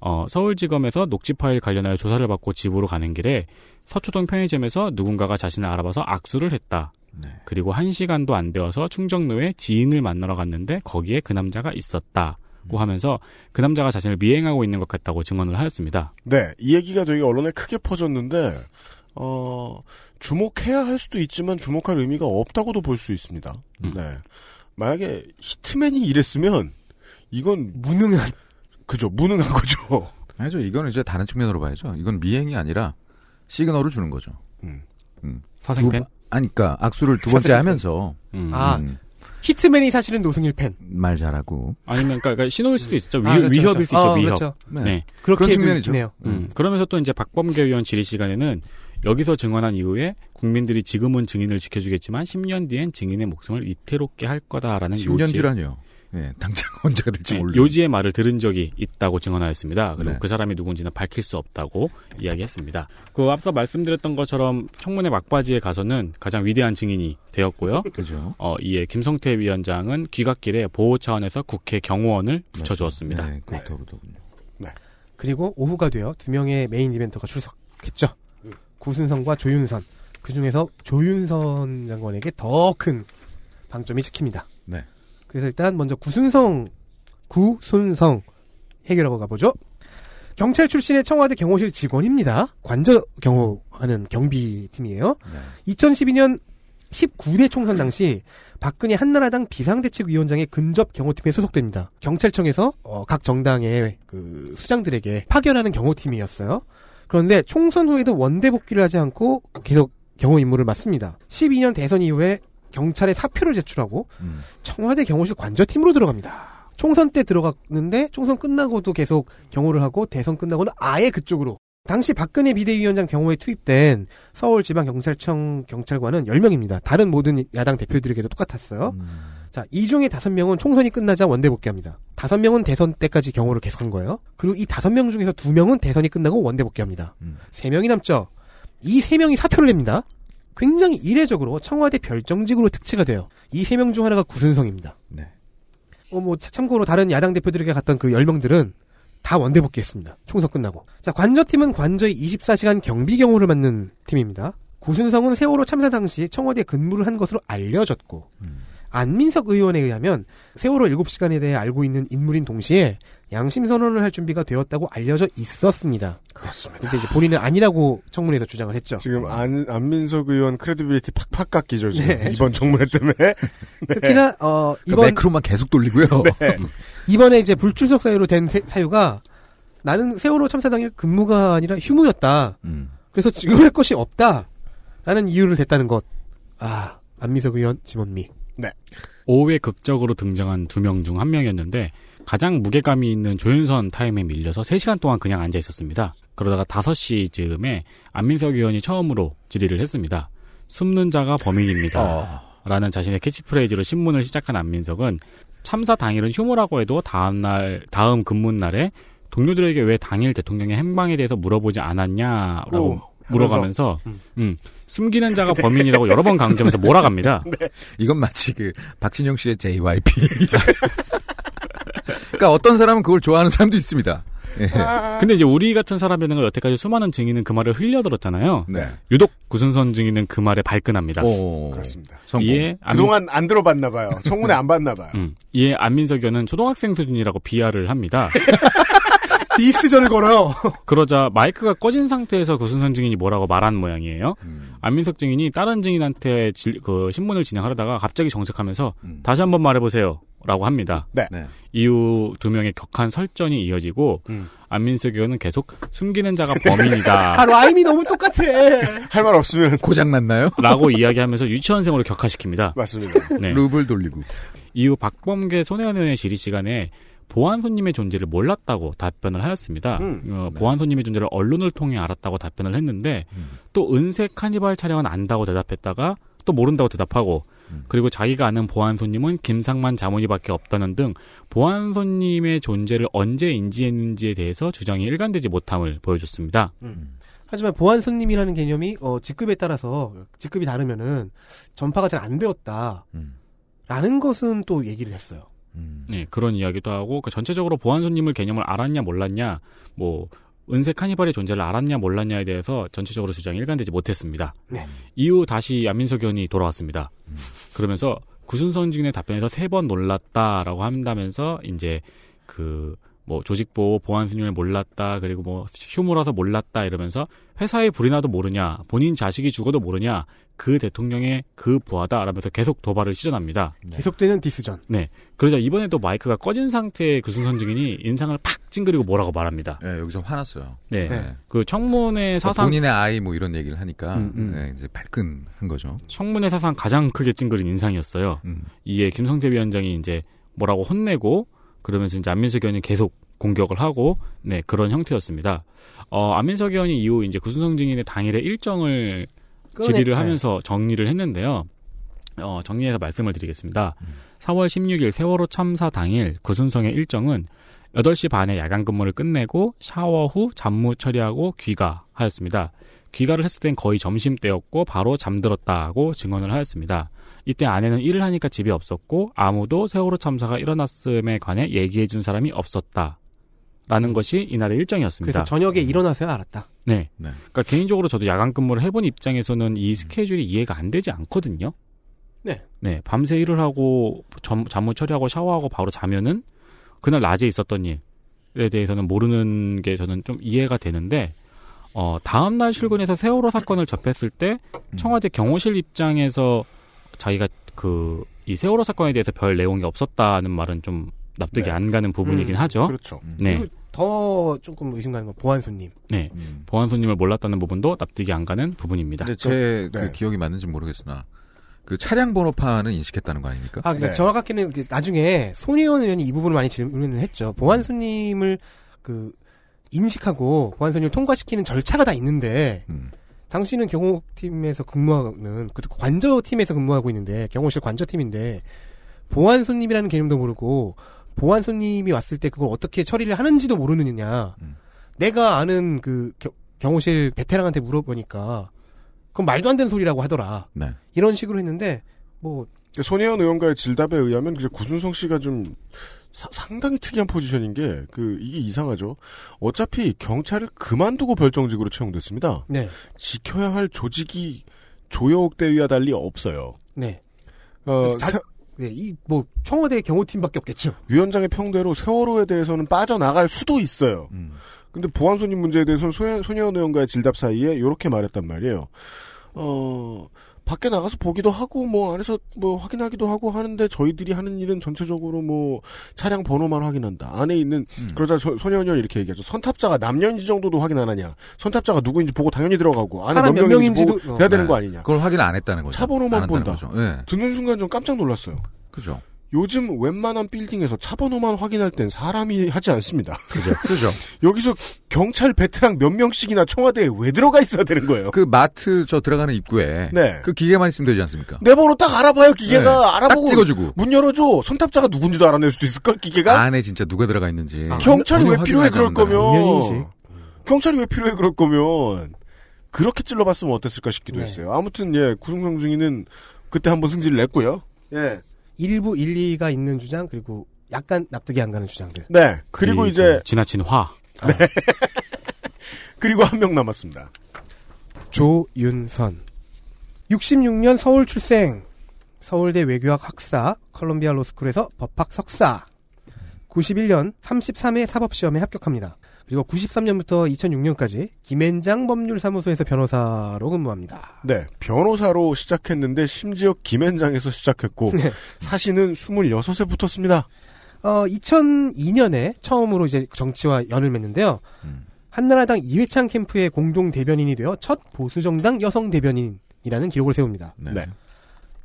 어, 서울지검에서 녹취 파일 관련하여 조사를 받고 집으로 가는 길에 서초동 편의점에서 누군가가 자신을 알아봐서 악수를 했다. 그리고 한 시간도 안 되어서 충정로에 지인을 만나러 갔는데 거기에 그 남자가 있었다 고 하면서 그 남자가 자신을 미행하고 있는 것 같다고 증언을 하였습니다. 네. 이 얘기가 되게 언론에 크게 퍼졌는데, 어, 주목해야 할 수도 있지만 주목할 의미가 없다고도 볼 수 있습니다. 음. 네. 만약에 히트맨이 이랬으면, 이건. 무능한. 그죠. 무능한 거죠. 아니죠. 이거는 이제 다른 측면으로 봐야죠. 이건 미행이 아니라 시그널을 주는 거죠. 음. 음. 사생팬? 두 번- 아니, 그니까, 악수를 두 번째 사생팬. 하면서. 음. 아, 음, 히트맨이 사실은 노승일 팬. 말 잘하고. 아니면 그러니까, 그러니까 신호일 수도 있죠. 위, 아, 그렇죠, 위협일 그렇죠. 수 있죠. 어, 위협. 그렇죠. 네. 네. 그렇게 그런 측면이죠. 해요. 음, 그러면서 또 이제 박범계 의원 질의 시간에는 여기서 증언한 이후에 국민들이 지금은 증인을 지켜주겠지만 10년 뒤엔 증인의 목숨을 위태롭게 할 거다라는 10년 요지, 뒤라니요. 예, 당장 언제가 될지 네, 모르 요지의 말을 들은 적이 있다고 증언하였습니다. 그리고 네. 그 사람이 누군지는 밝힐 수 없다고 이야기했습니다. 그 앞서 말씀드렸던 것처럼 청문회 막바지에 가서는 가장 위대한 증인이 되었고요. 그죠. 어, 이에 김성태 위원장은 귀갓길에 보호 차원에서 국회 경호원을 붙여주었습니다. 네, 그렇더군요. 그리고 오후가 되어 두 명의 메인 이벤터가 출석했죠. 구순성과 조윤선. 그 중에서 조윤선 장관에게 더 큰 방점이 찍힙니다. 네. 그래서 일단 먼저 구순성, 구순성 해결하고 가보죠. 경찰 출신의 청와대 경호실 직원입니다. 관저 경호하는 경비팀이에요. 네. 2012년 19대 총선 당시 박근혜 한나라당 비상대책위원장의 근접 경호팀에 소속됩니다. 경찰청에서 어, 각 정당의 그 수장들에게 파견하는 경호팀이었어요. 그런데 총선 후에도 원대 복귀를 하지 않고 계속 경호 임무를 맡습니다. 12년 대선 이후에 경찰에 사표를 제출하고 음. 청와대 경호실 관저팀으로 들어갑니다. 총선 때 들어갔는데 총선 끝나고도 계속 경호를 하고 대선 끝나고는 아예 그쪽으로 당시 박근혜 비대위원장 경호에 투입된 서울지방경찰청 경찰관은 10명입니다. 다른 모든 야당 대표들에게도 똑같았어요. 음. 자, 이 중에 5명은 총선이 끝나자 원대 복귀합니다. 5명은 대선 때까지 경호를 계속한 거예요. 그리고 이 5명 중에서 2명은 대선이 끝나고 원대 복귀합니다. 음. 3명이 남죠. 이 3명이 사표를 냅니다. 굉장히 이례적으로 청와대 별정직으로 특채가 돼요. 이 3명 중 하나가 구순성입니다. 네. 어, 뭐, 차- 참고로 다른 야당 대표들에게 갔던 그 10명들은 다 원대 복귀했습니다. 총선 끝나고. 자, 관저팀은 관저의 24시간 경비 경호를 맡는 팀입니다. 구순성은 세월호 참사 당시 청와대 근무를 한 것으로 알려졌고, 음. 안민석 의원에 의하면 세월호 7시간에 대해 알고 있는 인물인 동시에 양심 선언을 할 준비가 되었다고 알려져 있었습니다. 그렇습니다. 근데 이제 본인은 아니라고 청문회에서 주장을 했죠. 지금 안, 안민석 의원 credibility 팍팍 깎이죠, 지금. 네. 이번 청문회 때문에. 네. 특히나 어 그러니까 이번 매크로만 계속 돌리고요. 네. 이번에 이제 불출석 사유로 된 세- 사유가 나는 세월호 참사 당일 근무가 아니라 휴무였다. 음. 그래서 지금 할 것이 없다. 라는 이유를 댔다는 것. 아, 안미석 의원, 지원미. 오후에 극적으로 등장한 두 명 중 한 명이었는데 가장 무게감이 있는 조윤선 타임에 밀려서 3시간 동안 그냥 앉아 있었습니다. 그러다가 5시쯤에 안민석 의원이 처음으로 질의를 했습니다. 숨기는 자가 범인입니다. 어. 라는 자신의 캐치프레이즈로 신문을 시작한 안민석은 참사 당일은 휴무라고 해도 다음 날, 다음 근무 날에 동료들에게 왜 당일 대통령의 행방에 대해서 물어보지 않았냐라고 오, 물어가면서 음. 음, 숨기는 자가 범인이라고 여러 번 강조하면서 몰아갑니다. 이건 마치 그 박진영 씨의 JYP. 그러니까 어떤 사람은 그걸 좋아하는 사람도 있습니다. 예. 근데 이제 우리 같은 사람이라는 여태까지 수많은 증인은 그 말을 흘려들었잖아요. 네. 유독 구순성 증인은 그 말에 발끈합니다. 오. 그렇습니다. 성공. 이에 안민- 그동안 안 들어봤나 봐요. 청문회 안 봤나 봐요. 음, 이에 안민석 의원은 초등학생 수준이라고 비하를 합니다. 디스전을 걸어요. 그러자 마이크가 꺼진 상태에서 구순선 증인이 뭐라고 말한 모양이에요. 음. 안민석 증인이 다른 증인한테 질- 그 신문을 진행하려다가 갑자기 정색하면서 음. 다시 한번 말해보세요. 라고 합니다. 네. 네. 이후 두 명의 격한 설전이 이어지고 음. 안민석 의원은 계속 숨기는 자가 범인이다. 아, 라임이 너무 똑같아. 할 말 없으면 고장 났나요? 라고 이야기하면서 유치원생으로 격화시킵니다. 맞습니다. 네. 루블 돌리고. 이후 박범계 손혜원 의원의 질의 시간에 보안 손님의 존재를 몰랐다고 답변을 하였습니다. 음. 어, 보안 손님의 존재를 언론을 통해 알았다고 답변을 했는데 음. 또 은색 카니발 촬영은 안다고 대답했다가 또 모른다고 대답하고 음. 그리고 자기가 아는 보안 손님은 김상만 자문이밖에 없다는 등 보안 손님의 존재를 언제 인지했는지에 대해서 주장이 일관되지 못함을 보여줬습니다. 하지만 보안 손님이라는 개념이 어, 직급에 따라서 직급이 다르면은 전파가 잘 안 되었다. 음. 라는 것은 또 얘기를 했어요. 음. 네, 그런 이야기도 하고 그 전체적으로 보안 손님을 개념을 알았냐 몰랐냐 뭐 은색 카니발의 존재를 알았냐 몰랐냐에 대해서 전체적으로 주장이 일관되지 못했습니다. 네. 이후 다시 안민석 의원이 돌아왔습니다. 그러면서 구순선 증인의 답변에서 세 번 놀랐다라고 한다면서 이제 그 뭐 조직보호 보안 수님을 몰랐다 그리고 뭐 휴무라서 몰랐다 이러면서 회사에 불이 나도 모르냐 본인 자식이 죽어도 모르냐 그 대통령의 그 부하다 라면서 계속 도발을 시전합니다. 계속되는 디스전. 네. 그러자 이번에도 마이크가 꺼진 상태의 구순선 증인이 인상을 팍 찡그리고 뭐라고 말합니다. 네, 여기서 화났어요. 네. 네. 그 청문회 사상 본인의 아이 뭐 이런 얘기를 하니까 음, 음. 네, 이제 발끈한 거죠. 청문회 사상 가장 크게 찡그린 인상이었어요. 음. 이에 김성태 위원장이 이제 뭐라고 혼내고 그러면서 이제 안민석 의원이 계속 공격을 하고 네 그런 형태였습니다. 어 안민석 의원이 이후 이제 구순성 증인의 당일의 일정을 질의를 꺼냈- 하면서 정리를 했는데요. 어, 정리해서 말씀을 드리겠습니다. 4월 16일 세월호 참사 당일 구순성의 일정은 8시 반에 야간 근무를 끝내고 샤워 후 잡무 처리하고 귀가하였습니다. 귀가를 했을 땐 거의 점심때였고 바로 잠들었다고 증언을 하였습니다. 이때 아내는 일을 하니까 집에 없었고 아무도 세월호 참사가 일어났음에 관해 얘기해 준 사람이 없었다. 라는 것이 이날의 일정이었습니다. 그래서 저녁에 일어나서야 알았다. 네. 그러니까 개인적으로 저도 야간 근무를 해본 입장에서는 이 스케줄이 이해가 안 되지 않거든요. 네. 네, 밤새 일을 하고 점, 잠무 처리하고 샤워하고 바로 자면은 그날 낮에 있었던 일에 대해서는 모르는 게 저는 좀 이해가 되는데 어, 다음 날 출근해서 세월호 사건을 접했을 때 청와대 경호실 입장에서 자기가 그 이 세월호 사건에 대해서 별 내용이 없었다는 말은 좀 납득이 네. 안 가는 부분이긴 음, 하죠. 그렇죠. 네. 더 조금 의심 가는 건 보안 손님. 네. 음. 보안 손님을 몰랐다는 부분도 납득이 안 가는 부분입니다. 근데 제그 네. 기억이 맞는지 모르겠으나 그 차량 번호판은 인식했다는 거 아닙니까? 아, 그러니까 네. 정확하게는 그 나중에 손혜원 의원이 이 부분을 많이 질문을 했죠. 보안 손님을 그 인식하고 보안 손님을 통과시키는 절차가 다 있는데 음. 당신은 경호팀에서 근무하는 그 관저팀에서 근무하고 있는데 경호실 관저팀인데 보안 손님이라는 개념도 모르고 보안 손님이 왔을 때 그걸 어떻게 처리를 하는지도 모르느냐. 음. 내가 아는 그 겨- 경호실 베테랑한테 물어보니까 그건 말도 안 되는 소리라고 하더라. 네. 이런 식으로 했는데 뭐 손혜원 의원과의 질답에 의하면 그냥 구순성 씨가 좀 사- 상당히 특이한 포지션인 게 그 이게 이상하죠. 어차피 경찰을 그만두고 별정직으로 채용됐습니다. 네. 지켜야 할 조직이 조여옥 대위와 달리 없어요. 네. 어, 자- 세- 네, 이뭐 청와대 경호팀밖에 없겠죠. 위원장의 평대로 세월호에 대해서는 빠져나갈 수도 있어요. 음. 근데 보안 손님 문제에 대해서는 손혜원 의원과의 질답 사이에 이렇게 말했단 말이에요. 어, 밖에 나가서 보기도 하고 뭐 안에서 뭐 확인하기도 하고 하는데 저희들이 하는 일은 전체적으로 뭐 차량 번호만 확인한다. 안에 있는 그러자 소, 의원이 이렇게 얘기하죠. 선탑자가 남녀인지 정도도 확인 안 하냐. 선탑자가 누구인지 보고 당연히 들어가고 안에 몇 몇 명인지 보고 명인지도- 해야 되는 네. 거 아니냐. 그걸 확인 안 했다는 거죠. 차 번호만 본다. 거죠. 네. 듣는 순간 좀 깜짝 놀랐어요. 그죠. 요즘 웬만한 빌딩에서 차 번호만 확인할 땐 사람이 하지 않습니다. 그죠. 그죠. 여기서 경찰 베테랑 몇 명씩이나 청와대에 왜 들어가 있어야 되는 거예요? 그 마트 저 들어가는 입구에 네. 그 기계만 있으면 되지 않습니까? 내 번호 딱 알아봐요, 기계가. 네, 알아보고. 딱 찍어주고. 문 열어줘. 선탑자가 누군지도 알아낼 수도 있을 걸, 기계가? 안에 진짜 누가 들어가 있는지. 경찰이 전혀 왜 필요해, 그럴 거면. 운명인식. 경찰이 왜 필요해, 그럴 거면. 그렇게 찔러봤으면 어땠을까 싶기도 네. 했어요. 아무튼, 예, 구승성 중위는 그때 한번 승질을 냈고요. 예. 일부 일리가 있는 주장 그리고 약간 납득이 안 가는 주장들. 네. 그리고 이제, 지나친 화. 그리고 한 명 남았습니다. 조윤선. 66년 서울 출생. 서울대 외교학 학사, 컬럼비아 로스쿨에서 법학 석사. 91년 33회 사법시험에 합격합니다. 그리고 93년부터 2006년까지 김앤장 법률사무소에서 변호사로 근무합니다. 네. 변호사로 시작했는데, 심지어 김앤장에서 시작했고, 네. 사시는 26에 붙었습니다. 어, 2002년에 처음으로 이제 정치와 연을 맺는데요. 음. 한나라당 이회창 캠프의 공동 대변인이 되어 첫 보수정당 여성 대변인이라는 기록을 세웁니다. 네. 네.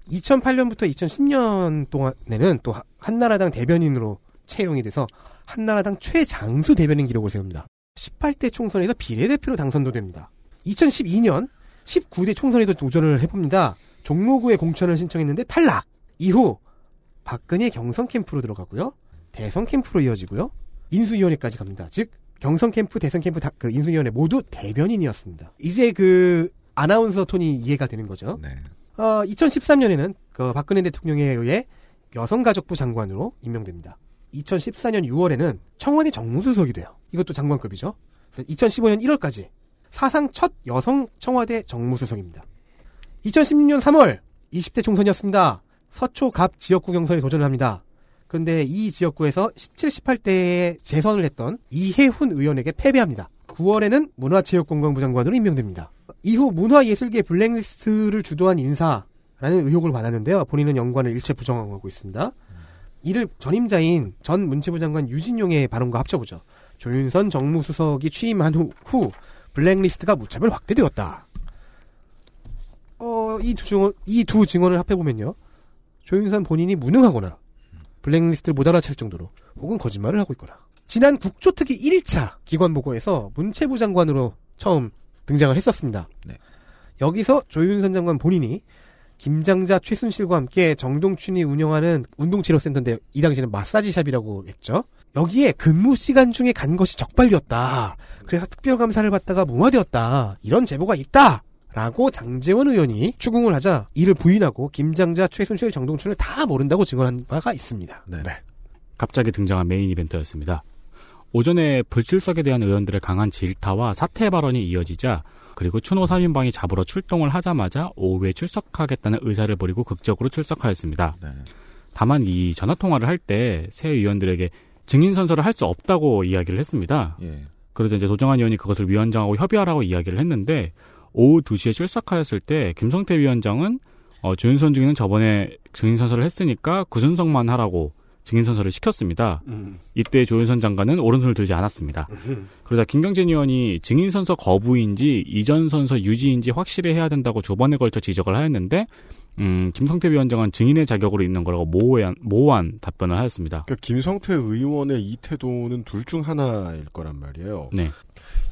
2008년부터 2010년 동안에는 또 하- 한나라당 대변인으로 채용이 돼서 한나라당 최장수 대변인 기록을 세웁니다. 18대 총선에서 비례대표로 당선도 됩니다. 2012년 19대 총선에도 도전을 해봅니다. 종로구에 공천을 신청했는데 탈락! 이후 박근혜 경선 캠프로 들어가고요. 대선 캠프로 이어지고요. 인수위원회까지 갑니다. 즉 경선 캠프, 대선 캠프, 다- 그 인수위원회 모두 대변인이었습니다. 이제 그 아나운서 톤이 이해가 되는 거죠. 네. 어, 2013년에는 그 박근혜 대통령에 의해 여성가족부 장관으로 임명됩니다. 2014년 6월에는 청와대 정무수석이 돼요. 이것도 장관급이죠. 그래서 2015년 1월까지 사상 첫 여성 청와대 정무수석입니다. 2016년 3월 20대 총선이었습니다. 서초 갑 지역구 경선에 도전을 합니다. 그런데 이 지역구에서 17, 18대에 재선을 했던 이혜훈 의원에게 패배합니다. 9월에는 문화체육관광부 장관으로 임명됩니다. 이후 문화예술계 블랙리스트를 주도한 인사라는 의혹을 받았는데요. 본인은 연관을 일체 부정하고 있습니다. 이를 전임자인 전 문체부 장관 유진용의 발언과 합쳐보죠. 조윤선 정무수석이 취임한 후, 후 블랙리스트가 무차별 확대되었다. 어, 이 두 증언, 이 두 증언을 합해보면요. 조윤선 본인이 무능하거나 블랙리스트를 못 알아챌 정도로 혹은 거짓말을 하고 있거나 지난 국조특위 1차 기관 보고에서 문체부 장관으로 처음 등장을 했었습니다. 여기서 조윤선 장관 본인이 김장자 최순실과 함께 정동춘이 운영하는 운동치료센터인데 이 당시에는 마사지샵이라고 했죠. 여기에 근무 시간 중에 간 것이 적발되었다. 그래서 특별감사를 받다가 무마되었다. 이런 제보가 있다. 라고 장재원 의원이 추궁을 하자 이를 부인하고 김장자, 최순실, 정동춘을 다 모른다고 증언한 바가 있습니다. 네. 갑자기 등장한 메인 이벤트였습니다. 오전에 불출석에 대한 의원들의 강한 질타와 사퇴 발언이 이어지자 그리고 추노 3인방이 잡으러 출동을 하자마자 오후에 출석하겠다는 의사를 버리고 극적으로 출석하였습니다. 네. 다만 이 전화 통화를 할 때 새 의원들에게 증인 선서를 할 수 없다고 이야기를 했습니다. 예. 그래서 이제 도정환 의원이 그것을 위원장하고 협의하라고 이야기를 했는데 오후 2시에 출석하였을 때 김성태 위원장은 어, 조윤선 증인은 저번에 증인 선서를 했으니까 구순석만 하라고 증인 선서를 시켰습니다. 이때 조윤선 장관은 오른손을 들지 않았습니다. 그러자 김경진 의원이 증인 선서 거부인지 이전 선서 유지인지 확실히 해야 된다고 두 번에 걸쳐 지적을 하였는데 음, 김성태 위원장은 증인의 자격으로 있는 거라고 모호한, 모호한 답변을 하였습니다. 그러니까 김성태 의원의 이 태도는 둘 중 하나일 거란 말이에요. 네.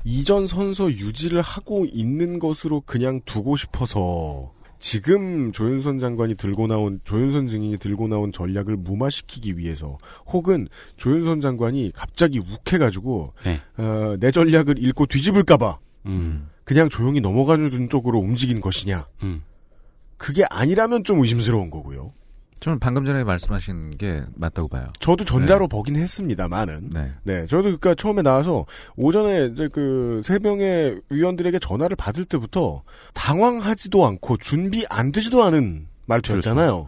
이전 선서 유지를 하고 있는 것으로 그냥 두고 싶어서 지금 조윤선 장관이 들고 나온 조윤선 증인이 들고 나온 전략을 무마시키기 위해서 혹은 조윤선 장관이 갑자기 욱해가지고 네. 어, 내 전략을 읽고 뒤집을까봐 음, 그냥 조용히 넘어가는 쪽으로 움직인 것이냐 음. 그게 아니라면 좀 의심스러운 거고요. 저는 방금 전에 말씀하신 게 맞다고 봐요. 저도 전자로 보긴 했습니다만은 네. 네, 저도 그니까 처음에 나와서 오전에 이제 그 세 명의 위원들에게 전화를 받을 때부터 당황하지도 않고 준비 안 되지도 않은 말투였잖아요.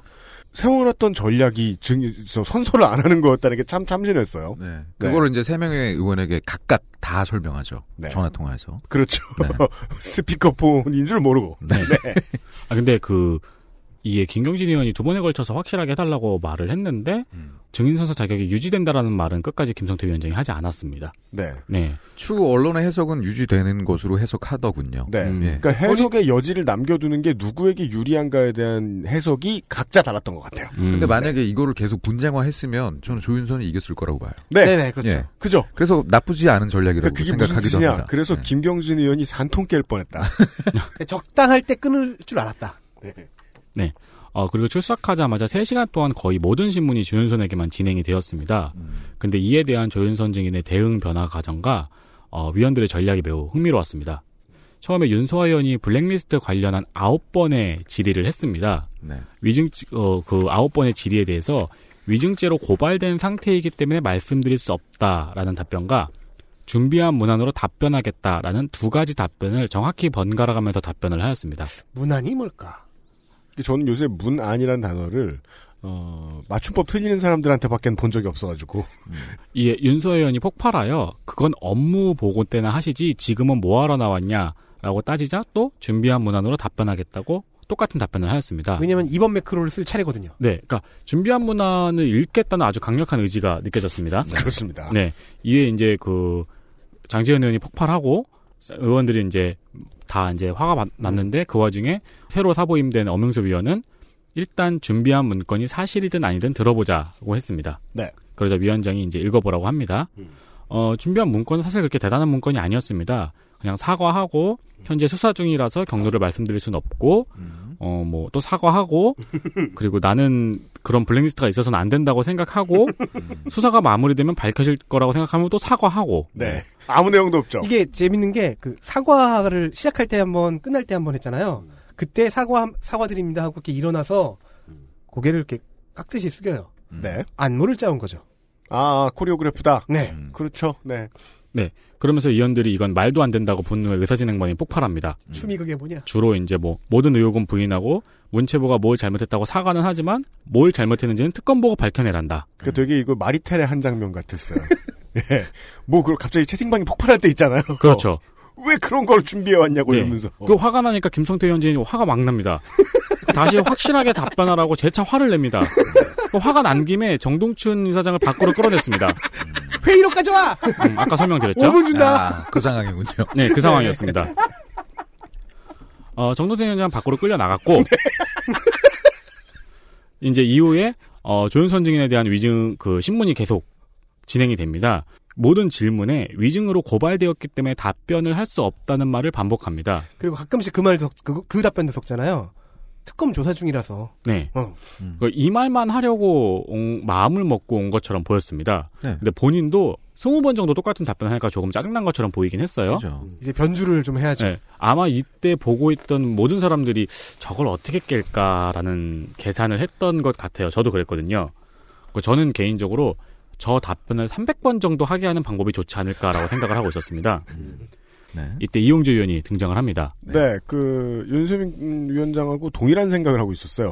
세워놨던 전략이 증, 저 선서를 안 하는 거였다는 게 참 참신했어요. 네. 그거를 이제 세 명의 의원에게 각각 다 설명하죠. 전화 통화에서. 그렇죠. 스피커폰인 줄 모르고. 네. 아 근데 그 이게 김경진 의원이 두 번에 걸쳐서 확실하게 해달라고 말을 했는데 증인 선서 자격이 유지된다라는 말은 끝까지 김성태 위원장이 하지 않았습니다. 네. 네. 추후 언론의 해석은 유지되는 것으로 해석하더군요. 네. 음. 예. 그러니까 해석의 여지를 남겨두는 게 누구에게 유리한가에 대한 해석이 각자 달랐던 것 같아요. 음. 근데 만약에 이거를 계속 분쟁화했으면 저는 조윤선이 이겼을 거라고 봐요. 네. 네네, 그렇죠. 그죠. 그래서 나쁘지 않은 전략이라고 그러니까 생각하기도. 합니다. 그래서 네. 김경진 의원이 산통 깰 뻔했다. 적당할 때 끊을 줄 알았다. 네. 어, 그리고 출석하자마자 3시간 동안 거의 모든 신문이 조윤선에게만 진행이 되었습니다. 근데 이에 대한 조윤선 증인의 대응 변화 과정과 어, 위원들의 전략이 매우 흥미로웠습니다. 처음에 윤소아 의원이 블랙리스트 관련한 9번의 질의를 했습니다. 네. 위증, 어, 그 9번의 질의에 대해서 위증죄로 고발된 상태이기 때문에 말씀드릴 수 없다라는 답변과 준비한 문안으로 답변하겠다라는 두 가지 답변을 정확히 번갈아가면서 답변을 하였습니다. 문안이 뭘까? 저는 요새 문안이라는 단어를 어, 맞춤법 틀리는 사람들한테밖에 본 적이 없어가지고 이에 윤소 의원이 폭발하여 그건 업무 보고 때나 하시지 지금은 뭐하러 나왔냐라고 따지자 또 준비한 문안으로 답변하겠다고 똑같은 답변을 하였습니다. 왜냐면 이번 매크로를 쓸 차례거든요. 네, 그러니까 준비한 문안을 읽겠다는 아주 강력한 의지가 느껴졌습니다. 그렇습니다. 네, 이에 이제 그 장재현 의원이 폭발하고 의원들이 이제 다 이제 화가 마- 났는데 그 와중에 새로 사보임된 엄영수 위원은 일단 준비한 문건이 사실이든 아니든 들어보자고 했습니다. 네. 그러자 위원장이 이제 읽어보라고 합니다. 어, 준비한 문건은 사실 그렇게 대단한 문건이 아니었습니다. 그냥 사과하고 현재 수사 중이라서 경로를 말씀드릴 수는 없고 어 뭐 또 사과하고 그리고 나는 그런 블랙리스트가 있어서는 안 된다고 생각하고 수사가 마무리되면 밝혀질 거라고 생각하면 또 사과하고 네. 아무 내용도 없죠. 이게 재밌는 게 그 사과를 시작할 때 한 번 끝날 때 한 번 했잖아요. 그때 사과 사과드립니다 하고 이렇게 일어나서 고개를 이렇게 깍듯이 숙여요. 네. 안무를 짜온 거죠. 아 코리오그래프다. 네. 그렇죠. 네. 네. 그러면서 의원들이 이건 말도 안 된다고 분노의 의사진행반이 폭발합니다. 춤이 그게 뭐냐? 주로 이제 뭐 모든 의혹은 부인하고 문체부가 뭘 잘못했다고 사과는 하지만 뭘 잘못했는지는 특검 보고 밝혀내란다. 그 되게 이거 마리텔의 한 장면 같았어요. 예. 뭐, 그 갑자기 채팅방이 폭발할 때 있잖아요. 그렇죠. 왜 그런 걸 준비해 왔냐고 네. 이러면서. 그 화가 나니까 김성태 위원장이 화가 막 납니다. 다시 확실하게 답변하라고 재차 화를 냅니다. 그 화가 난 김에 정동춘 이사장을 밖으로 끌어냈습니다. 회의로까지 와! 음, 아까 설명드렸죠? 5분 준다! 아, 그 상황이군요. 네, 그 상황이었습니다. 어, 정동진 위원장 밖으로 끌려 나갔고, 이제 이후에, 어, 조윤선 증인에 대한 위증, 그, 신문이 계속 진행이 됩니다. 모든 질문에 위증으로 고발되었기 때문에 답변을 할 수 없다는 말을 반복합니다. 그리고 가끔씩 그 말, 그, 그 답변도 섞잖아요. 특검 조사 중이라서. 네. 어. 그이 말만 하려고 온- 마음을 먹고 온 것처럼 보였습니다. 네. 근데 본인도 20번 정도 똑같은 답변을 하니까 조금 짜증난 것처럼 보이긴 했어요. 그죠. 이제 변주를 좀 해야죠. 네, 아마 이때 보고 있던 모든 사람들이 저걸 어떻게 깰까라는 계산을 했던 것 같아요. 저도 그랬거든요. 그 저는 개인적으로 저 답변을 300번 정도 하게 하는 방법이 좋지 않을까라고 생각을 하고 있었습니다. 네. 이때 이용주 의원이 등장을 합니다. 네, 그, 윤세민 위원장하고 동일한 생각을 하고 있었어요.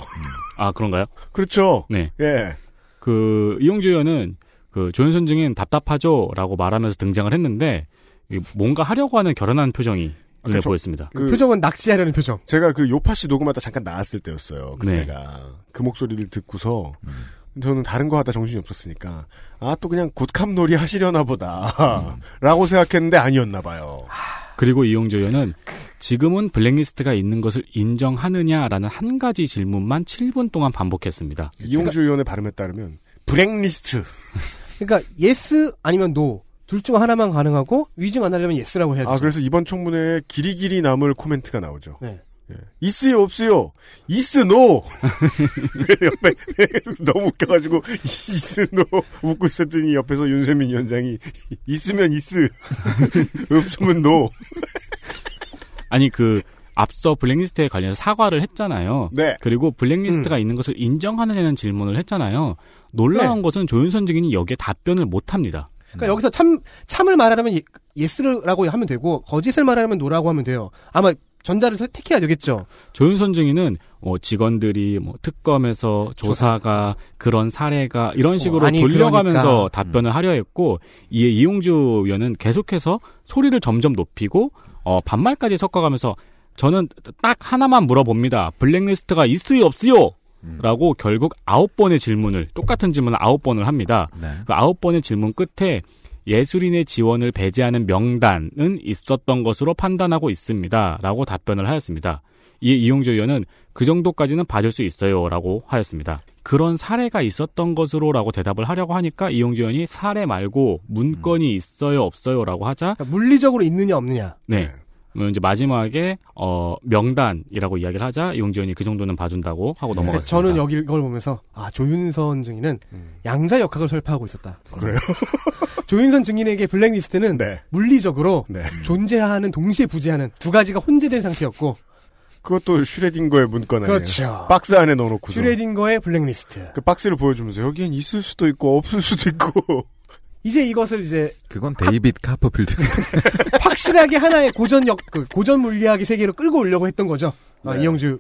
아, 그런가요? 그렇죠. 네. 예. 그 이용주 의원은 그 조윤선 증인 답답하죠라고 말하면서 등장을 했는데 이 뭔가 하려고 하는 결연한 표정이 눈에 아까 저- 보였습니다. 그- 표정은 낚시하려는 표정. 제가 그 요파 씨 녹음하다 잠깐 나왔을 때였어요. 네. 그때가. 그 목소리를 듣고서 저는 다른 거 하다 정신이 없었으니까 아 또 그냥 good cop 놀이 하시려나 보다 라고 생각했는데 아니었나 봐요. 그리고 이용주 의원은 지금은 블랙리스트가 있는 것을 인정하느냐라는 한 가지 질문만 7분 동안 반복했습니다. 이용주 의원의 발음에 따르면 블랙리스트. 그러니까 yes 아니면 no. 둘 중 하나만 가능하고 위증 안 하려면 yes라고 해야죠. 아 그래서 이번 청문회에 길이 길이 남을 코멘트가 나오죠. 네. 예. 있어요 없어요 있으 노 옆에 너무 웃겨가지고 있으 노 웃고 있었더니 옆에서 윤세민 위원장이 있으면 있으 없으면 노 아니 그 앞서 블랙리스트에 관련해서 사과를 했잖아요. 네. 그리고 블랙리스트가 있는 것을 인정하느냐는 질문을 했잖아요. 놀라운 것은 조윤선 증인이 여기에 답변을 못 합니다. 그러니까 여기서 참 참을 말하려면 예, yes라고 하면 되고 거짓을 말하려면 no라고 하면 돼요. 아마 전자를 선택해야 되겠죠. 조윤선 증인은 뭐 직원들이 뭐 특검에서 조사가 그런 사례가 이런 식으로 아니, 돌려가면서 그러니까. 답변을 하려 했고 이에 이용주 의원은 계속해서 소리를 점점 높이고 어 반말까지 섞어가면서 저는 딱 하나만 물어봅니다. 블랙리스트가 있으요 없으요? 라고 결국 아홉 번의 질문을 똑같은 질문을 아홉 번을 합니다. 네. 그 아홉 번의 질문 끝에 예술인의 지원을 배제하는 명단은 있었던 것으로 판단하고 있습니다. 라고 답변을 하였습니다. 이에 이용주 의원은 그 정도까지는 봐줄 수 있어요. 라고 하였습니다. 그런 사례가 있었던 것으로 라고 대답을 하려고 하니까 이용주 의원이 사례 말고 문건이 있어요. 없어요. 라고 하자. 그러니까 물리적으로 있느냐 없느냐. 네. 그러면 이제 마지막에 어 명단이라고 이야기를 하자 이용주 의원이 그 정도는 봐준다고 하고 넘어갔습니다. 네, 저는 여기 이걸 보면서 아 조윤선 증인은 양자 역학을 설파하고 있었다. 그래요? 조윤선 증인에게 블랙리스트는 네. 물리적으로 네. 존재하는 동시에 부재하는 두 가지가 혼재된 상태였고 그것도 슈레딩거의 문건 아니에요. 그렇죠. 박스 안에 넣어놓고서. 슈레딩거의 블랙리스트. 그 박스를 보여주면서 여기엔 있을 수도 있고 없을 수도 있고. 이제 이것을 이제 그건 데이빗 카퍼필드. 확실하게 하나의 고전 역, 그 고전 물리학의 세계로 끌고 오려고 했던 거죠. 아, 네. 이용주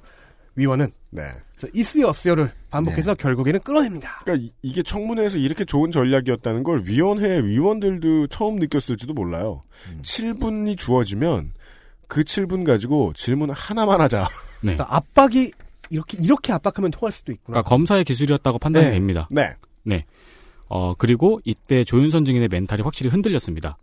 위원은. 네. 있으요 없어요를 반복해서 결국에는 끌어냅니다. 그러니까 이- 이게 청문회에서 이렇게 좋은 전략이었다는 걸 위원회 위원들도 처음 느꼈을지도 몰라요. 7분이 주어지면 그 7분 가지고 질문 하나만 하자. 네. 그러니까 압박이 이렇게 이렇게 압박하면 통할 수도 있구나. 그러니까 검사의 기술이었다고 판단이 네. 됩니다. 네. 네. 어, 그리고 이때 조윤선 증인의 멘탈이 확실히 흔들렸습니다.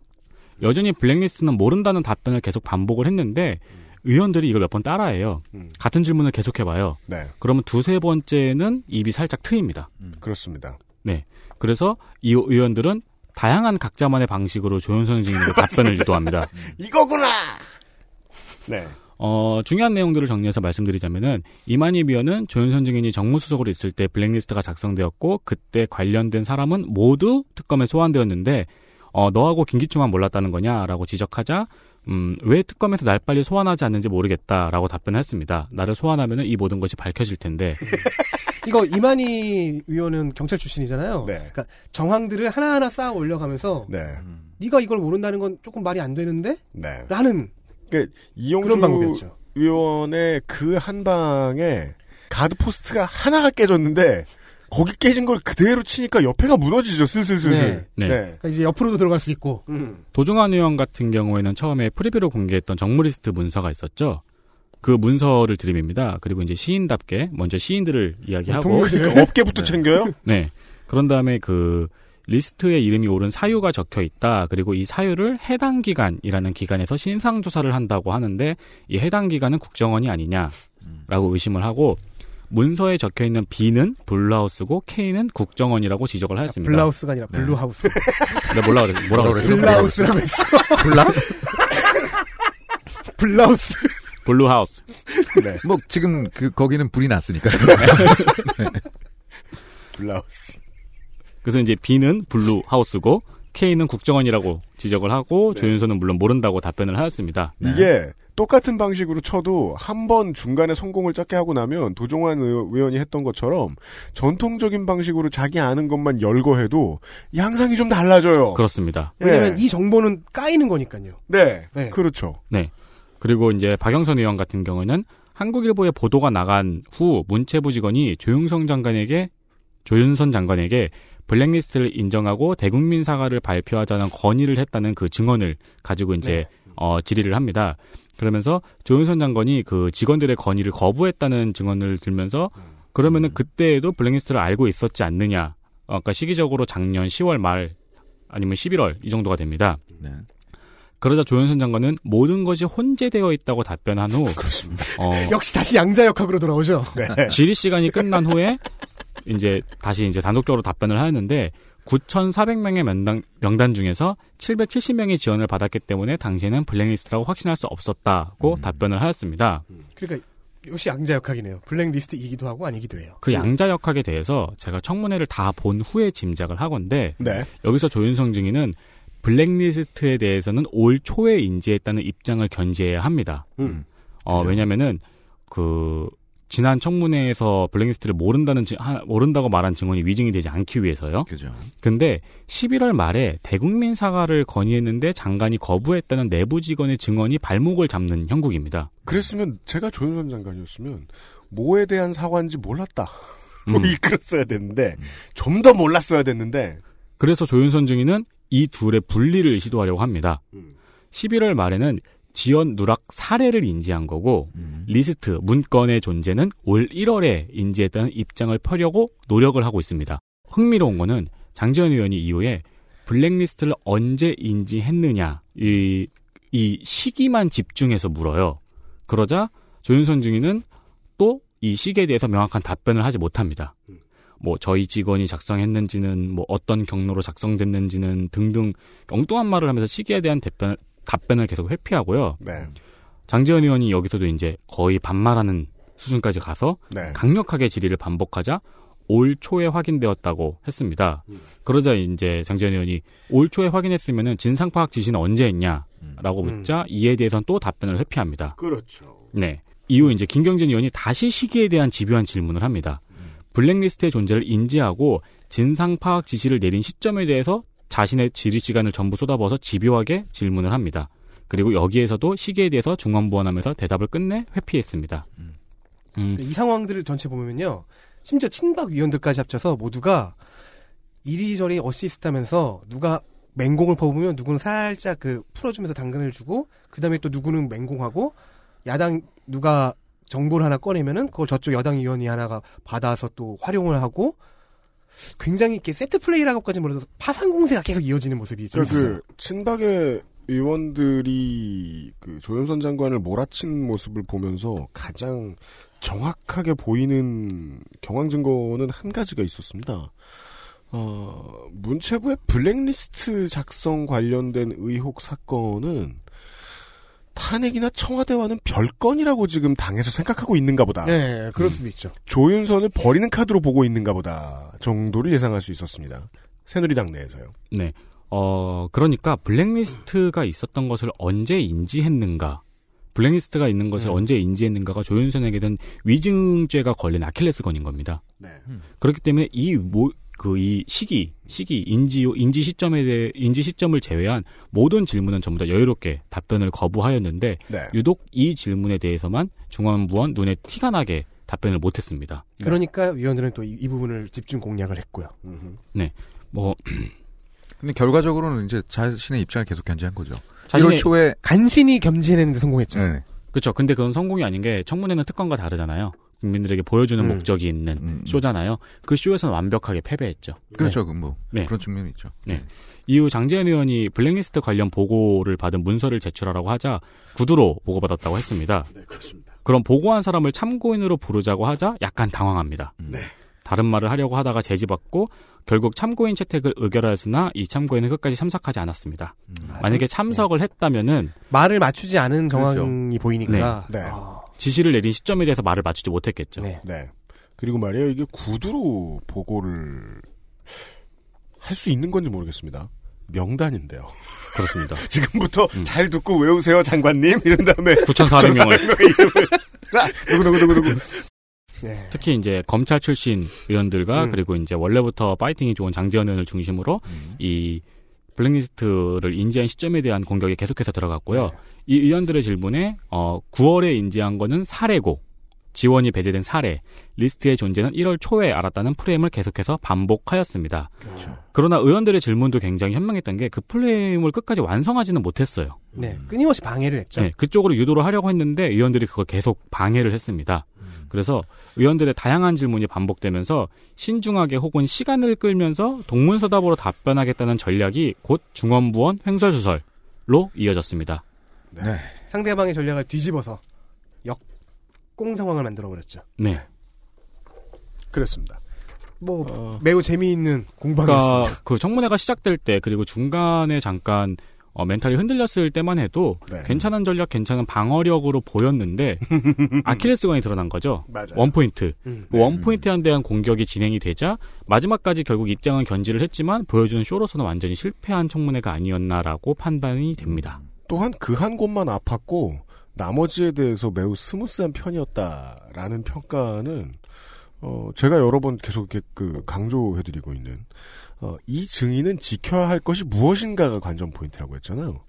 여전히 블랙리스트는 모른다는 답변을 계속 반복을 했는데 의원들이 이걸 몇 번 따라해요. 음. 같은 질문을 계속해봐요. 네. 그러면 두세 번째는 입이 살짝 트입니다. 그렇습니다. 네. 그래서 이 의원들은 다양한 각자만의 방식으로 조윤선 증인에게 답변을 유도합니다. 이거구나. 네. 어, 중요한 내용들을 정리해서 말씀드리자면은 이만희 위원은 조윤선 증인이 정무수석으로 있을 때 블랙리스트가 작성되었고 그때 관련된 사람은 모두 특검에 소환되었는데 어, 너하고 김기춘만 몰랐다는 거냐라고 지적하자 음, 왜 특검에서 날 빨리 소환하지 않는지 모르겠다라고 답변했습니다. 나를 소환하면은 이 모든 것이 밝혀질 텐데 이거 이만희 위원은 경찰 출신이잖아요. 네. 그러니까 정황들을 하나하나 쌓아 올려가면서 네. 네가 이걸 모른다는 건 조금 말이 안 되는데? 네. 라는 그러니까 이용주. 의원의 그 한 방에 가드 포스트가 하나가 깨졌는데 거기 깨진 걸 그대로 치니까 옆에가 무너지죠. 슬슬슬슬. 네. 그러니까 이제 옆으로도 들어갈 수 있고. 도종환 의원 같은 경우에는 처음에 프리뷰로 공개했던 정무리스트 문서가 있었죠. 그 문서를 드립니다. 그리고 이제 시인답게 먼저 시인들을 이야기하고 그러니까 업계부터 챙겨요? 네. 그런 다음에 그 리스트에 이름이 오른 사유가 적혀 있다. 그리고 이 사유를 해당 기관이라는 기관에서 신상 조사를 한다고 하는데 이 해당 기관은 국정원이 아니냐라고 의심을 하고 문서에 적혀 있는 B는 Blue House고 K는 국정원이라고 지적을 하였습니다. 블라우스가 아니라 Blue House. 네, 뭐라 그랬, 뭐라 그랬어? 블라우스라고 했어. 블라? 블라우스. Blue House. 네. 뭐 지금 그 거기는 불이 났으니까. 블라우스. 그래서 이제 B는 Blue House고 K는 국정원이라고 지적을 하고 조윤선은 물론 모른다고 답변을 하였습니다. 이게 똑같은 방식으로 쳐도 한 번 중간에 성공을 짧게 하고 나면 도종환 의- 의원이 했던 것처럼 전통적인 방식으로 자기 아는 것만 열거해도 양상이 좀 달라져요. 그렇습니다. 왜냐면 이 정보는 까이는 거니까요. 네. 네. 그렇죠. 네. 그리고 이제 박영선 의원 같은 경우는 한국일보에 보도가 나간 후 문체부 직원이 조윤성 장관에게 조윤선 장관에게 블랙리스트를 인정하고 대국민 사과를 발표하자는 건의를 했다는 그 증언을 가지고 이제 어, 질의를 합니다. 그러면서 조윤선 장관이 그 직원들의 건의를 거부했다는 증언을 들면서 그러면은 그때에도 블랙리스트를 알고 있었지 않느냐. 어, 그러니까 시기적으로 작년 10월 말 아니면 11월 이 정도가 됩니다. 그러자 조윤선 장관은 모든 것이 혼재되어 있다고 답변한 후 그렇습니다. 어, 역시 다시 양자역학으로 돌아오죠. 네. 질의 시간이 끝난 후에 이제 다시 이제 단독적으로 답변을 하였는데 9,400명의 명단, 명단 중에서 770명이 지원을 받았기 때문에 당시에는 블랙리스트라고 확신할 수 없었다고 답변을 하였습니다. 그러니까 역시 양자 역학이네요. 블랙리스트이기도 하고 아니기도 해요. 그 양자 역학에 대해서 제가 청문회를 다 본 후에 짐작을 하건데 네. 여기서 조윤성 증인은 블랙리스트에 대해서는 올 초에 인지했다는 입장을 견지해야 합니다. 음. 어, 왜냐면은 그 지난 청문회에서 블랙리스트를 모른다는 모른다고 말한 증언이 위증이 되지 않기 위해서요. 그죠. 근데 11월 말에 대국민 사과를 건의했는데 장관이 거부했다는 내부 직원의 증언이 발목을 잡는 형국입니다. 그랬으면 제가 조윤선 장관이었으면 뭐에 대한 사과인지 몰랐다. 뭐 음. 이끌었어야 됐는데 좀 더 몰랐어야 됐는데 그래서 조윤선 증인은 이 둘의 분리를 시도하려고 합니다. 11월 말에는 지연 누락 사례를 인지한 거고 리스트 문건의 존재는 올 1월에 인지했다는 입장을 펴려고 노력을 하고 있습니다. 흥미로운 거는 장제원 의원이 이후에 블랙리스트를 언제 인지했느냐 이, 이 시기만 집중해서 물어요. 그러자 조윤선 증인은 또 이 시기에 대해서 명확한 답변을 하지 못합니다. 뭐 저희 직원이 작성했는지는 뭐 어떤 경로로 작성됐는지는 등등 엉뚱한 말을 하면서 시기에 대한 답변, 답변을 계속 회피하고요. 네. 장재현 의원이 여기서도 이제 거의 반말하는 수준까지 가서 네. 강력하게 질의를 반복하자 올 초에 확인되었다고 했습니다. 그러자 이제 장재현 의원이 올 초에 확인했으면은 진상 파악 지시는 언제 했냐라고 묻자 이에 대해서는 또 답변을 회피합니다. 그렇죠. 네. 이후 이제 김경진 의원이 다시 시기에 대한 집요한 질문을 합니다. 블랙리스트의 존재를 인지하고 진상 파악 지시를 내린 시점에 대해서 자신의 질의 시간을 전부 쏟아부어서 집요하게 질문을 합니다. 그리고 여기에서도 시기에 대해서 중언부언하면서 대답을 끝내 회피했습니다. 음, 이 상황들을 전체 보면요. 심지어 친박 위원들까지 합쳐서 모두가 이리저리 어시스트하면서 누가 맹공을 퍼부으면 누구는 살짝 그 풀어주면서 당근을 주고 그 다음에 또 누구는 맹공하고 야당 누가 정보를 하나 꺼내면은 그걸 저쪽 여당 위원이 하나가 받아서 또 활용을 하고 굉장히 이렇게 세트 플레이라고까지 몰라도 파상 공세가 계속 이어지는 모습이 좀 그러니까 있어요. 그 친박의 의원들이 그 조윤선 장관을 몰아친 모습을 보면서 가장 정확하게 보이는 경황 증거는 한 가지가 있었습니다. 어, 문체부의 블랙리스트 작성 관련된 의혹 사건은 탄핵이나 청와대와는 별건이라고 지금 당에서 생각하고 있는가 보다. 네, 그럴 수도 있죠. 조윤선을 버리는 카드로 보고 있는가 보다 정도를 예상할 수 있었습니다. 새누리당 내에서요. 네. 어, 그러니까 블랙리스트가 있었던 것을 언제 인지했는가? 블랙리스트가 있는 것을 언제 인지했는가가 조윤선에게는 위증죄가 걸린 아킬레스건인 겁니다. 네. 그렇기 때문에 이 모, 그 이 시기, 시기, 인지, 인지 시점에 대해, 인지 시점을 제외한 모든 질문은 전부 다 여유롭게 답변을 거부하였는데, 네. 유독 이 질문에 대해서만 중앙부원 눈에 티가 나게 답변을 못했습니다. 그러니까 위원들은 또 이 부분을 집중 공략을 했고요. 네. 뭐, 근데 결과적으로는 이제 자신의 입장을 계속 견지한 거죠. 자신의- 1월 초에 간신히 겸지해내는데 성공했죠. 네. 그렇죠. 근데 그건 성공이 아닌 게 청문회는 특검과 다르잖아요. 국민들에게 보여주는 음. 목적이 있는 음. 쇼잖아요. 그 쇼에서는 완벽하게 패배했죠. 그렇죠. 그 뭐. 네. 그런 측면이 있죠. 네. 이후 장재현 의원이 블랙리스트 관련 보고를 받은 문서를 제출하라고 하자 구두로 보고받았다고 했습니다. 네, 그렇습니다. 그럼 보고한 사람을 참고인으로 부르자고 하자 약간 당황합니다. 네. 다른 말을 하려고 하다가 제지받고 결국 참고인 채택을 의결하였으나 이 참고인은 끝까지 참석하지 않았습니다. 만약에 참석을 했다면은 말을 맞추지 않은 정황이 보이니까 네. 지시를 내린 시점에 대해서 말을 맞추지 못했겠죠. 네. 네. 그리고 말이에요, 이게 구두로 보고를 할 수 있는 건지 모르겠습니다. 명단인데요. 그렇습니다. 지금부터 잘 듣고 외우세요, 장관님. 이런 다음에 9,400명을. 9,400명의 이름을. 누구, 누구, 누구, 누구. 네. 특히 이제 검찰 출신 의원들과 음. 그리고 이제 원래부터 파이팅이 좋은 장지현 의원을 중심으로 이 블랙리스트를 인지한 시점에 대한 공격이 계속해서 들어갔고요. 이 의원들의 질문에 어 9월에 인지한 거는 사례고 지원이 배제된 사례 리스트의 존재는 1월 초에 알았다는 프레임을 계속해서 반복하였습니다. 그러나 의원들의 질문도 굉장히 현명했던 게 그 프레임을 끝까지 완성하지는 못했어요. 네. 끊임없이 방해를 했죠. 네, 그쪽으로 유도를 하려고 했는데 의원들이 그걸 계속 방해를 했습니다. 그래서 의원들의 다양한 질문이 반복되면서 신중하게 혹은 시간을 끌면서 동문서답으로 답변하겠다는 전략이 곧 중원부원 횡설수설로 이어졌습니다. 네. 상대방의 전략을 뒤집어서 역공 상황을 만들어 버렸죠. 네. 그렇습니다. 뭐 매우 재미있는 공방이었습니다. 그러니까 그 청문회가 시작될 때 그리고 중간에 잠깐 어, mental이 흔들렸을 때만 해도 네. 괜찮은 전략, 괜찮은 방어력으로 보였는데 아킬레스건이 드러난 거죠. 맞아요. one point. 음. 그 one point에 대한 공격이 진행이 되자 마지막까지 결국 입장은 견지를 했지만 보여주는 쇼로서는 완전히 실패한 청문회가 아니었나라고 판단이 됩니다. 또한 그 한 곳만 아팠고 나머지에 대해서 매우 스무스한 편이었다라는 평가는 어 제가 여러 번 계속 이렇게 그 강조해드리고 있는 어, 이 증인은 지켜야 할 것이 무엇인가가 관전 포인트라고 했잖아요.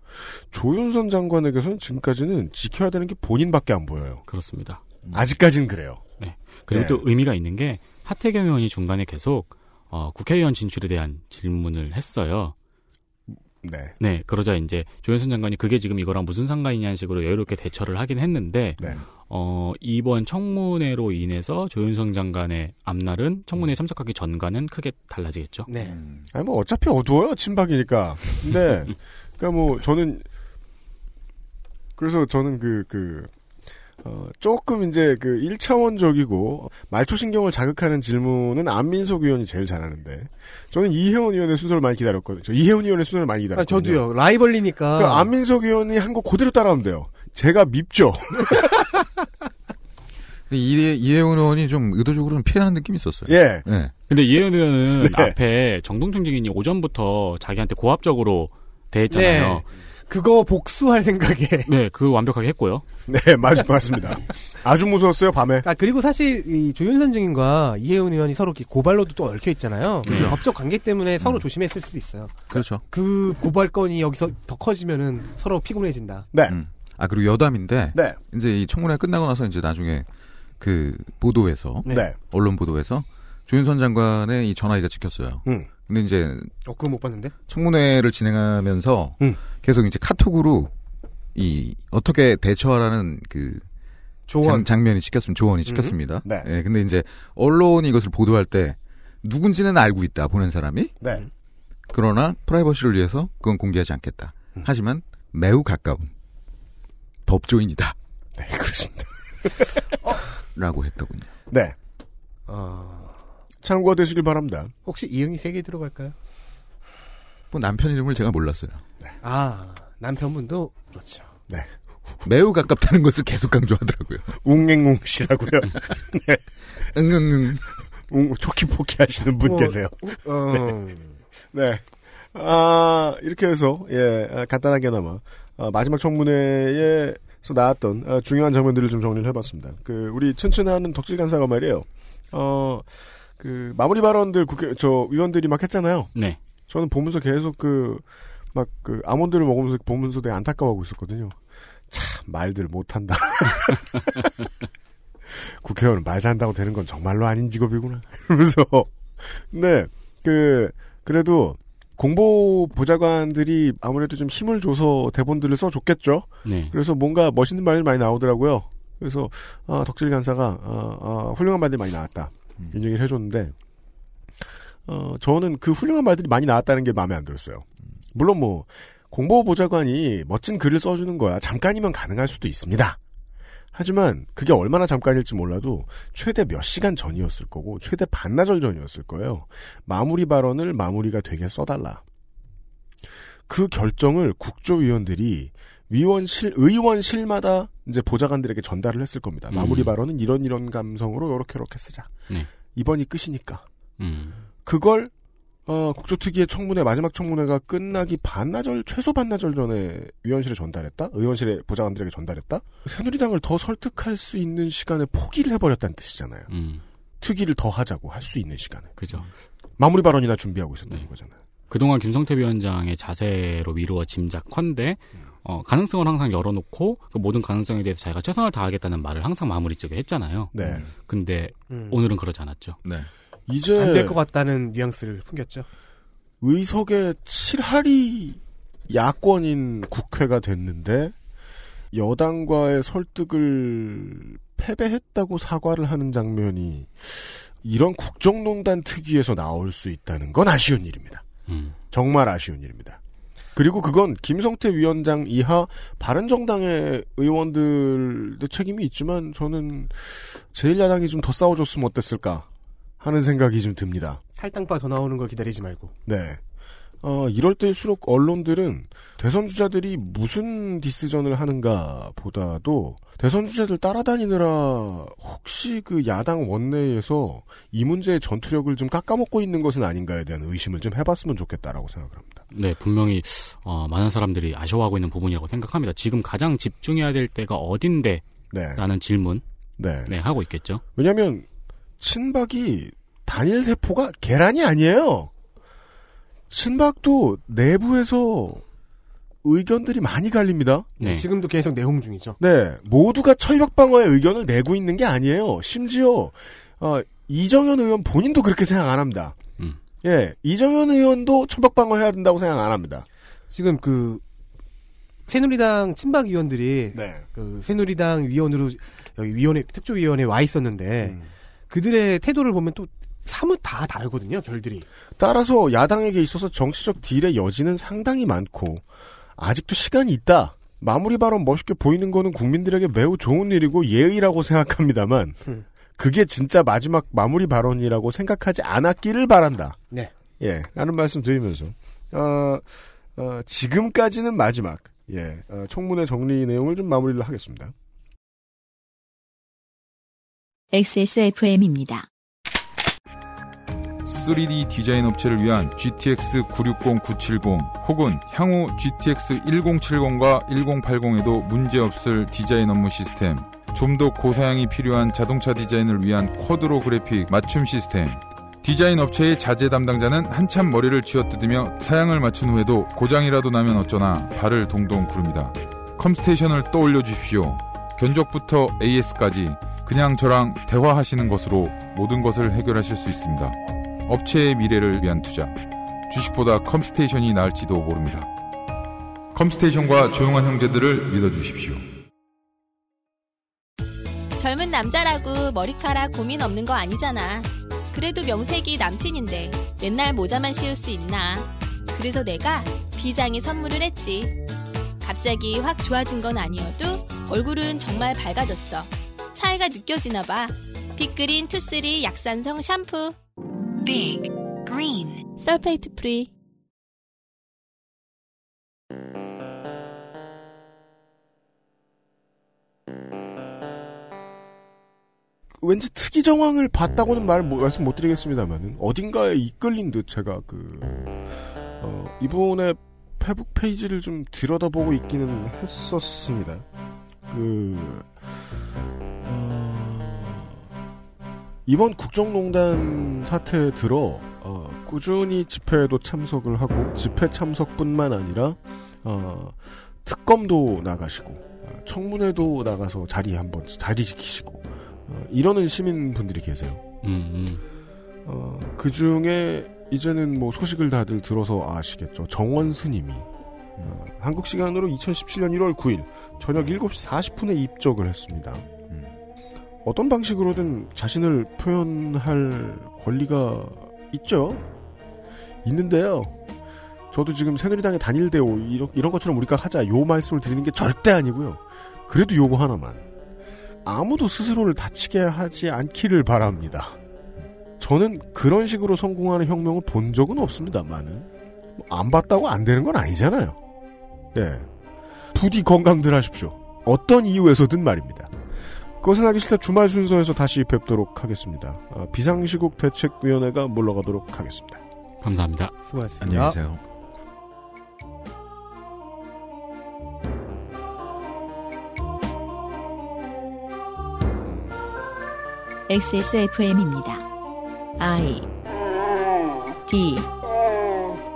조윤선 장관에게서는 지금까지는 지켜야 되는 게 본인밖에 안 보여요. 그렇습니다. 아직까지는 그래요. 네. 그리고 네. 또 의미가 있는 게 하태경 의원이 중간에 계속 어, 국회의원 진출에 대한 질문을 했어요. 네. 네, 그러자 이제 조현순 장관이 그게 지금 이거랑 무슨 상관이냐는 식으로 여유롭게 대처를 하긴 했는데, 네. 어, 이번 청문회로 인해서 조윤성 장관의 앞날은 청문회에 참석하기 전과는 크게 달라지겠죠. 네. 아니 뭐 어차피 어두워요 친박이니까. 근데 그러니까 뭐 저는 그래서 저는 그그 어, 조금 이제 그 1차원적이고 말초 신경을 자극하는 질문은 안민석 의원이 제일 잘하는데 저는 이혜원 의원의 수설을 많이 기다렸거든요. 저 이혜원 의원의 수설을 많이 아, 기다렸거든요. 저도요. 라이벌리니까. 그 안민석 의원이 한 거 그대로 따라하면 돼요. 제가 밉죠. 근데 이해, 이해훈 의원이 좀 의도적으로는 피하는 느낌이 있었어요. 예. 네. 근데 이혜연 의원은 네. 앞에 정동춘 증인이 오전부터 자기한테 고압적으로 대했잖아요. 네. 그거 복수할 생각에. 네, 그 완벽하게 했고요. 네, 맞, 맞습니다. 아주 무서웠어요, 밤에. 아, 그리고 사실, 이 조윤선 증인과 이혜훈 의원이 서로 이렇게 고발로도 또 얽혀 있잖아요. 네. 법적 관계 때문에 서로 조심했을 수도 있어요. 그렇죠. 그 고발건이 여기서 더 커지면은 서로 피곤해진다. 네. 음. 아, 그리고 여담인데, 네. 이제 이 청문회가 끝나고 나서 이제 나중에 그 보도에서, 네. 언론 보도에서 조윤선 장관의 이 전화기가 찍혔어요. 음. 근데 이제 어, 그거 못 봤는데? 청문회를 진행하면서 음. 계속 이제 카톡으로 이 어떻게 대처하라는 그 조언. 장, 면이 찍혔습니다. 조언이 찍혔습니다. 네. 예, 근데 이제 언론이 이것을 보도할 때 누군지는 알고 있다 보낸 사람이 네. 그러나 프라이버시를 위해서 그건 공개하지 않겠다. 음. 하지만 매우 가까운 법조인이다. 네, 그렇습니다. 라고 했더군요. 네. 어, 참고가 되시길 바랍니다. 혹시 이응이 세개 들어갈까요? 뭐 남편 이름을 제가 몰랐어요. 아, 남편분도 그렇죠. 네. 매우 가깝다는 것을 계속 강조하더라고요. 웅앵웅 씨라고요. 네. 응응응. 웅, 초키포키 하시는 분 뭐, 계세요. 어, 네. 아, 이렇게 해서, 예, 아, 간단하게나마, 아, 마지막 청문회에 서 나왔던 아, 중요한 장면들을 좀 정리를 해봤습니다. 그, 우리 튼튼하는 덕질 간사가 말이에요. 어, 그 마무리 발언들 국회 저 위원들이 막 했잖아요. 네. 저는 보면서 계속 그막그 아몬드를 먹으면서 보면서 되게 안타까워하고 있었거든요. 참 말들 못한다. 국회의원은 말 잘한다고 되는 건 정말로 아닌 직업이구나. 이러면서 네. 그 그래도 공보 보좌관들이 아무래도 좀 힘을 줘서 대본들을 써줬겠죠. 네. 그래서 뭔가 멋있는 말이 많이 나오더라고요. 그래서 아, 덕질 간사가 아, 아, 훌륭한 말들이 많이 나왔다. 이런 얘기를 해줬는데 어, 저는 그 훌륭한 말들이 많이 나왔다는 게 마음에 안 들었어요. 물론 뭐 공보보좌관이 멋진 글을 써주는 거야 잠깐이면 가능할 수도 있습니다. 하지만 그게 얼마나 잠깐일지 몰라도 최대 몇 시간 전이었을 거고 최대 반나절 전이었을 거예요. 마무리 발언을 마무리가 되게 써달라. 그 결정을 국조위원들이 위원실 의원실마다 이제 보좌관들에게 전달을 했을 겁니다. 마무리 음. 발언은 이런 이런 감성으로 이렇게 이렇게 쓰자. 네. 이번이 끝이니까. 음. 그걸 어, 국조특위의 청문회 마지막 청문회가 끝나기 반나절 최소 반나절 전에 위원실에 전달했다. 의원실에 보좌관들에게 전달했다. 새누리당을 더 설득할 수 있는 시간에 포기를 해버렸다는 뜻이잖아요. 음. 특위를 더 하자고 할 수 있는 시간에 그죠. 마무리 발언이나 준비하고 있었다는 네. 거잖아요. 그동안 김성태 위원장의 자세로 미루어 짐작컨대 어, 가능성을 항상 열어놓고 그 모든 가능성에 대해서 자기가 최선을 다하겠다는 말을 항상 마무리 쪽에 했잖아요. 네. 근데 음. 오늘은 그러지 않았죠. 네. 이제 안 될 것 같다는 뉘앙스를 풍겼죠. 의석의 7할이 야권인 국회가 됐는데 여당과의 설득을 패배했다고 사과를 하는 장면이 이런 국정농단 특위에서 나올 수 있다는 건 아쉬운 일입니다. 음. 정말 아쉬운 일입니다. 그리고 그건 김성태 위원장 이하 바른정당의 의원들의 책임이 있지만 저는 제1야당이 좀 더 싸워줬으면 어땠을까 하는 생각이 좀 듭니다. 탈당파 더 나오는 걸 기다리지 말고. 네. 어, 이럴 때일수록 언론들은 대선 주자들이 무슨 디스전을 하는가 보다도 대선 주자들 따라다니느라 혹시 그 야당 원내에서 이 문제의 전투력을 좀 깎아먹고 있는 것은 아닌가에 대한 의심을 좀 해봤으면 좋겠다라고 생각을 합니다. 네, 분명히 어, 많은 사람들이 아쉬워하고 있는 부분이라고 생각합니다. 지금 가장 집중해야 될 때가 어딘데? 네. 라는 질문 네. 네, 하고 있겠죠. 왜냐하면 친박이 단일 세포가 계란이 아니에요. 친박도 내부에서 의견들이 많이 갈립니다. 네. 지금도 계속 내홍 중이죠. 네, 모두가 철벽 방어의 의견을 내고 있는 게 아니에요. 심지어 어, 이정현 의원 본인도 그렇게 생각 안 합니다. 음. 예, 이정현 의원도 철벽 방어 해야 된다고 생각 안 합니다. 지금 그 새누리당 친박 의원들이 네. 그 새누리당 위원으로 여기 위원회 특조위원회에 와 있었는데 그들의 태도를 보면 또 사뭇 다 다르거든요. 별들이. 따라서 야당에게 있어서 정치적 딜의 여지는 상당히 많고 아직도 시간이 있다. 마무리 발언 멋있게 보이는 거는 국민들에게 매우 좋은 일이고 예의라고 생각합니다만 음. 그게 진짜 마지막 마무리 발언이라고 생각하지 않았기를 바란다. 네. 예, 라는 말씀 드리면서 어, 어, 지금까지는 마지막 예, 어, 청문회 정리 내용을 좀 마무리를 하겠습니다. XSFM입니다. 3D 디자인 업체를 위한 GTX 960, 970 혹은 향후 GTX 1070과 1080에도 문제없을 디자인 업무 시스템 좀 더 고사양이 필요한 자동차 디자인을 위한 쿼드로 그래픽 맞춤 시스템 디자인 업체의 자재 담당자는 한참 머리를 쥐어뜯으며 사양을 맞춘 후에도 고장이라도 나면 어쩌나 발을 동동 구릅니다. 컴스테이션을 떠올려 주십시오. 견적부터 AS까지 그냥 저랑 대화하시는 것으로 모든 것을 해결하실 수 있습니다. 업체의 미래를 위한 투자. 주식보다 컴스테이션이 나을지도 모릅니다. 컴스테이션과 조용한 형제들을 믿어주십시오. 젊은 남자라고 머리카락 고민 없는 거 아니잖아. 그래도 명색이 남친인데 맨날 모자만 씌울 수 있나. 그래서 내가 비장의 선물을 했지. 갑자기 확 좋아진 건 아니어도 얼굴은 정말 밝아졌어. 차이가 느껴지나 봐. 빅그린 two three 약산성 샴푸. 빅 그린 sulfate free. 왠지 특이 정황을 봤다고는 말 못- 말씀 못 드리겠습니다만은 어딘가에 이끌린 듯 제가 그 어, 이분의 페북 페이지를 좀 들여다보고 있기는 했었습니다. 그 어, 이번 국정농단 사태 들어 어, 꾸준히 집회에도 참석을 하고 집회 참석뿐만 아니라 어, 특검도 나가시고 어, 청문회도 나가서 자리 한번 자리 지키시고 어, 이러는 시민분들이 계세요. 음, 어, 그 중에 이제는 뭐 소식을 다들 들어서 아시겠죠. 정원수님이 어, 한국 시간으로 2017년 1월 9일 저녁 7시 40분에 입적을 했습니다. 어떤 방식으로든 자신을 표현할 권리가 있죠. 있는데요. 저도 지금 다닐 때 이런, 이런 것처럼 우리가 하자 요 말씀을 드리는 게 절대 아니고요. 그래도 요거 하나만. 아무도 스스로를 다치게 하지 않기를 바랍니다. 저는 그런 식으로 성공하는 혁명을 본 적은 없습니다만은 뭐안 봤다고 안 되는 건 아니잖아요. 예. 부디 건강들 하십시오. 어떤 이유에서든 말입니다. 그것은 하기 싫다 주말 순서에서 다시 뵙도록 하겠습니다. 어, 비상시국 대책위원회가 물러가도록 하겠습니다. 감사합니다. 수고하셨습니다. 안녕히 계세요. XSFM입니다. I D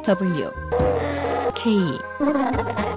W K